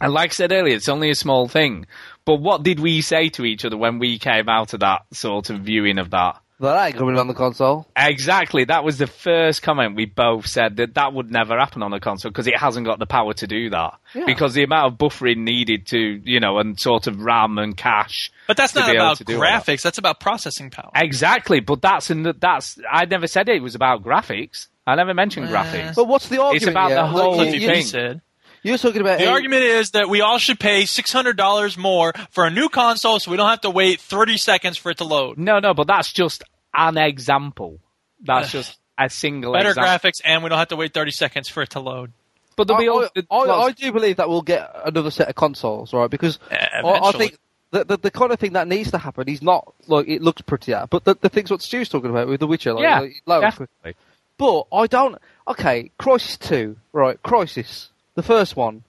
And like I said earlier, it's only a small thing. But what did we say to each other when we came out of that sort of viewing of that? That ain't coming on the console. Exactly. That was the first comment we both said that that would never happen on a console because it hasn't got the power to do that. Yeah. Because the amount of buffering needed to, you know, and sort of RAM and cache. But that's not about to do all that. graphics. That's about processing power. Exactly. But that's in the, that's I never said it was about graphics. I never mentioned graphics. But what's the argument? It's about here? the Like, whole you- you thing. said. You're talking about The hey, argument is that we all should pay six hundred dollars more for a new console, so we don't have to wait thirty seconds for it to load. No, no, but that's just an example. That's just a single Better example. graphics, and we don't have to wait thirty seconds for it to load. But I, there'll be I, I, I do believe that we'll get another set of consoles, right? Because I, I think the, the the kind of thing that needs to happen is not like it looks prettier, but the, the things what Stu's talking about with The Witcher, like, Yeah, like, it loads quick. definitely. But I don't. Okay, Crysis Two, right? Crysis, the first one.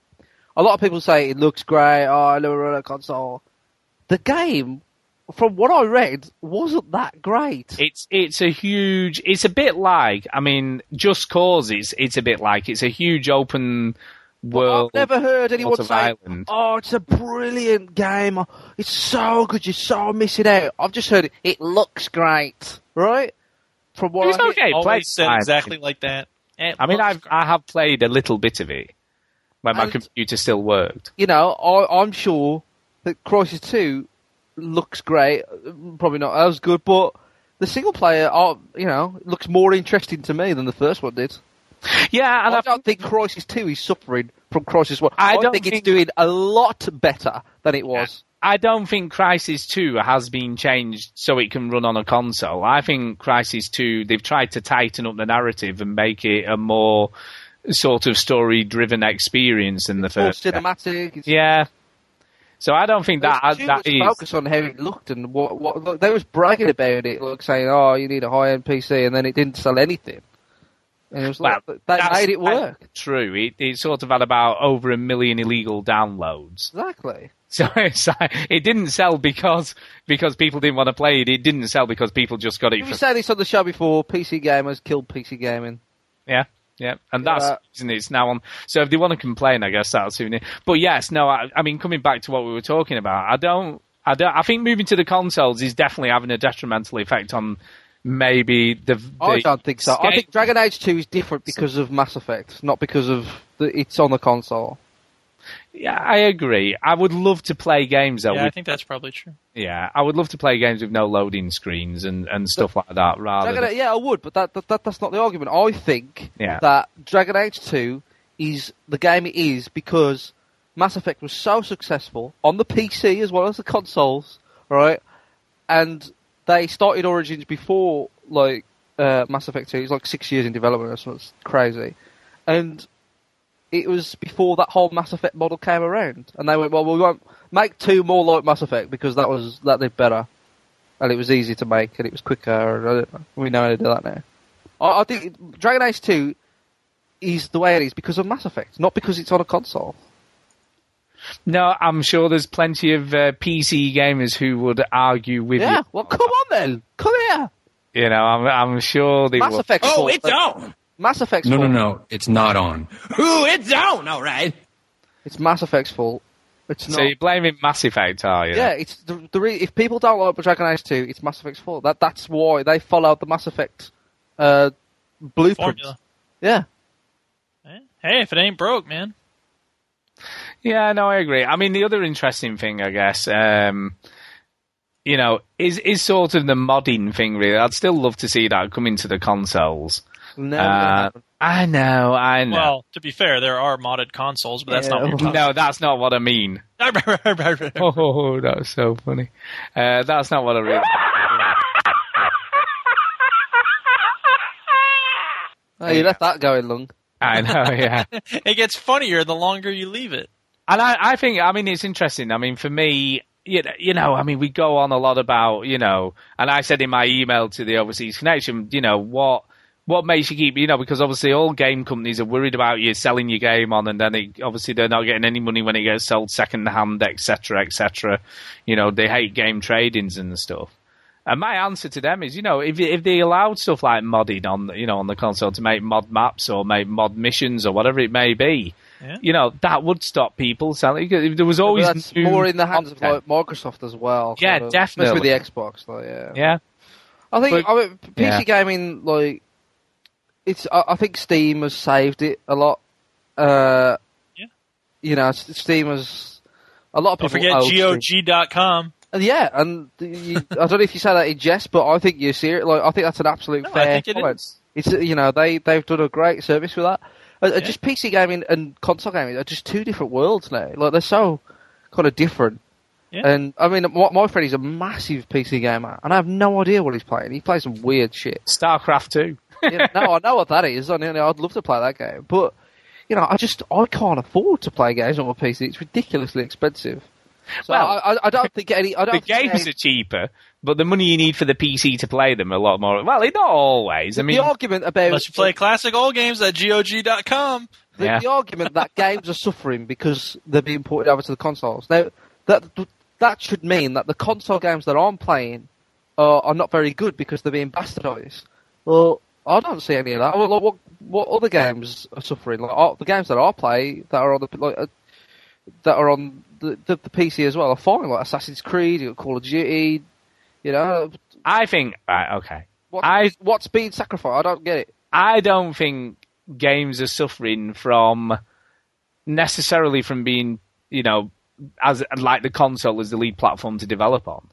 A lot of people say it looks great. Oh, I never run a console. The game, from what I read, wasn't that great. It's it's a huge. It's a bit like. I mean, Just Cause. It's it's a bit like. It's a huge open world. I've never heard anyone say, island. "Oh, it's a brilliant game. It's so good. You're so missing out." I've just heard it. It looks great, right? From what It's I okay. Always Play said exactly like that. It I mean, I've I have played a little bit of it when my And- computer still worked. you know, I, I'm sure that Crysis Two looks great. Probably not as good, but the single player, uh, you know, looks more interesting to me than the first one did. Yeah, and I don't think Crysis Two is suffering from Crysis One. I I, don't think, think- it's doing a lot better than it was. I don't think Crysis 2 has been changed so it can run on a console. I think Crysis 2, they've tried to tighten up the narrative and make it a more sort of story driven experience in the More first. cinematic. It's, Yeah. So I don't think that There's too that much is. focus on how it looked and what, what look, they was bragging about it, like saying, "Oh, you need a high end PC," and then it didn't sell anything. And it was Well, like, that made it work. True. It, it sort of had about over a million illegal downloads. Exactly. [LAUGHS] So it's like, it didn't sell because because people didn't want to play it. It didn't sell because people just got it We for said this on the show before. PC gamers killed PC gaming. Yeah, yeah, and that's Yeah. isn't it? It's now on. So if they want to complain, I guess that's soon. But yes, no, I, I mean, coming back to what we were talking about, I don't, I don't, I think moving to the consoles is definitely having a detrimental effect on maybe the. the I don't think so. I think Dragon Age Two is different because of Mass Effect, not because of the, it's on the console. Yeah, I agree. I would love to play games though. yeah, I think that's probably true. yeah, I would love to play games with no loading screens and, and stuff like that. Rather, Dragon than, yeah, I would, but that, that, that that's not the argument. I think Yeah. that Dragon Age Two is the game it is because Mass Effect was so successful on the PC as well as the consoles, right? And they started Origins before like uh, Mass Effect Two. It's like six years in development or something it's crazy, and it was before that whole Mass Effect model came around. And they went, well, we won't make two more like Mass Effect because that was that did better and it was easy to make, and it was quicker. And I don't know. We know how to do that now. I, I think Dragon Age Two is the way it is because of Mass Effect, not because it's on a console. no, I'm sure there's plenty of uh, PC gamers who would argue with yeah, you. well, come on then, come here. You know, I'm, I'm sure they Mass will. Effect. Oh, it's on. Mass Effect's No, no, fault. no. It's not on. Ooh, it's on. All right. It's Mass Effect's fault. It's not. So you're blaming Mass Effect, are you? yeah, it's the, the re- if people don't like Dragon Age Two, it's Mass Effect's fault. That that's why they followed the Mass Effect uh, blueprint. Formula. Yeah. Hey, if it ain't broke, man. Yeah, no, I agree. I mean, the other interesting thing, I guess, um, you know, is is sort of the modding thing. Really, I'd still love to see that come into the consoles. No, Uh, I know, I know. Well, to be fair, there are modded consoles, but that's not what we're talking no, that's not what I mean. about. [LAUGHS] Oh, that's so funny. Uh, that's not what I mean. [LAUGHS] Oh, you left that going long. I know, [LAUGHS] yeah. it gets funnier the longer you leave it. And I, I think, I mean, it's interesting. I mean, for me, you know, you know, I mean, we go on a lot about, you know, and I said in my email to the Overseas Connection, you know, what what makes you keep, you know, because obviously all game companies are worried about you selling your game on, and then it, obviously they're not getting any money when it gets sold second hand, etc., etc. You know, they hate game tradings and stuff. And my answer to them is, you know, if if they allowed stuff like modding on, you know, on the console to make mod maps or make mod missions or whatever it may be, Yeah. you know, that would stop people selling. There was always that's new more in the hands of like Microsoft as well. Yeah, sort of, definitely. Especially with the Xbox, like, yeah. Yeah. I think But- I mean, PC yeah. gaming, like, it's. I, I think Steam has saved it a lot. Uh, Yeah. You know, Steam has. A lot of Don't people. forget owe Steam. GOG.com. And yeah, and you, I don't know if you say that in jest, but I think you see it. Like, I think that's an absolute No, I fair think it comment. is. It's you know they they've done a great service with that. Uh, uh, Just PC gaming and console gaming are just two different worlds now. Like they're so kind of different. Yeah. And I mean, my, my friend is a massive PC gamer, and I have no idea what he's playing. He plays some weird shit. StarCraft two. [LAUGHS] yeah, no, I know what that is. I mean, I'd love to play that game, but you know, I just I can't afford to play games on my PC. It's ridiculously expensive. So Well, I, I, I don't think any. I don't The think games any- are cheaper, but the money you need for the PC to play them a lot more. Well, not always. I mean, the argument about Unless you play classic old games at GOG.com. the, Yeah. the argument that [LAUGHS] games are suffering because they're being ported over to the consoles. Now, that that should mean that the console games that I'm playing are, are not very good because they're being bastardized. Well, I don't see any of that. Like, what what other games are suffering? Like the games that I play that are on the like, uh, that are on the, the, the PC as well are fine. Like Assassin's Creed, you got Call of Duty. You know, I think right, okay. what, I what's being sacrificed? I don't get it. I don't think games are suffering from necessarily from being, you know, as like the console as the lead platform to develop on.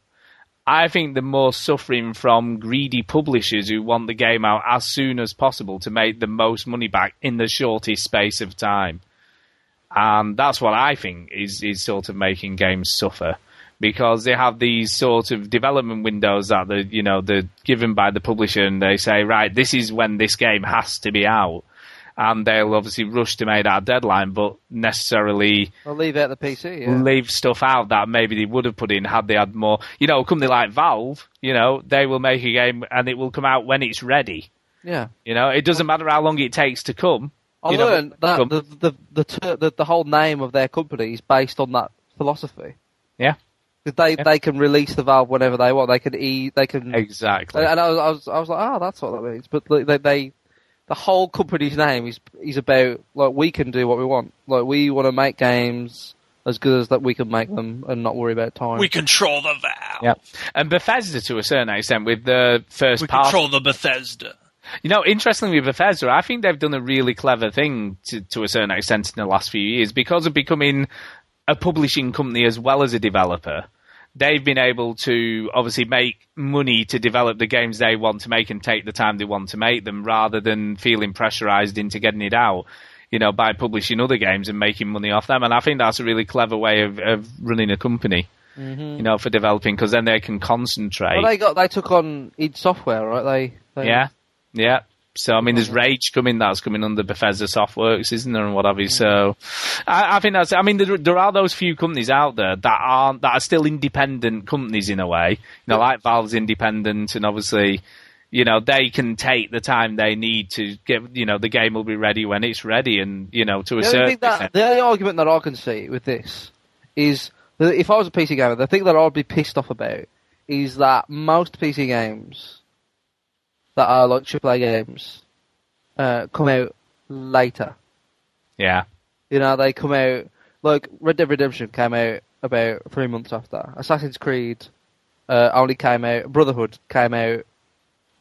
I think they're more suffering from greedy publishers who want the game out as soon as possible to make the most money back in the shortest space of time. And that's what I think is, is sort of making games suffer. Because they have these sort of development windows that the you know they're given by the publisher and they say, right, this is when this game has to be out. And they'll obviously rush to make that deadline, but necessarily I'll leave out the PC. Yeah. leave stuff out that maybe they would have put in had they had more. You know, a company like Valve, you know, they will make a game and it will come out when it's ready. yeah. You know, it doesn't matter how long it takes to come. I you know, learned that come- the the the, ter- the the whole name of their company is based on that philosophy. Yeah. they they can release the valve whenever they want. They can e they can exactly. And I was I was, I was like, oh, that's what that means. But they they the whole company's name is is about like we can do what we want. Like we want to make games as good as that we can make them and not worry about time. We control the valve. Yeah, and Bethesda to a certain extent with the first We part. control the Bethesda. You know, interestingly with Bethesda, I think they've done a really clever thing to, to a certain extent in the last few years because of becoming a publishing company as well as a developer. They've been able to obviously make money to develop the games they want to make and take the time they want to make them rather than feeling pressurized into getting it out, you know, by publishing other games and making money off them. And I think that's a really clever way of, of running a company, Mhm. you know, for developing because then they can concentrate. Well, they got they took on id Software, right? They, they Yeah, yeah. So I mean, there's Rage coming that's coming under Bethesda Softworks, isn't there, and what have you? So I, I think that's. I mean, there, there are those few companies out there that aren't that are still independent companies in a way. You know, like Valve's independent, and obviously, you know, they can take the time they need to get. You know, the game will be ready when it's ready, and you know, to a The certain thing that, extent. the only argument that I can see with this is that if I was a PC gamer, the thing that I'd be pissed off about is that most PC games that are like AAA games uh, come out later. Yeah, You know, they come out like Red Dead Redemption came out about three months after. Assassin's Creed uh, only came out. Brotherhood came out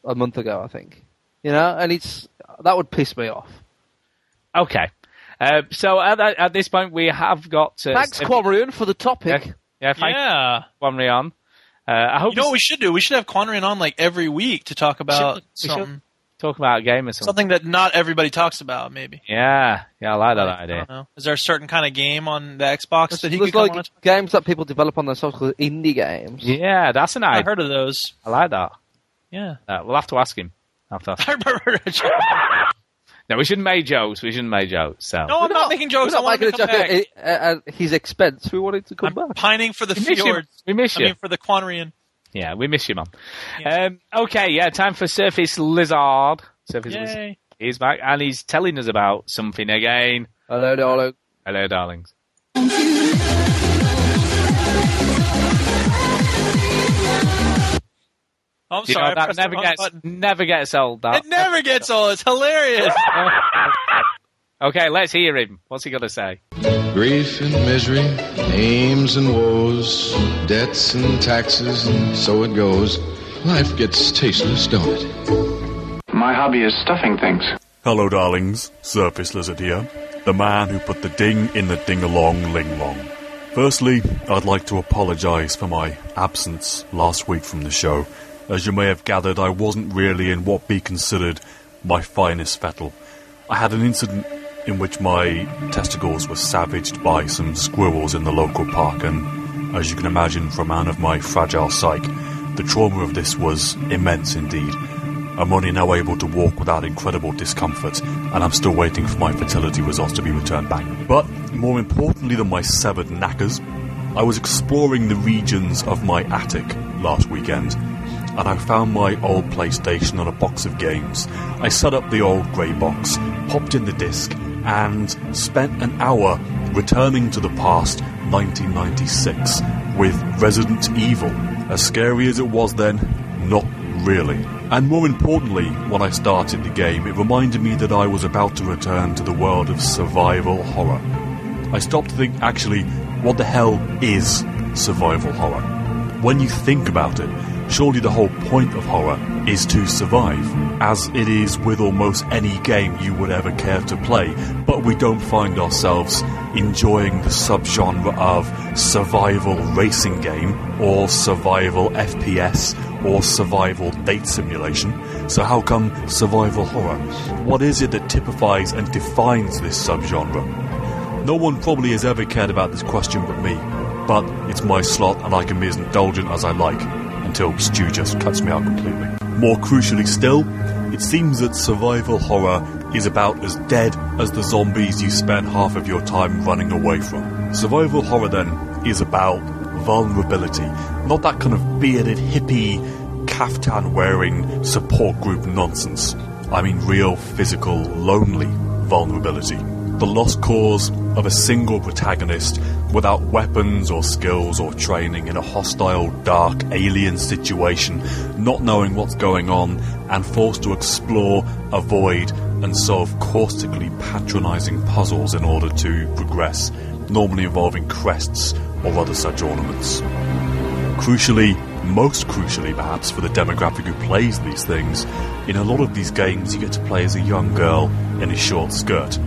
a month ago, I think. You know, and it's that would piss me off. Okay. Uh, so at, at this point, we have got. Uh, Thanks, Steph- Quamrian, for the topic. Yeah, yeah thanks, Yeah. Quamrian. Uh, I hope You know what we should do? We should have Quanrian on like every week to talk about we should something, talk about a game or something. something that not everybody talks about. Maybe. Yeah, yeah, I like that I idea. don't know. Is there a certain kind of game on the Xbox that he could come like on? games that people develop on themselves called indie games. Yeah, that's an idea. I idea. heard of those. I like that. Yeah. Uh, we'll have to ask him. Have [LAUGHS] to ask I him. remember. No, we shouldn't make jokes. We shouldn't make jokes. So. No, I'm not making jokes. We're I not making to a come joke back. at, at, at his expense. We wanted to come back. Pining for the We miss We miss I you. mean, for the Quanrian. Yeah, we miss you, man. Um, okay, yeah, time for Surface Lizard. Surface Yay. Lizard. He's back and he's telling us about something again. Hello, darling. Hello, darlings. I'm You sorry. know, that pressed never wrong gets button. never gets old. That. It never gets old. It's hilarious. [LAUGHS] okay, let's hear him. What's he got to say? Grief and misery, names and woes, debts and taxes, and so it goes. Life gets tasteless, don't it? My hobby is stuffing things. Hello, darlings. Surface Lizard here. The man who put the ding in the ding-along ling-long. Firstly, I'd like to apologise for my absence last week from the show. As you may have gathered, I wasn't really in what be considered my finest fettle. I had an incident in which my testicles were savaged by some squirrels in the local park, and as you can imagine, for a man of my fragile psyche, the trauma of this was immense indeed. I'm only now able to walk without incredible discomfort, and I'm still waiting for my fertility results to be returned back. But more importantly than my severed knackers, I was exploring the regions of my attic last weekend, and I found my old PlayStation on a box of games. I set up the old grey box, popped in the disc, and spent an hour returning to the past 1996 with Resident Evil. As scary as it was then, not really. And more importantly, when I started the game, it reminded me that I was about to return to the world of survival horror. I stopped to think, actually, what the hell is survival horror? When you think about it, surely the whole point of horror is to survive, as it is with almost any game you would ever care to play, but we don't find ourselves enjoying the subgenre of survival racing game, or survival FPS, or survival date simulation. So how come survival horror? What is it that typifies and defines this subgenre? No one probably has ever cared about this question but me, but it's my slot and I can be as indulgent as I like until Stu just cuts me out completely. More crucially still, it seems that survival horror is about as dead as the zombies you spend half of your time running away from. Survival horror then is about vulnerability, not that kind of bearded hippie caftan wearing support group nonsense. I mean real physical lonely vulnerability. The lost cause of a single protagonist without weapons or skills or training in a hostile, dark, alien situation, not knowing what's going on, and forced to explore, avoid, and solve caustically patronizing puzzles in order to progress, normally involving crests or other such ornaments. Crucially, most crucially perhaps for the demographic who plays these things, in a lot of these games you get to play as a young girl in a short skirt.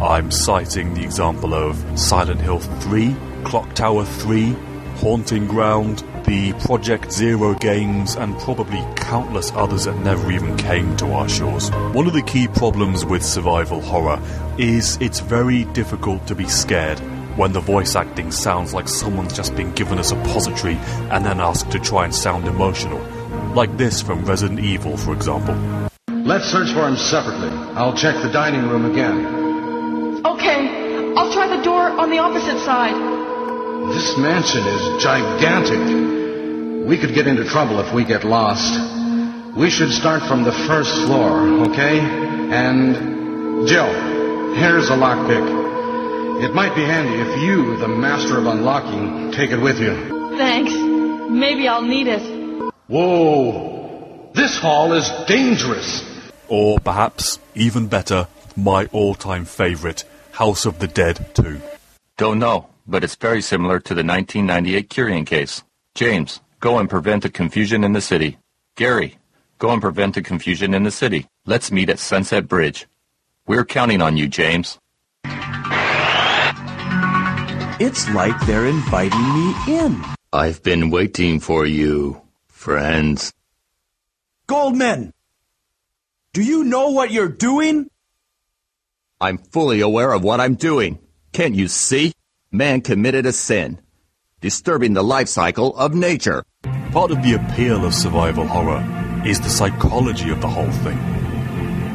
I'm citing the example of Silent Hill 3, Clock Tower 3, Haunting Ground, the Project Zero games, and probably countless others that never even came to our shores. One of the key problems with survival horror is it's very difficult to be scared when the voice acting sounds like someone's just been given a suppository and then asked to try and sound emotional. Like this from Resident Evil, for example. Let's search for him separately. I'll check the dining room again. Okay, I'll try the door on the opposite side. This mansion is gigantic. We could get into trouble if we get lost. We should start from the first floor, okay? And Jill, here's a lockpick. It might be handy if you, the master of unlocking, take it with you. Thanks. Maybe I'll need it. Whoa! This hall is dangerous. Or perhaps, even better, my all time favourite, House of the Dead 2. Don't know, but it's very similar to the 1998 Curien case. James, go and prevent the confusion in the city. Gary, go and prevent the confusion in the city. Let's meet at Sunset Bridge. We're counting on you, James. It's like they're inviting me in. I've been waiting for you, friends. Goldman! Do you know what you're doing? I'm fully aware of what I'm doing. Can't you see? Man committed a sin, disturbing the life cycle of nature. Part of the appeal of survival horror is the psychology of the whole thing.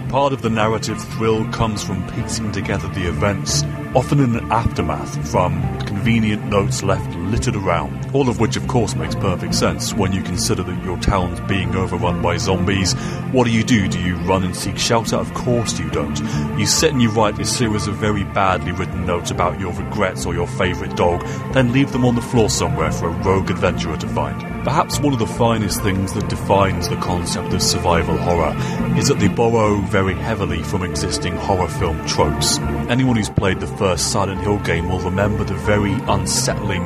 Part of the narrative thrill comes from piecing together the events, often in an aftermath from convenient notes left littered around. All of which, of course, makes perfect sense when you consider that your town's being overrun by zombies. What do you do? Do you run and seek shelter? Of course you don't. You sit and you write a series of very badly written notes about your regrets or your favourite dog, then leave them on the floor somewhere for a rogue adventurer to find. Perhaps one of the finest things that defines the concept of survival horror is that they borrow very heavily from existing horror film tropes. Anyone who's played the first Silent Hill game will remember the very unsettling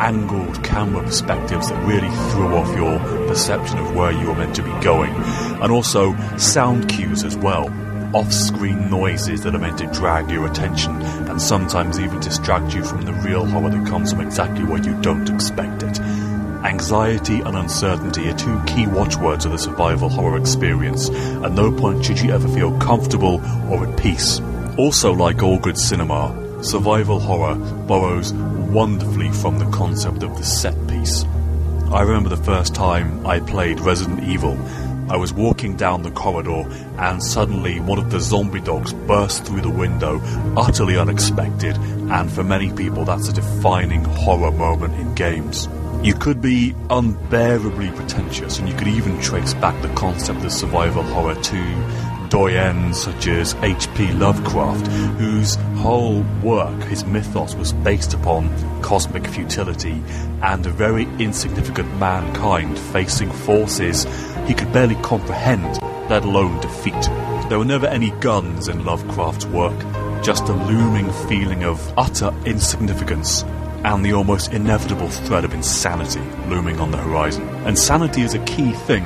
angled camera perspectives that really threw off your perception of where you were meant to be going. And also sound cues as well. Off screen noises that are meant to drag your attention and sometimes even distract you from the real horror that comes from exactly where you don't expect it. Anxiety and uncertainty are two key watchwords of the survival horror experience. At no point should you ever feel comfortable or at peace. Also, like all good cinema, survival horror borrows wonderfully from the concept of the set piece. I remember the first time I played Resident Evil. I was walking down the corridor and suddenly one of the zombie dogs burst through the window, utterly unexpected, and for many people that's a defining horror moment in games. You could be unbearably pretentious, and you could even trace back the concept of survival horror to doyens such as H.P. Lovecraft, whose whole work, his mythos, was based upon cosmic futility and a very insignificant mankind facing forces he could barely comprehend, let alone defeat. There were never any guns in Lovecraft's work, just a looming feeling of utter insignificance and the almost inevitable threat of insanity looming on the horizon. And sanity is a key thing.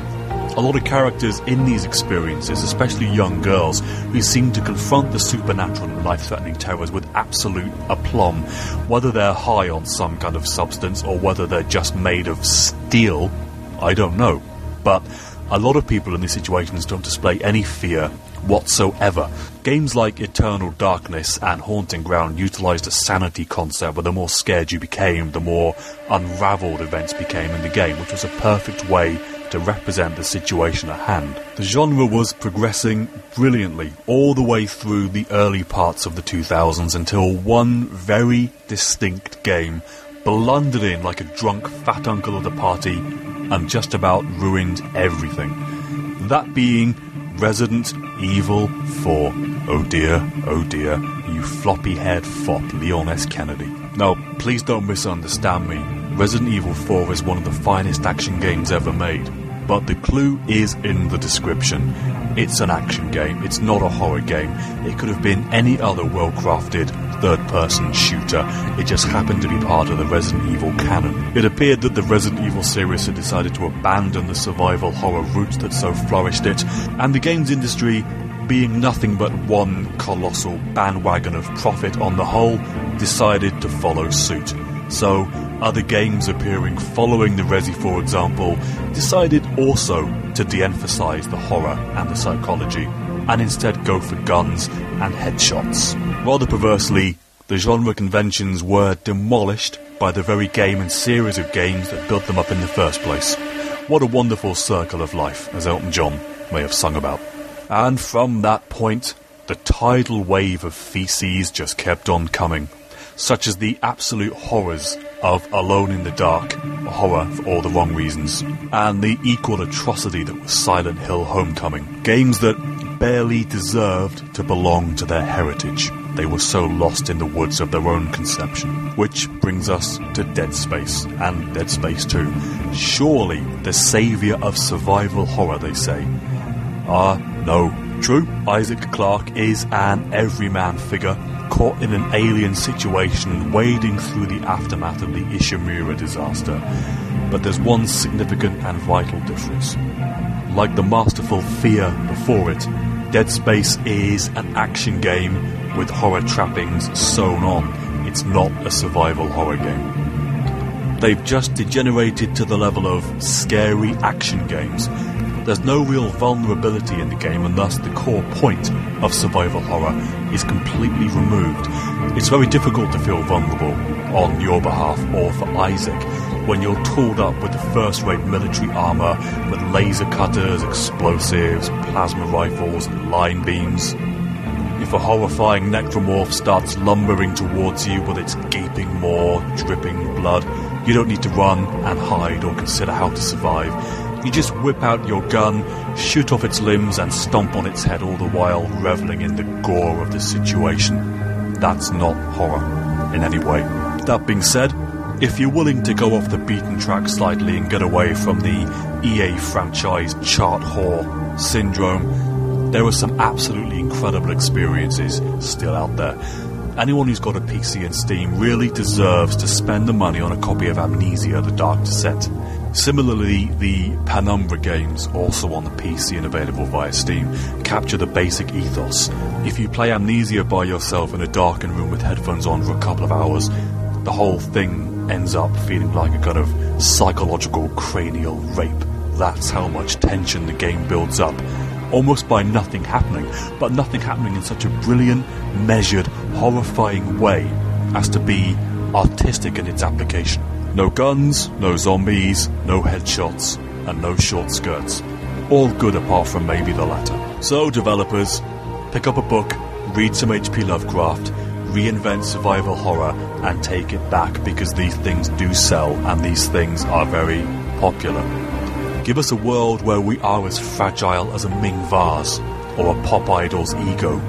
A lot of characters in these experiences, especially young girls, who seem to confront the supernatural and life threatening terrors with absolute aplomb, whether they're high on some kind of substance or whether they're just made of steel, I don't know. But a lot of people in these situations don't display any fear whatsoever. Games like Eternal Darkness and Haunting Ground utilized a sanity concept where the more scared you became, the more unraveled events became in the game, which was a perfect way to represent the situation at hand. The genre was progressing brilliantly all the way through the early parts of the 2000s until one very distinct game blundered in like a drunk fat uncle of the party and just about ruined everything. That being Resident Evil 4. Oh dear, oh dear, you floppy haired fop Leon S. Kennedy. Now, please don't misunderstand me. Resident Evil 4 is one of the finest action games ever made. But the clue is in the description. It's an action game, it's not a horror game. It could have been any other well crafted third person shooter. It just happened to be part of the Resident Evil canon. It appeared that the Resident Evil series had decided to abandon the survival horror roots that so flourished it, and the games industry, being nothing but one colossal bandwagon of profit on the whole, decided to follow suit. So, other games appearing following the Resi 4 example decided also to de emphasize the horror and the psychology, and instead go for guns and headshots. Rather perversely, the genre conventions were demolished by the very game and series of games that built them up in the first place. What a wonderful circle of life, as Elton John may have sung about. And from that point, the tidal wave of feces just kept on coming, such as the absolute horrors of Alone in the Dark, a horror for all the wrong reasons, and the equal atrocity that was Silent Hill Homecoming. Games that barely deserved to belong to their heritage. They were so lost in the woods of their own conception. Which brings us to Dead Space and Dead Space 2. Surely the saviour of survival horror, they say. Ah, no. True, Isaac Clarke is an everyman figure caught in an alien situation and wading through the aftermath of the Ishimura disaster. But there's one significant and vital difference. Like the masterful Fear before it, Dead Space is an action game with horror trappings sewn on. It's not a survival horror game. They've just degenerated to the level of scary action games. There's no real vulnerability in the game, and thus the core point of survival horror is completely removed. It's very difficult to feel vulnerable on your behalf or for Isaac when you're tooled up with the first rate military armour with laser cutters, explosives, plasma rifles, and line beams. If a horrifying necromorph starts lumbering towards you with its gaping maw dripping blood, you don't need to run and hide or consider how to survive. You just whip out your gun, shoot off its limbs, and stomp on its head all the while reveling in the gore of the situation. That's not horror in any way. That being said, if you're willing to go off the beaten track slightly and get away from the EA franchise chart whore syndrome, there are some absolutely incredible experiences still out there. Anyone who's got a PC and Steam really deserves to spend the money on a copy of Amnesia The Dark Descent. Similarly, the Penumbra games, also on the PC and available via Steam, capture the basic ethos. If you play Amnesia by yourself in a darkened room with headphones on for a couple of hours, the whole thing ends up feeling like a kind of psychological cranial rape. That's how much tension the game builds up. Almost by nothing happening, but nothing happening in such a brilliant, measured, horrifying way as to be artistic in its application. No guns, no zombies, no headshots, and no short skirts. All good apart from maybe the latter. So, developers, pick up a book, read some H.P. Lovecraft, reinvent survival horror, and take it back because these things do sell and these things are very popular. Give us a world where we are as fragile as a Ming vase or a pop idol's ego.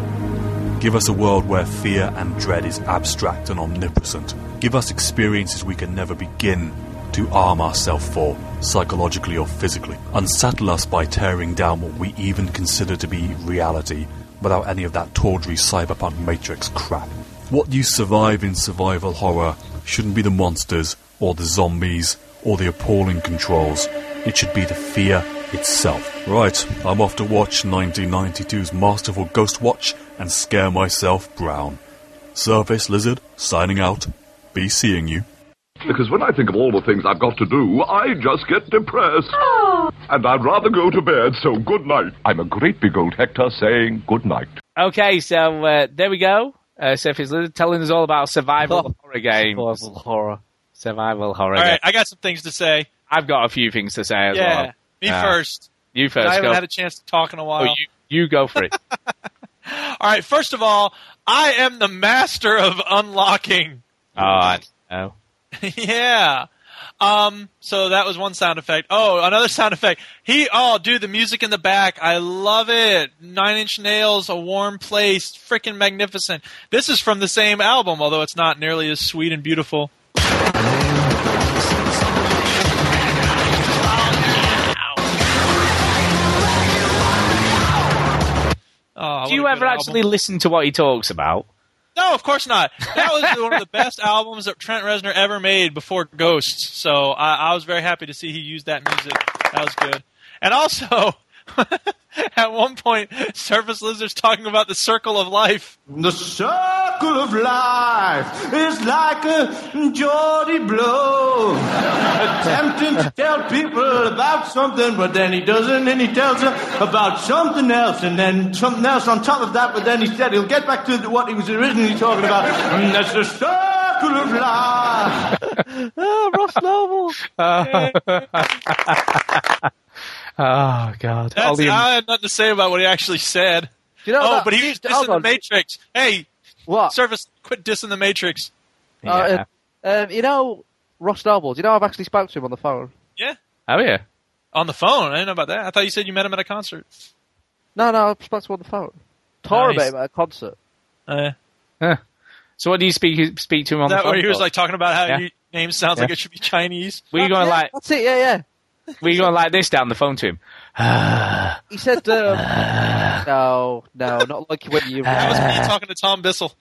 Give us a world where fear and dread is abstract and omnipresent. Give us experiences we can never begin to arm ourselves for, psychologically or physically. Unsettle us by tearing down what we even consider to be reality without any of that tawdry cyberpunk matrix crap. What you survive in survival horror shouldn't be the monsters or the zombies or the appalling controls. It should be the fear itself. Right, I'm off to watch 1992's masterful Ghost Watch and scare myself brown. Surface Lizard, signing out. Be seeing you. Because when I think of all the things I've got to do, I just get depressed. And I'd rather go to bed, so good night. I'm a great big old Hector saying good night. Okay, so uh, there we go. Uh, Surface Lizard telling us all about survival [LAUGHS] horror games. Survival horror. Survival horror All right, games. I got some things to say. I've got a few things to say as yeah, well. me Uh, first. You first. I haven't go. had a chance to talk in a while. Oh, you, you go for it. [LAUGHS] [LAUGHS] All right, first of all, I am the master of unlocking. oh, I [LAUGHS] know. yeah. Um, so that was one sound effect. Oh, another sound effect. He, oh, dude, the music in the back. I love it. Nine Inch Nails, A Warm Place, freaking magnificent. This is from the same album, although it's not nearly as sweet and beautiful. Oh, Do you ever actually album. listen to what he talks about? No, of course not. That was one of the best albums that Trent Reznor ever made before Ghosts. So I, I was very happy to see he used that music. That was good. And also, [LAUGHS] [LAUGHS] at one point, Surface Lizard's talking about the circle of life. The circle of life is like a Geordie blow. Attempting to tell people about something, but then he doesn't, and he tells them about something else, and then something else on top of that, but then he said he'll get back to what he was originally talking about, and that's the circle of life. oh, [LAUGHS] Ross Noble. [LAUGHS] Oh God! That's, I had nothing to say about what he actually said. You know oh, that- but he was hold dissing the. Matrix. Hey, what? Surface, quit dissing the Matrix. Uh, um, you know, Ross Noble. Do you know I've actually spoke to him on the phone? Yeah, Oh yeah. on the phone. I didn't know about that. I thought you said you met him at a concert. No, no, I spoke to him on the phone. Told Nice. about him at a concert. Uh, Huh. So what do you speak speak to him on is that the phone? where he was like talking about how Yeah. your name sounds like it should be Chinese? Were you going Yeah, like? That's it. Yeah, yeah. Were you going like this down the phone to him? [SIGHS] He said, um, [SIGHS] "No, no, not like when you." [SIGHS] That was me talking to Tom Bissell.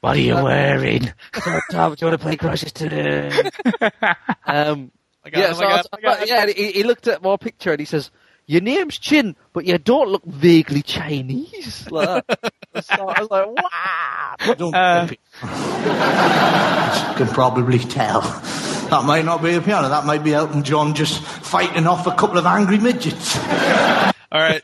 What are you wearing? [LAUGHS] Tom, do you want to play Crysis today? [LAUGHS] um, got yeah, so I I got I got yeah. He, he looked at my picture and he says, "Your name's Chin, but you don't look vaguely Chinese." [LAUGHS] Like so I was like, "Wow!" Don't Uh, you can probably tell. That might not be a piano. That might be Elton John just fighting off a couple of angry midgets. [LAUGHS] All right.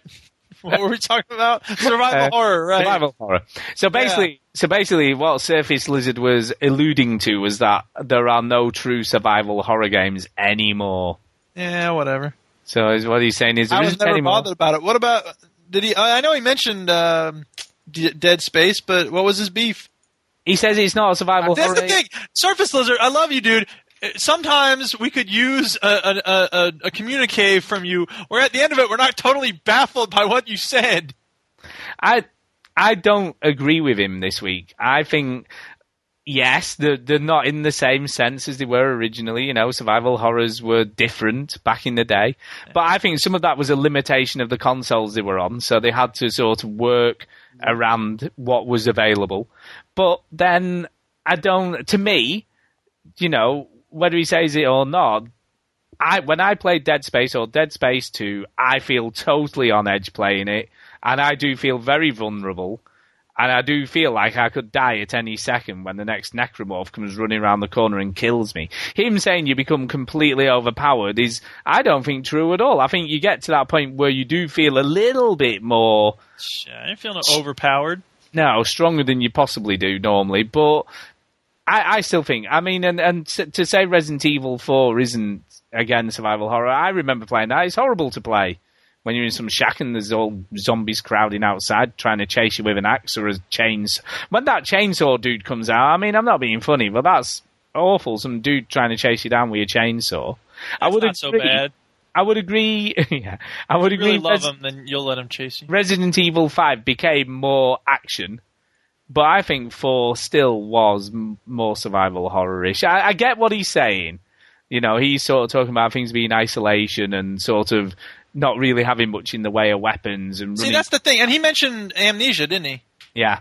What were we talking about? Survival Uh, horror, right? Survival horror. So basically, so basically, what Surface Lizard was alluding to was that there are no true survival horror games anymore. Yeah, whatever. So is what he's saying is there I was isn't never anymore. bothered about it. What about did he? I I know he mentioned um, D- Dead Space, but what was his beef? He says it's not a survival That's horror. the thing. Surface Lizard, I love you, dude. Sometimes we could use a, a, a, a, a communique from you, where at the end of it, we're not totally baffled by what you said. I I don't agree with him this week. I think yes, they're they're not in the same sense as they were originally. You know, survival horrors were different back in the day, but I think some of that was a limitation of the consoles they were on, so they had to sort of work around what was available. But then I don't. To me, you know, whether he says it or not, I when I played Dead Space or Dead Space 2, I feel totally on edge playing it, and I do feel very vulnerable, and I do feel like I could die at any second when the next necromorph comes running around the corner and kills me. Him saying you become completely overpowered is, I don't think true at all. I think you get to that point where you do feel a little bit more I ain't feeling overpowered. no, stronger than you possibly do normally, but I, I still think. I mean, and and to say Resident Evil Four isn't again survival horror. I remember playing that. It's horrible to play when you're in some shack and there's all zombies crowding outside trying to chase you with an axe or a chainsaw. When that chainsaw dude comes out, I mean, I'm not being funny, but that's awful. Some dude trying to chase you down with a chainsaw. I would not so agree- bad. I would agree. [LAUGHS] yeah, I would If you agree. really love Res- him, then you'll let him chase you. Resident Evil 5 became more action, but I think 4 still was m- more survival horror-ish. I, I get what he's saying. You know, he's sort of talking about things being isolation and sort of not really having much in the way of weapons and See, running. that's the thing. And he mentioned Amnesia, didn't he? yeah.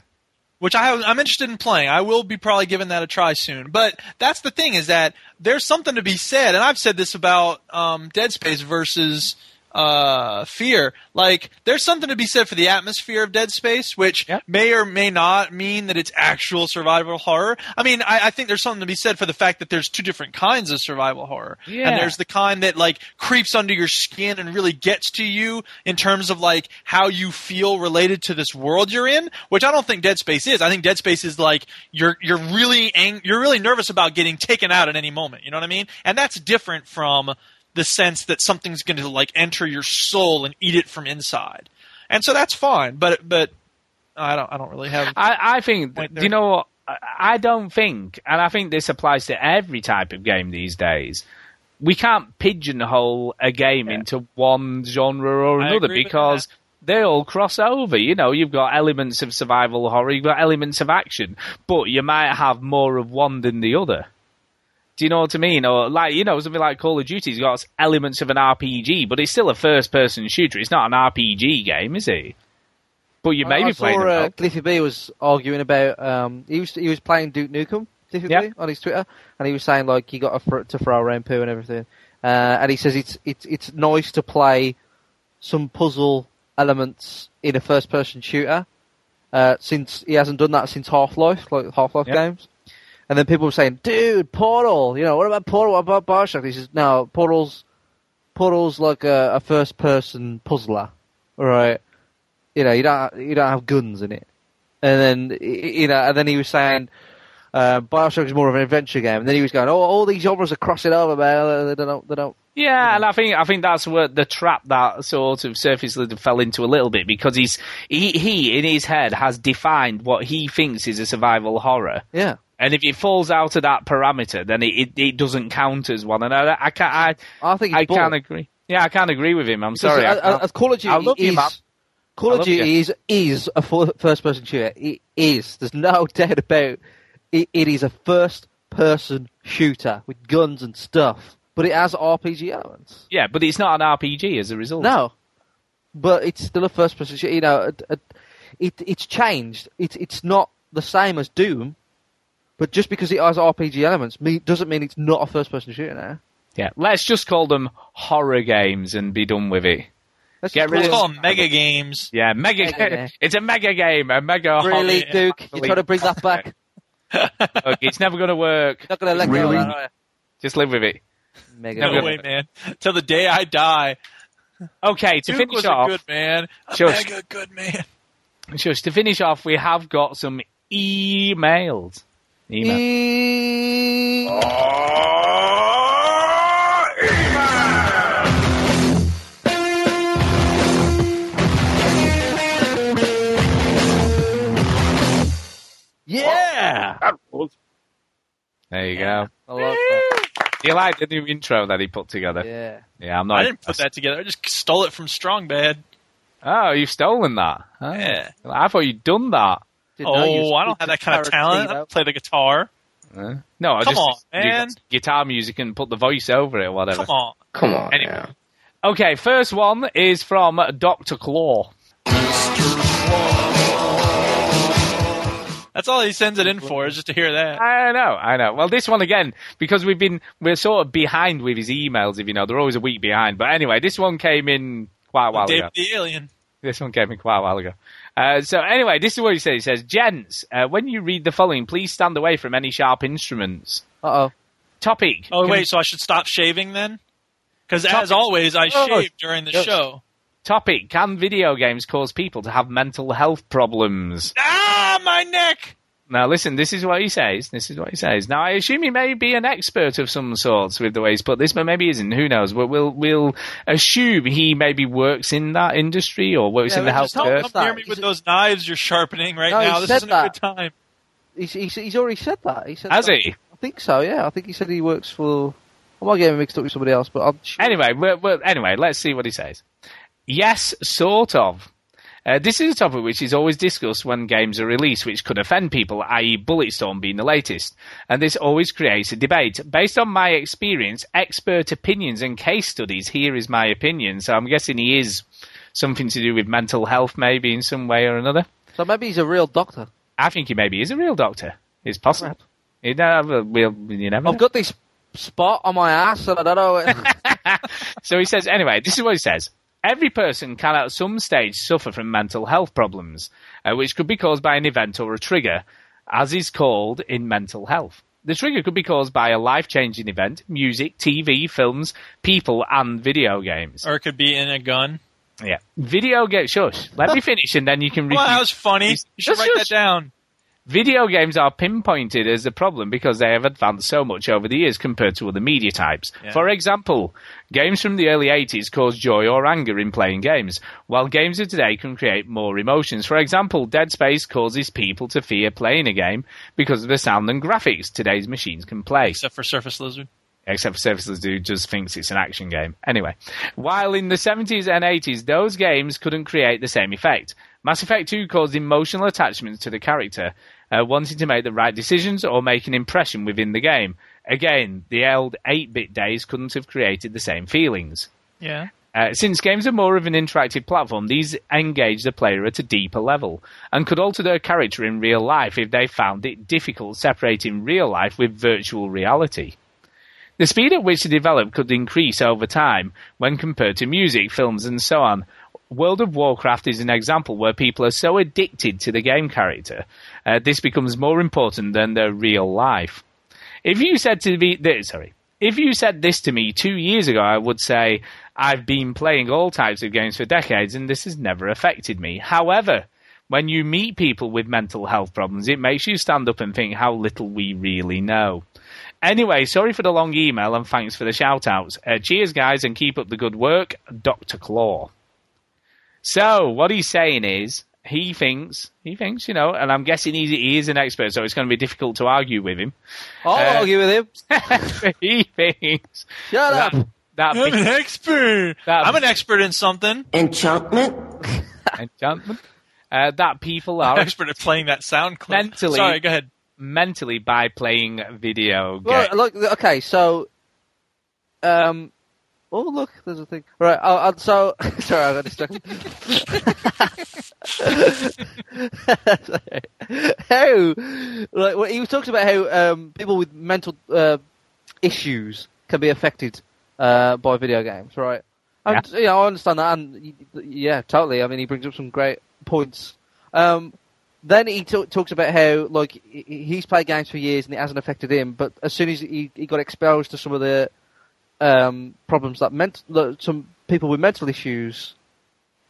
which I have, I'm interested in playing. I will be probably giving that a try soon. But that's the thing is that there's something to be said, and I've said this about um, Dead Space versus uh, Fear. Like, there's something to be said for the atmosphere of Dead Space, which may or may not mean that it's actual survival horror. I mean, I, I think there's something to be said for the fact that there's two different kinds of survival horror, Yeah. and there's the kind that like creeps under your skin and really gets to you in terms of like how you feel related to this world you're in, which I don't think Dead Space is. I think Dead Space is like you're you're really ang- you're really nervous about getting taken out at any moment. You know what I mean? And that's different from the sense that something's going to like enter your soul and eat it from inside. And so that's fine, but but I don't I don't really have I, I think, you know what? I- don't think, and I think this applies to every type of game these days. We can't pigeonhole a game into one genre or I another because they all cross over. You know, you've got elements of survival horror, you've got elements of action, but you might have more of one than the other. Do you know what I mean? Or like, you know, something like Call of Duty's got elements of an RPG, but it's still a first-person shooter. It's not an RPG game, is it? But you may I, be I saw playing. uh. Cliffy B was arguing about um, he was he was playing Duke Nukem Cliffy Yeah. B on his Twitter, and he was saying like he got a fr- to throw around poo and everything, uh, and he says it's it's it's nice to play some puzzle elements in a first person shooter, uh, since he hasn't done that since Half Life, like Half Life Yeah. games. And then people were saying, "Dude, Portal, you know, what about Portal? What about Bioshock?" He says, "No, Portal's Portal's like a, a first person puzzler, right? You know, you don't you don't have guns in it." And then you know, and then he was saying. Uh, Bioshock is more of an adventure game, and then he was going, "Oh, all these genres are crossing over, man. They don't, they don't." Yeah, and I think I think that's where the trap that sort of Surface Lizard fell into a little bit because he's he he in his head has defined what he thinks is a survival horror. Yeah. And if it falls out of that parameter, then it, it, it doesn't count as one. And I, I can't I, I think I can't agree. Yeah, I can't agree with him. I'm sorry. I uh, Call of Duty I love you, is man. Call of Duty is is a first person shooter. It is. There's no [LAUGHS] doubt about it. It is a first person shooter with guns and stuff, but it has RPG elements. Yeah, but it's not an RPG as a result. No, but it's still a first person shooter. You know, it, it it's changed. It's it's not the same as Doom, but just because it has RPG elements me, doesn't mean it's not a first person shooter now. Yeah, let's just call them horror games and be done with it. Let's Get rid of call them mega games. Yeah, mega. Mega game. It's a mega game, a mega. Really, horror- Duke? You trying to bring that [LAUGHS] back? Look, it's never going to work. Not going to let go. Really? of that, are you? Just live with it. Mega. No way, man. Till the day I die. Okay, to Duke finish was off, a good man. A Shush. mega good man. Shush, to finish off, we have got some emails. Email. Yeah. There you go. I love that. You like the new intro that he put together? Yeah. Yeah, I'm not. I didn't put that together. I just stole it from Strong Bad. Oh, you've stolen that. Oh. Yeah. I thought you'd done that. Oh, I don't have that kind of talent. I play the guitar. Uh, no, I Come just on, man. got guitar music and put the voice over it or whatever. Come on. Come on. Anyway. now. Okay, first one is from Dr. Claw. That's all he sends it in for, is just to hear that. I know, I know. Well, this one again, because we've been, we're sort of behind with his emails, if you know. They're always a week behind. But anyway, this one came in quite a while Dave ago. the Alien. This one came in quite a while ago. Uh, so anyway, this is what he says. He says, Gents, uh, when you read the following, please stand away from any sharp instruments. Uh oh. Topic. Oh, Can- wait, so I should stop shaving then? Because as always, I Oh, shave during the yes. show. Topic. Can video games cause people to have mental health problems? Ah, my neck! Now listen, this is what he says. This is what he says. Now I assume he may be an expert of some sorts with the way he's put this, but maybe he isn't. Who knows? But we'll we'll assume he maybe works in that industry or works Yeah, in the but just. Don't that. come near me with those knives you're sharpening right No, now. This isn't a good time. He's, he's, he's already said that. He said Has that. he? I think so. Yeah, I think he said he works for. I might get him mixed up with somebody else, but I'm sure. Anyway, well, well, anyway, let's see what he says. Yes, sort of. Uh, this is a topic which is always discussed when games are released, which could offend people, i.e., Bulletstorm being the latest. And this always creates a debate. Based on my experience, expert opinions, and case studies, here is my opinion. So I'm guessing he is something to do with mental health, maybe in some way or another. So maybe he's a real doctor. I think he maybe is a real doctor. It's possible. You never, we'll, you never I've know. got this spot on my ass, and I don't know. [LAUGHS] So he says, anyway, this is what he says. Every person can at some stage suffer from mental health problems, uh, which could be caused by an event or a trigger, as is called in mental health. The trigger could be caused by a life changing event, music, TV, films, people, and video games. Or it could be in a gun. Yeah. Video games, shush. Let me [LAUGHS] finish and then you can read. Well, that was funny. You should Shush, write that down. Video games are pinpointed as a problem because they have advanced so much over the years compared to other media types. Yeah. For example, games from the early 80s cause joy or anger in playing games, while games of today can create more emotions. For example, Dead Space causes people to fear playing a game because of the sound and graphics today's machines can play Except for Surface Lizard. except for Surface who just thinks it's an action game. Anyway, while in the 70s and 80s, those games couldn't create the same effect. Mass Effect 2 caused emotional attachments to the character, uh, wanting to make the right decisions or make an impression within the game. Again, the old 8-bit days couldn't have created the same feelings. Yeah. Uh, since games are more of an interactive platform, these engage the player at a deeper level and could alter their character in real life if they found it difficult separating real life with virtual reality. The speed at which they develop could increase over time when compared to music, films, and so on. World of Warcraft is an example where people are so addicted to the game character, uh, this becomes more important than their real life. If you said to me, th- sorry, if you said this to me two years ago, I would say I've been playing all types of games for decades and this has never affected me. However, when you meet people with mental health problems, it makes you stand up and think how little we really know. Anyway, sorry for the long email and thanks for the shout outs. Uh, cheers, guys, and keep up the good work, Dr. Claw. So, what he's saying is, he thinks, he thinks, you know, and I'm guessing he's, he is an expert, so it's going to be difficult to argue with him. I'll Uh, argue with him. [LAUGHS] he thinks. Shut that, up. That I'm an expert. That- I'm an expert in something. Enchantment? [LAUGHS] enchantment. Uh, that people I'm are [LAUGHS] expert at playing that sound clip. mentally Sorry, go ahead. mentally by playing video Well, games. look, okay, so, um, oh look, there's a thing. Right, oh, uh, so [LAUGHS] sorry, I got distracted. [LAUGHS] how, like, well, he was talking about how um, people with mental uh, issues can be affected uh, by video games, right? And, yeah, I understand that, and yeah, totally. I mean, he brings up some great points. Um, then he t- talks about how like he's played games for years and it hasn't affected him, but as soon as he, he got exposed to some of the um, problems that ment- that some people with mental issues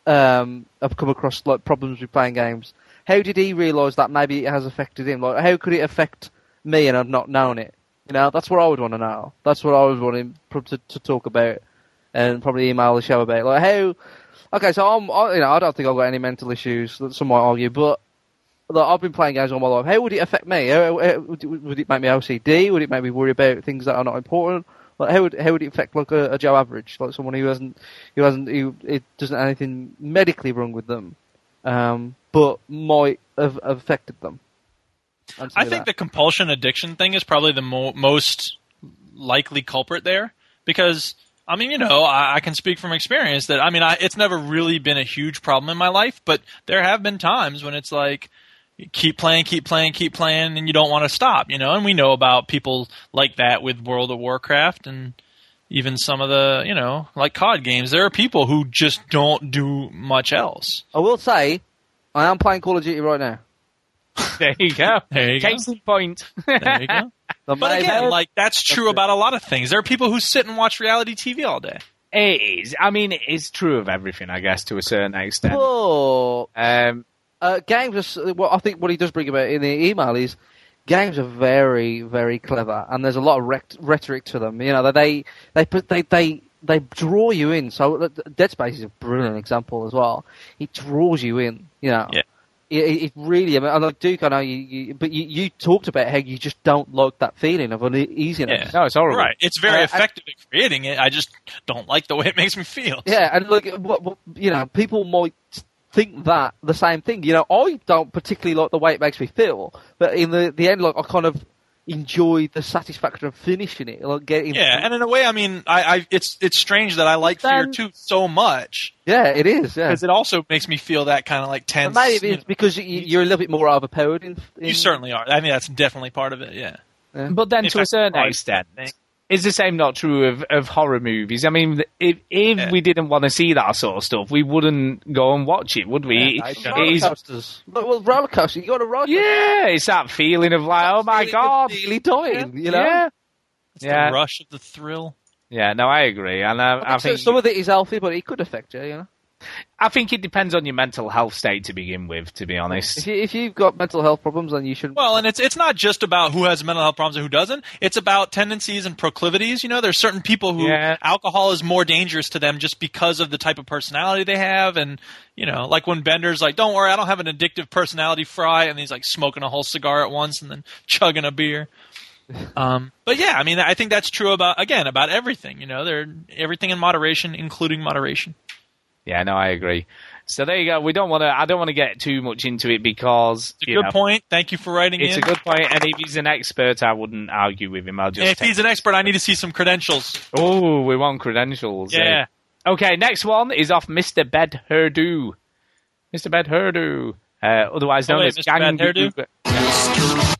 um, have come across, like problems with playing games. How did he realise that maybe it has affected him? Like, how could it affect me and I've not known it? You know, that's what I would want to know. That's what I would want to, to talk about and probably email the show about. Like how. Okay, so I'm, I, you know, I don't think I've got any mental issues. That some might argue, but like, I've been playing games all my life. How would it affect me? How, how, would it make me OCD? Would it make me worry about things that are not important? Like how would how would it affect like a, a Joe average, like someone who hasn't who hasn't who it doesn't have anything medically wrong with them, um, but might have affected them. I think that. the compulsion addiction thing is probably the mo- most likely culprit there because I mean, you know, I, I can speak from experience that I mean, I, it's never really been a huge problem in my life, but there have been times when it's like keep playing, keep playing, keep playing, and you don't want to stop, you know. And we know about people like that with World of Warcraft and even some of the, you know, like COD games. There are people who just don't do much else. I will say, I am playing Call of Duty right now. [LAUGHS] There you go. [LAUGHS] There you go. Case in point. There you go. [LAUGHS] The But again, like that's true about a lot of things. There are people who sit and watch reality TV all day. It is. I mean, it's true of everything, I guess, to a certain extent. Oh, Um, uh, games. Are, s- what I think what he does bring about in the email is games are very, very clever, and there's a lot of rec- rhetoric to them. You know, they they put they they they draw you in. So uh, Dead Space is a brilliant example as well. It draws you in. You know. Yeah. It, it it really, I mean, like Duke, I know you, you but you, you talked about how you just don't like that feeling of uneasiness. Yeah. no, it's horrible. Right. It's very Uh, effective at creating it. I just don't like the way it makes me feel. Yeah, and look, what, what, you know, people might think that the same thing. You know, I don't particularly like the way it makes me feel, but in the the end, like I kind of enjoy the satisfaction of finishing it, like getting. Yeah, and in a way, I mean, I, I it's it's strange that I like Fear Then- Two so much yeah, it is. Yeah, because it also makes me feel that kind of like tense. And maybe you, it's because you, you're a little bit more overpowered. In, in you certainly are. I mean, that's definitely part of it. Yeah. yeah. But then, In to a certain extent, is the same not true of, of horror movies? I mean, if if Yeah. we didn't want to see that sort of stuff, we wouldn't go and watch it, would we? Yeah, It roller is- coasters. Look, Well, roller coaster. You got to ride. yeah, it's that feeling of like, oh my god, nearly dying. You know. yeah, It's yeah, the rush of the thrill. yeah. No, I agree, and um, I, I So think some of it is healthy, but it could affect you. You know, I think it depends on your mental health state to begin with. To be honest, if you if you've got mental health problems, then you should. Well, and it's it's not just about who has mental health problems and who doesn't. It's about tendencies and proclivities. You know, there's certain people who Yeah. alcohol is more dangerous to them just because of the type of personality they have, and you know, like when Bender's like, "Don't worry, I don't have an addictive personality, Fry," and he's like smoking a whole cigar at once and then [LAUGHS] chugging a beer. [LAUGHS] Um, but yeah, I mean, I think that's true about again about everything. You know, they're everything in moderation, including moderation. Yeah, no, I agree. So there you go. We don't want to. I don't want to get too much into it because It's a good know, point. Thank you for writing It's in. a good point, and if he's an expert, I wouldn't argue with him. I'll just. if he's an expert, I need to see some credentials. Oh, we want credentials. eh? Yeah. Okay, next one is off Mr. Bed Herdu. Mr. Bed Herdu. Uh, otherwise Oh, known wait, as Gang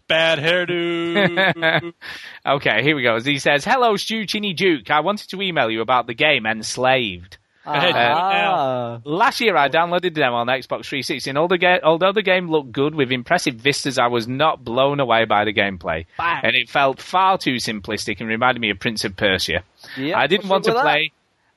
Bad hairdo. [LAUGHS] okay, here we go. As he says, Hello, Stu Chinny Duke. I wanted to email you about the game Enslaved. Go ahead, do it now. Ah. Last year, I downloaded the demo on Xbox 360, and although the, ga- although the game looked good with impressive vistas, I was not blown away by the gameplay. And it felt far too simplistic and reminded me of Prince of Persia. Yeah, I didn't want to wrong with play.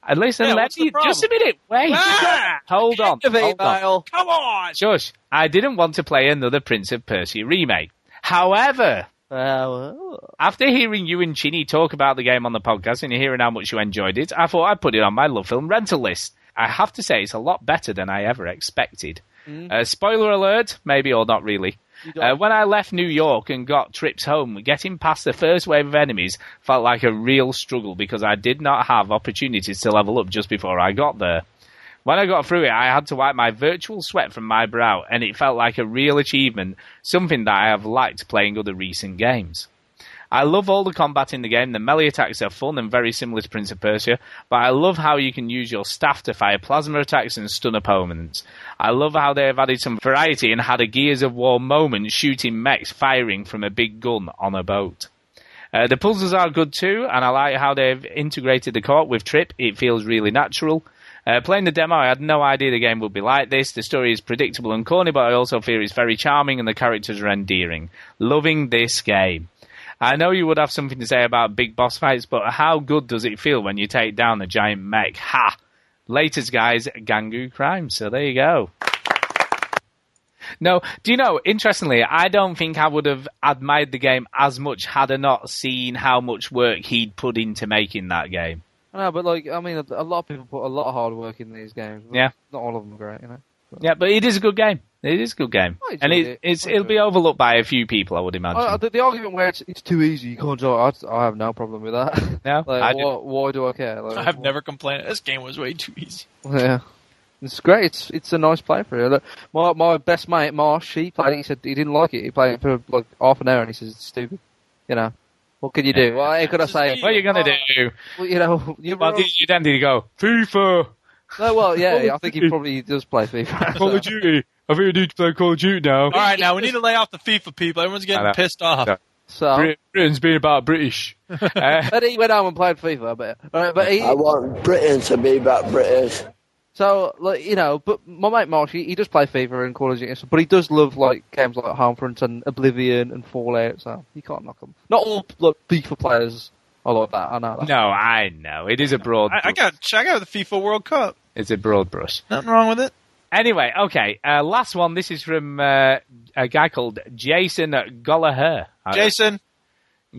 And listen, Yeah, let me just a minute. Wait, Ah! hold on. Hold on. Come on. Shush. I didn't want to play another Prince of Persia remake. However, Well, after hearing you and Chinny talk about the game on the podcast and hearing how much you enjoyed it, I thought I'd put it on my LoveFilm rental list. I have to say, it's a lot better than I ever expected. Uh, spoiler alert, maybe or not really. Uh, when I left New York and got trips home, getting past the first wave of enemies felt like a real struggle because I did not have opportunities to level up just before I got there. When I got through it, I had to wipe my virtual sweat from my brow, and it felt like a real achievement, something that I have liked playing other recent games. I love all the combat in the game. The melee attacks are fun and very similar to Prince of Persia, but I love how you can use your staff to fire plasma attacks and stun opponents. I love how they have added some variety and had a Gears of War moment shooting mechs firing from a big gun on a boat. Uh, the puzzles are good too, and I like how they've integrated the co-op with Trip. It feels really natural. Uh, playing the demo, I had no idea the game would be like this. The story is predictable and corny, but I also feel it's very charming and the characters are endearing. Loving this game. I know you would have something to say about big boss fights, but how good does it feel when you take down a giant mech? Ha! Latest guys, Gangu Crime. So there you go. No, do you know, interestingly, I don't think I would have admired the game as much had I not seen how much work he'd put into making that game. I know, but like, I mean, a, a lot of people put a lot of hard work in these games. Yeah. Not all of them are great, you know. Yeah, but it is a good game. It is a good game. I And it, it. it's, it'll be overlooked by a few people, I would imagine. I, I- the, the argument where it's, it's too easy, you can't do it, I, I have no problem with that. [LAUGHS] No, like, I do. why, why do I care? Like, I've never complained. This game was way too easy. Yeah. It's great. It's it's a nice play for you. Look, my my best mate Marsh, he played it. He said he didn't like it. He played it for like half an hour, and he says it's stupid. You know, what can you do? Well, how could I say? what are you going to do? Well, you know, you're Well, wrong. you then did you go, FIFA, No, well, yeah, [LAUGHS] I think he probably does play FIFA. Call so. of Duty. I think we need to play Call of Duty now. All right, now we need to lay off the FIFA people. Everyone's getting pissed off. Yeah. So, Britain's being about British. [LAUGHS] But he went home and played FIFA. But right, but he, I want Britain to be about British. So, like, you know, but my mate Marsh, he, he does play FIFA and Call of Duty, but he does love like games like Homefront and Oblivion and Fallout. So you can't knock them. Not all like FIFA players are like that. I know. That. no, I know. It is a broad I, I got I got the FIFA World Cup. It's a broad brush. Nothing wrong with it. Anyway, okay. Uh, last one. This is from uh, a guy called Jason Gallagher. Jason,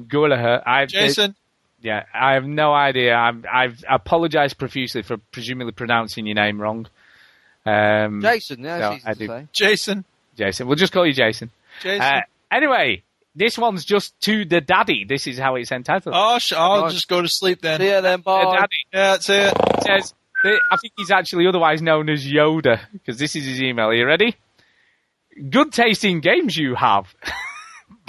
Gallagher. I've, Jason. Yeah, I have no idea. I'm, I've apologized profusely for presumably pronouncing your name wrong. Um, Jason, yeah, no, that's easy I to do. say. Jason, Jason. We'll just call you Jason. Jason. Uh, anyway, this one's just to the daddy. This is how it's entitled. oh, sh- I'll Nice. just go to sleep then. Yeah, ya then, The bye. daddy. Yeah, that's it. It says, I think he's actually otherwise known as Yoda, because this is his email. Are you ready? Good tasting games you have. [LAUGHS]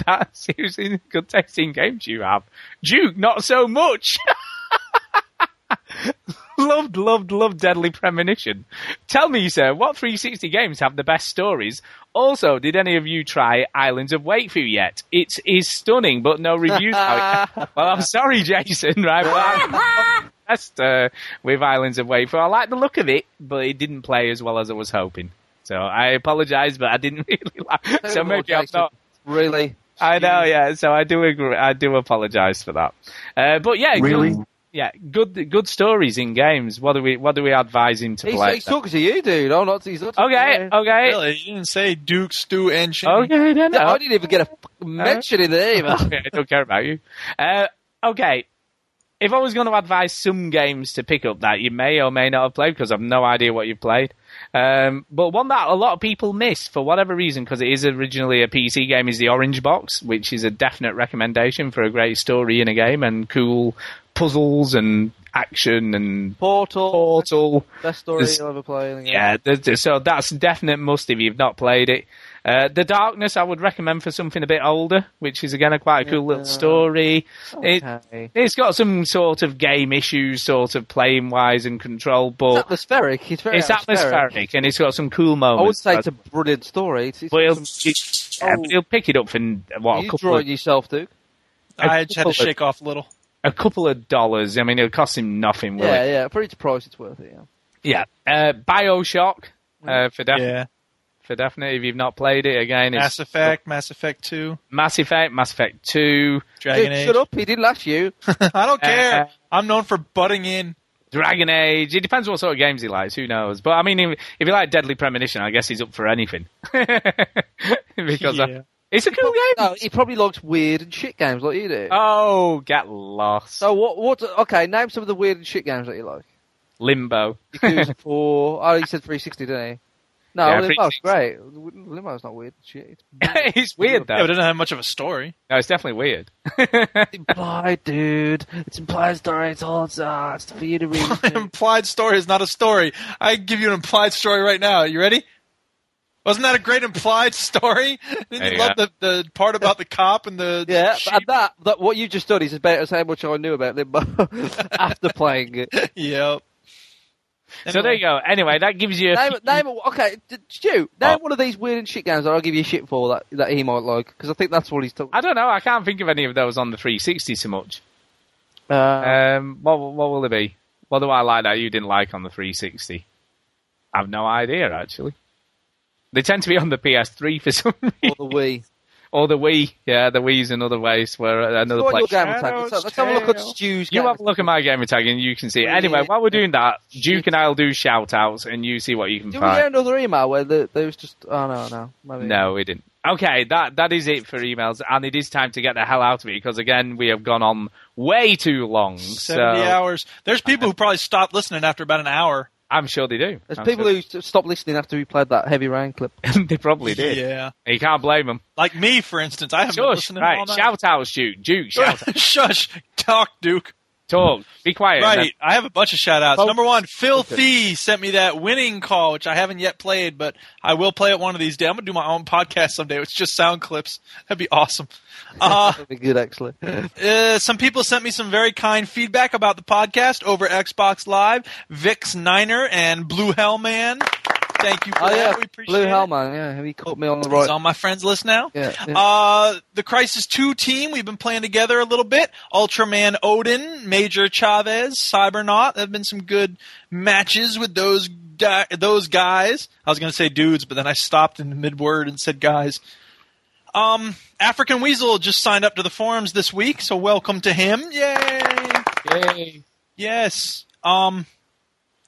that [LAUGHS] seriously, good tasting games you have. Duke, not so much. [LAUGHS] loved, loved, loved Deadly Premonition. Tell me, sir, what 360 games have the best stories? Also, did any of you try Islands of Wakfu yet? It is stunning, but no reviews. [LAUGHS] Well, I'm sorry, Jason, right? But uh, with Islands of Wakfu. I like the look of it, but it didn't play as well as I was hoping. So I apologise, but I didn't really like. So Terrible, maybe I'm not. Really? I know, yeah. So I do agree. I do apologise for that. Uh, but yeah, Really? good, yeah, good, good stories in games. What do we, what do we advise him to He's, play? he's talking to you, dude. Oh, not he's not okay, to you. okay, Really, you didn't say Duke, Stu, and Shane. okay. Then I didn't even get a fucking mention in the email. Okay, I don't care about you. Uh, okay. If I was going to advise some games to pick up that you may or may not have played, because I've no idea what you've played, um, but one that a lot of people miss for whatever reason, because it is originally a PC game, is the Orange Box, which is a definite recommendation for a great story in a game and cool puzzles and action and Portal, Portal. best story There's- you'll ever play. in a game. Yeah, so that's definite must if you've not played it. Uh, the Darkness I would recommend for something a bit older, which is again a quite a cool little story. It, Okay. it's got some sort of game issues, sort of playing wise and control, It's but atmospheric. It's very it's atmospheric and it's got some cool moments. I would say it's a brilliant story. It's, it's but he'll, some- yeah, but he'll pick it up for what a you couple draw of, it yourself, Duke. I just had to of- shake off a little. a couple of dollars. I mean, it'll cost him nothing. Will Yeah, it? yeah. For its price, it's worth it. Yeah. Yeah. Uh, Bioshock uh, for definite. Yeah. For definite, if you've not played it, again, it's Mass Effect, Mass Effect 2, Mass Effect, Mass Effect Two, Dragon Dude, Age. shut up. He didn't last you. [LAUGHS] [LAUGHS] I don't care. Uh, I'm known for butting in. Dragon Age. It depends what sort of games he likes. Who knows? But I mean, if, if you like Deadly Premonition, I guess he's up for anything. [LAUGHS] because uh, Yeah. it's a cool game. No, he probably likes weird and shit games like you do. Oh, get lost. So what? What? Okay, name some of the weird and shit games that you like. Limbo. Yakuza Four. Oh, he said 360, didn't he? No, Yeah, Limbo's 360. great. Limbo's not weird. Shit. It's [LAUGHS] it's weird though. Yeah, but it doesn't have much of a story. no, it's definitely weird. [LAUGHS] implied, dude. It's implied story. It's all it's, uh, it's for you to read. [LAUGHS] Implied story is not a story. I give you an implied story right now. You ready? Wasn't that a great implied story? Didn't There you you love the, the part about the cop and the yeah, sheep? and that, that what you just done is about as how much I knew about Limbo after playing it. Yep. So there you go. Anyway, that gives you. Name, name, okay, Stu, name one of these weird and shit games that I'll give you shit for that that he might like because I think that's what he's talking. I don't know. I can't think of any of those on the 360 so much. Uh, Um, what what will it be? What do I like that you didn't like on the 360? I have no idea actually. They tend to be on the PS3 for some reason. Or the Wii. Or the Wii, yeah, the Wii's another waste where uh, another What place. your gamer tag? Let's, let's have a look at Stu's You have a look at my gamer tag and you can see. it. Anyway, while we're doing that, Duke and I'll do shout outs and you see what you can Did we get another email where the, there was just? Oh no, no, maybe. No, we didn't. Okay, that that is it for emails, and it is time to get the hell out of it because again we have gone on way too long. Seventy so hours. There's people who probably stopped listening after about an hour. I'm sure they do. There's I'm people sure- who s- stopped listening after we played that heavy rain clip. [LAUGHS] they probably did. Yeah. You can't blame them. Like me, for instance, I haven't been Shush, listening all right? night. Shout outs, Duke. Duke, shout [LAUGHS] out. Shush. Talk, Duke. Talk. Be quiet. Right. I have a bunch of shout outs. Oh. Number one, Filthy sent me that winning call, which I haven't yet played, but I will play it one of these days. I'm going to do my own podcast someday. It's just sound clips. That'd be awesome. [LAUGHS] Uh, That'd be good, actually. [LAUGHS] uh, some people sent me some very kind feedback about the podcast over Xbox Live. Vix Niner and Blue Hellman. Thank you for Oh that. yeah, We appreciate Blue it. Hellman. Yeah, he caught me on the He's on my friends list now. Yeah, yeah. Uh, the Crysis 2 team, we've been playing together a little bit. Ultraman Odin, Major Chavez, Cybernaut. There have been some good matches with those di- those guys. I was going to say dudes, but then I stopped in mid word and said guys. Um, African Weasel just signed up to the forums this week, so welcome to him. Yay! Yay! Yes. Um,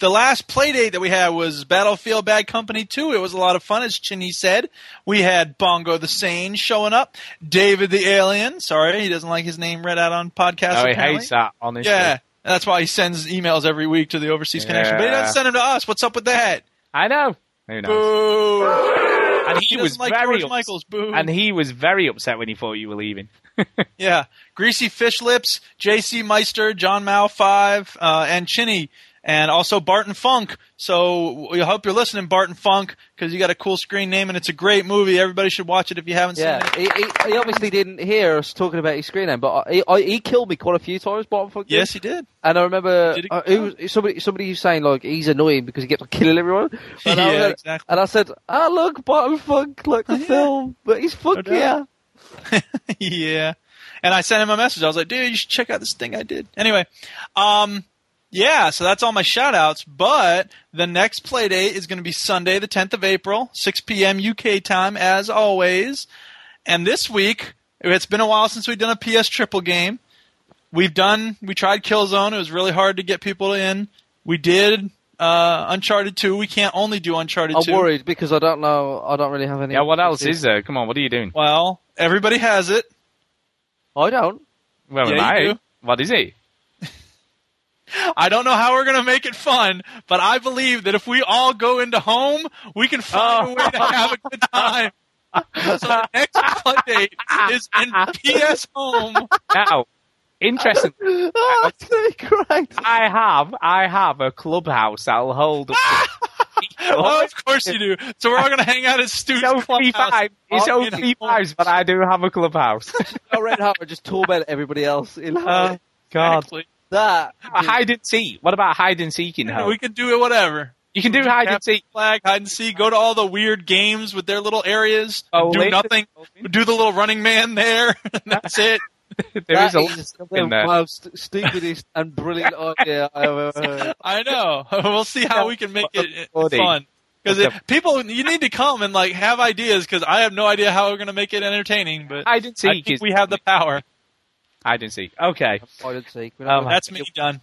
the last play date that we had was Battlefield Bad Company 2. It was a lot of fun, as Chinny said. We had Bongo the Sane showing up, David the Alien. Sorry, he doesn't like his name read out on podcasts. Oh, he apparently. hates that. Honestly. Yeah, that's why he sends emails every week to the Overseas Connection. But he doesn't send them to us. What's up with that? I know. Who knows? Boo! And he, He was doesn't like very George ups- Michaels. Boo! and he was very upset when he thought you were leaving. [LAUGHS] Yeah, Greasy Fish Lips, J.C. Meister, John Mao Five, uh, and Chinny, and also Barton Funk. So we hope you're listening, Barton Funk, because you got a cool screen name and it's a great movie. Everybody should watch it if you haven't Yeah, seen it. he, he, he obviously didn't hear us talking about his screen name, but I, he, I, he killed me quite a few times. Bottom fuck Yes, he did. And I remember uh, was, somebody somebody was saying like he's annoying because he kept on killing everyone. [LAUGHS] And I was Yeah, exactly. And I said, "Ah, look, Bottom Funk, like the [LAUGHS] film, but he's fuck No yeah." [LAUGHS] yeah. And I sent him a message. I was like, dude, you should check out this thing I did. Anyway, um, yeah, so that's all my shout outs. But the next play date is going to be Sunday, the 10th of April, 6 p.m. UK time, as always. And this week, it's been a while since we've done a PS triple game. We've done, we tried Killzone. It was really hard to get people in. We did uh, Uncharted 2. We can't only do Uncharted I'm 2. worried because I don't know. I don't really have any. Yeah, what else is there? Come on, what are you doing? Well, everybody has it. I don't. Well, Yeah, I? you do. What is it? I don't know how we're going to make it fun, but I believe that if we all go into home, we can find a way to oh. have a good time. so the next play date is in PS Home. Now, interesting. oh, that's great. I have, I have a clubhouse that'll hold. Up oh, [LAUGHS] of course you do. So we're all going to hang out at Stu's It's only clubhouse. five. It's all only in five, but I do have a clubhouse. No, [LAUGHS] oh, Red Hammer just torment everybody else. In Oh, God. Exactly. That. hide and seek. What about hide and seek in home? We can do it whatever. You can do hide and seek. Flag, hide and seek. Go to all the weird games with their little areas. Oh, do nothing. Do the little running man there. [LAUGHS] that's it. [LAUGHS] There is That a lot of is stuff the in there. most stupidest and brilliant [LAUGHS] idea I've ever heard. I know. We'll see how we can make it fun. Because people, you need to come and like have ideas. Because I have no idea how we're going to make it entertaining. But Hide and I seek think is we have the power. Hide and seek. Okay, Hide and seek. Um, That's me done.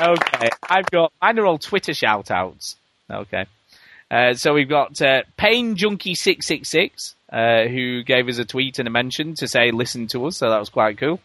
okay. I've got mine are all Twitter shout outs. Okay. Uh, so we've got uh, Pain Junkie six six six, uh, who gave us a tweet and a mention to say listen to us. So that was quite cool.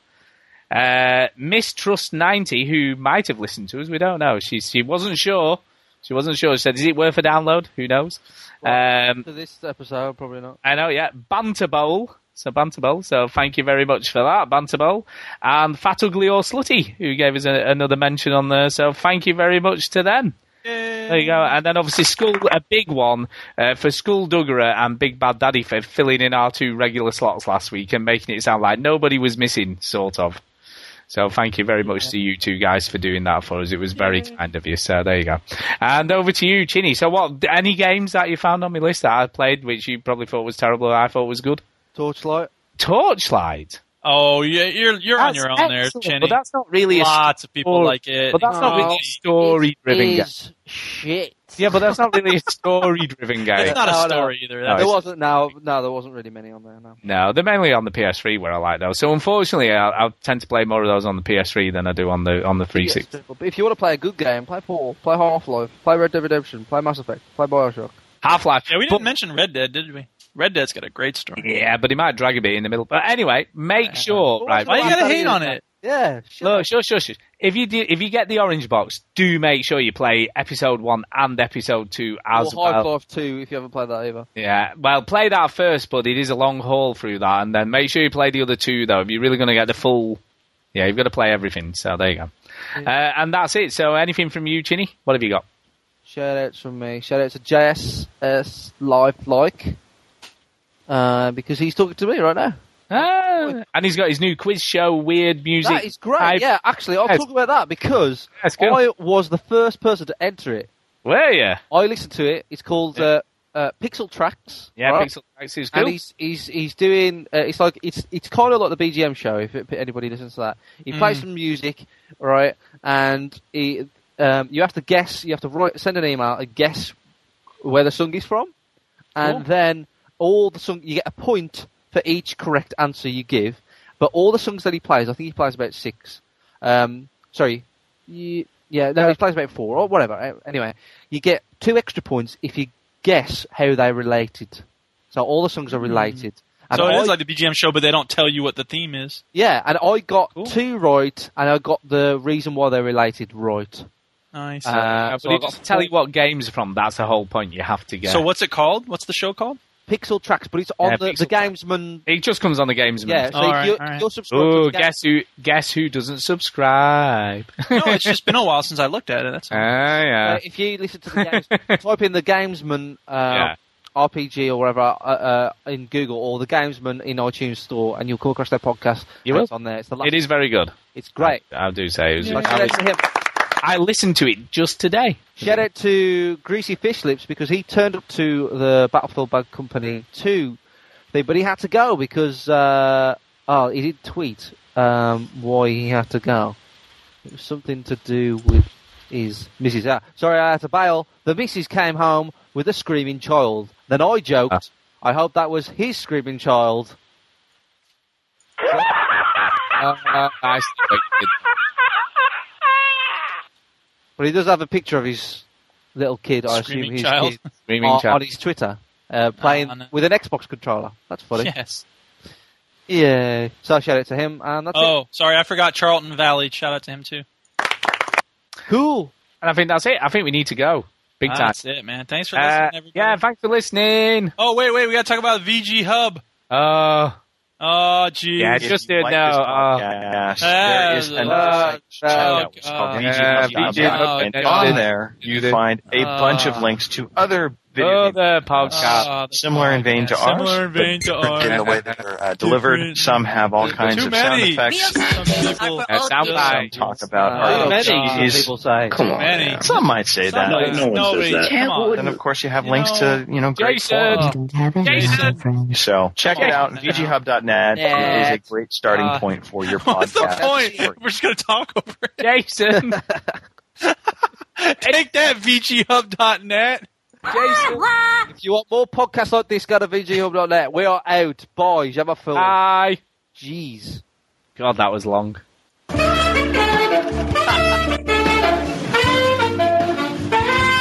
Uh, Mistrust ninety, who might have listened to us, we don't know. She she wasn't sure. She wasn't sure. She said, "Is it worth a download? Who knows?" Um, For this episode, probably not. I know, yeah. Banter Bowl. So Banter Bowl. So thank you very much for that, Banter Bowl. And Fat Ugly or Slutty, who gave us a, another mention on there. So thank you very much to them. There you go. And then obviously school, a big one uh, for school Duggera and Big Bad Daddy for filling in our two regular slots last week and making it sound like nobody was missing, sort of. So thank you very much to you two guys for doing that for us. It was very kind of you. So there you go. And over to you, Chinny. So what? Any games that you found on my list that I played, which you probably thought was terrible, and I thought was good? Torchlight. Torchlight. Oh yeah, you're you're on your own there, excellent, Chinny. but that's not really a Lots of people like it. But that's not really oh. story-driven game. shit. Yeah, but that's not really a story-driven game. It's not a No, no. story either. No, There wasn't no no there wasn't really many on there. No. No, they're mainly on the PS3 where I like those. So unfortunately, I, I tend to play more of those on the PS3 than I do on the on the 360. But if you want to play a good game, play Portal, play Half Life, play Red Dead Redemption, play Mass Effect, play Bioshock. Half Life. yeah, we didn't mention Red Dead, did we? Red Dead's got a great story. Yeah, but he might drag a bit in the middle. But anyway, make sure, right? Why you gotta hate on it? Yeah, Look, sure, sure, shush. If you do, if you get the orange box, do make sure you play episode one and episode two as well. or Half well. Life Two if you haven't played that either. Yeah, well, play that first, but it is a long haul through that, and then make sure you play the other two though. If you're really going to get the full, yeah, you've got to play everything. So there you go. Uh, and that's it. So anything from you, Chinny? What have you got? Shout outs from me. Shout out to JSS Life Like. Uh, because he's talking to me right now. Ah, and he's got his new quiz show, weird music. That is great. I've- yeah, actually, I'll Yes. talk about that because cool. I was the first person to enter it. Were you? I listened to it. It's called uh, uh, Pixel Tracks. Yeah, right? Pixel Tracks is cool. And he's he's he's doing. Uh, it's like it's it's kind of like the BGM show. If, anybody listens to that, he plays Mm. some music, right? And he, um, you have to guess. You have to write, send an email and guess where the song is from, and Cool. then all the song you get a point for each correct answer you give. But all the songs that he plays, I think he plays about six. Um, sorry, you, yeah, no, he plays about four or whatever. Anyway, you get two extra points if you guess how they're related. So all the songs are related. And So it I- is like the BGM show, but they don't tell you what the theme is. yeah, and I got two right, and I got the reason why they're related right. Nice. Uh, so but I it got doesn't tell you what games from. That's the whole point. You have to get. So what's it called? What's the show called? Pixel Tracks, but it's on Yeah, the, the Gamesman. It just comes on the Gamesman. Yeah, so All if right, you're, all right. you're subscribed to Oh, the Game- guess who? Guess who doesn't subscribe? [LAUGHS] No, it's just been a while [LAUGHS] since I looked at it. That's Ah, yeah. Uh, if you listen to the games, [LAUGHS] type in the Gamesman uh, Yeah. RPG or whatever uh, uh, in Google or the Gamesman in iTunes Store, and you'll come across their podcast. You will. It's on there. It's the last. It is very good. It's great. I, I do say it was. Like, I, shout out was- to him. I listened to it just today. Shout out to Greasy Fish Lips because he turned up to the Battlefield Bad Company 2 thing, but he had to go because, uh, oh, he did tweet um, why he had to go. It was something to do with his missus. Ah, sorry, I had to bail. The missus came home with a screaming child. Then I joked, I hope that was his screaming child. [LAUGHS] Uh, uh, I see what you did. But he does have a picture of his little kid, I assume Screaming his child. kid, [LAUGHS] Screaming on, child. on his Twitter, uh, playing Oh, no. with an Xbox controller. That's funny. Yes. Yeah. So shout out to him, and that's Oh, sorry, I forgot Charlton Valley. Shout out to him too. it. Cool. And I think that's it. I think we need to go. Big time. That's it, man. Thanks for Uh, listening, everybody. yeah, thanks for listening. Oh, wait, wait. We got to talk about VG Hub. Uh, Oh, geez. yeah, just you did like no. this Uh, podcast, Uh, there is uh, another site. Check it out. It's uh, called uh, VG.com. VG Hub. And Uh, on there, you uh, find a bunch of uh, links to other video games other podcast. Uh, similar in vein to podcast. ours. Similar in vein to ours. In the way that they're uh, delivered, Different. some have all kinds Too of sound many. effects. Some people. Sound Some bites. talk about Uh, our many RPGs. people say. Come on. Many. Some might say that. Somebody- No one says that. Come. Then of course you have You links know, to you know great Jason. Jason. So check it out. VGHub.net is a great starting Uh, point for your podcast. [LAUGHS] What's the point? We're just going to talk over it. Jason. [LAUGHS] Take that, VGHub.net. Jason. Ah, if you want more podcasts like this, go to VGHub.net. We are out. Boys, have a Phil. Bye. Jeez. God, that was long.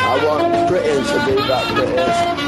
I want Britain to be back British.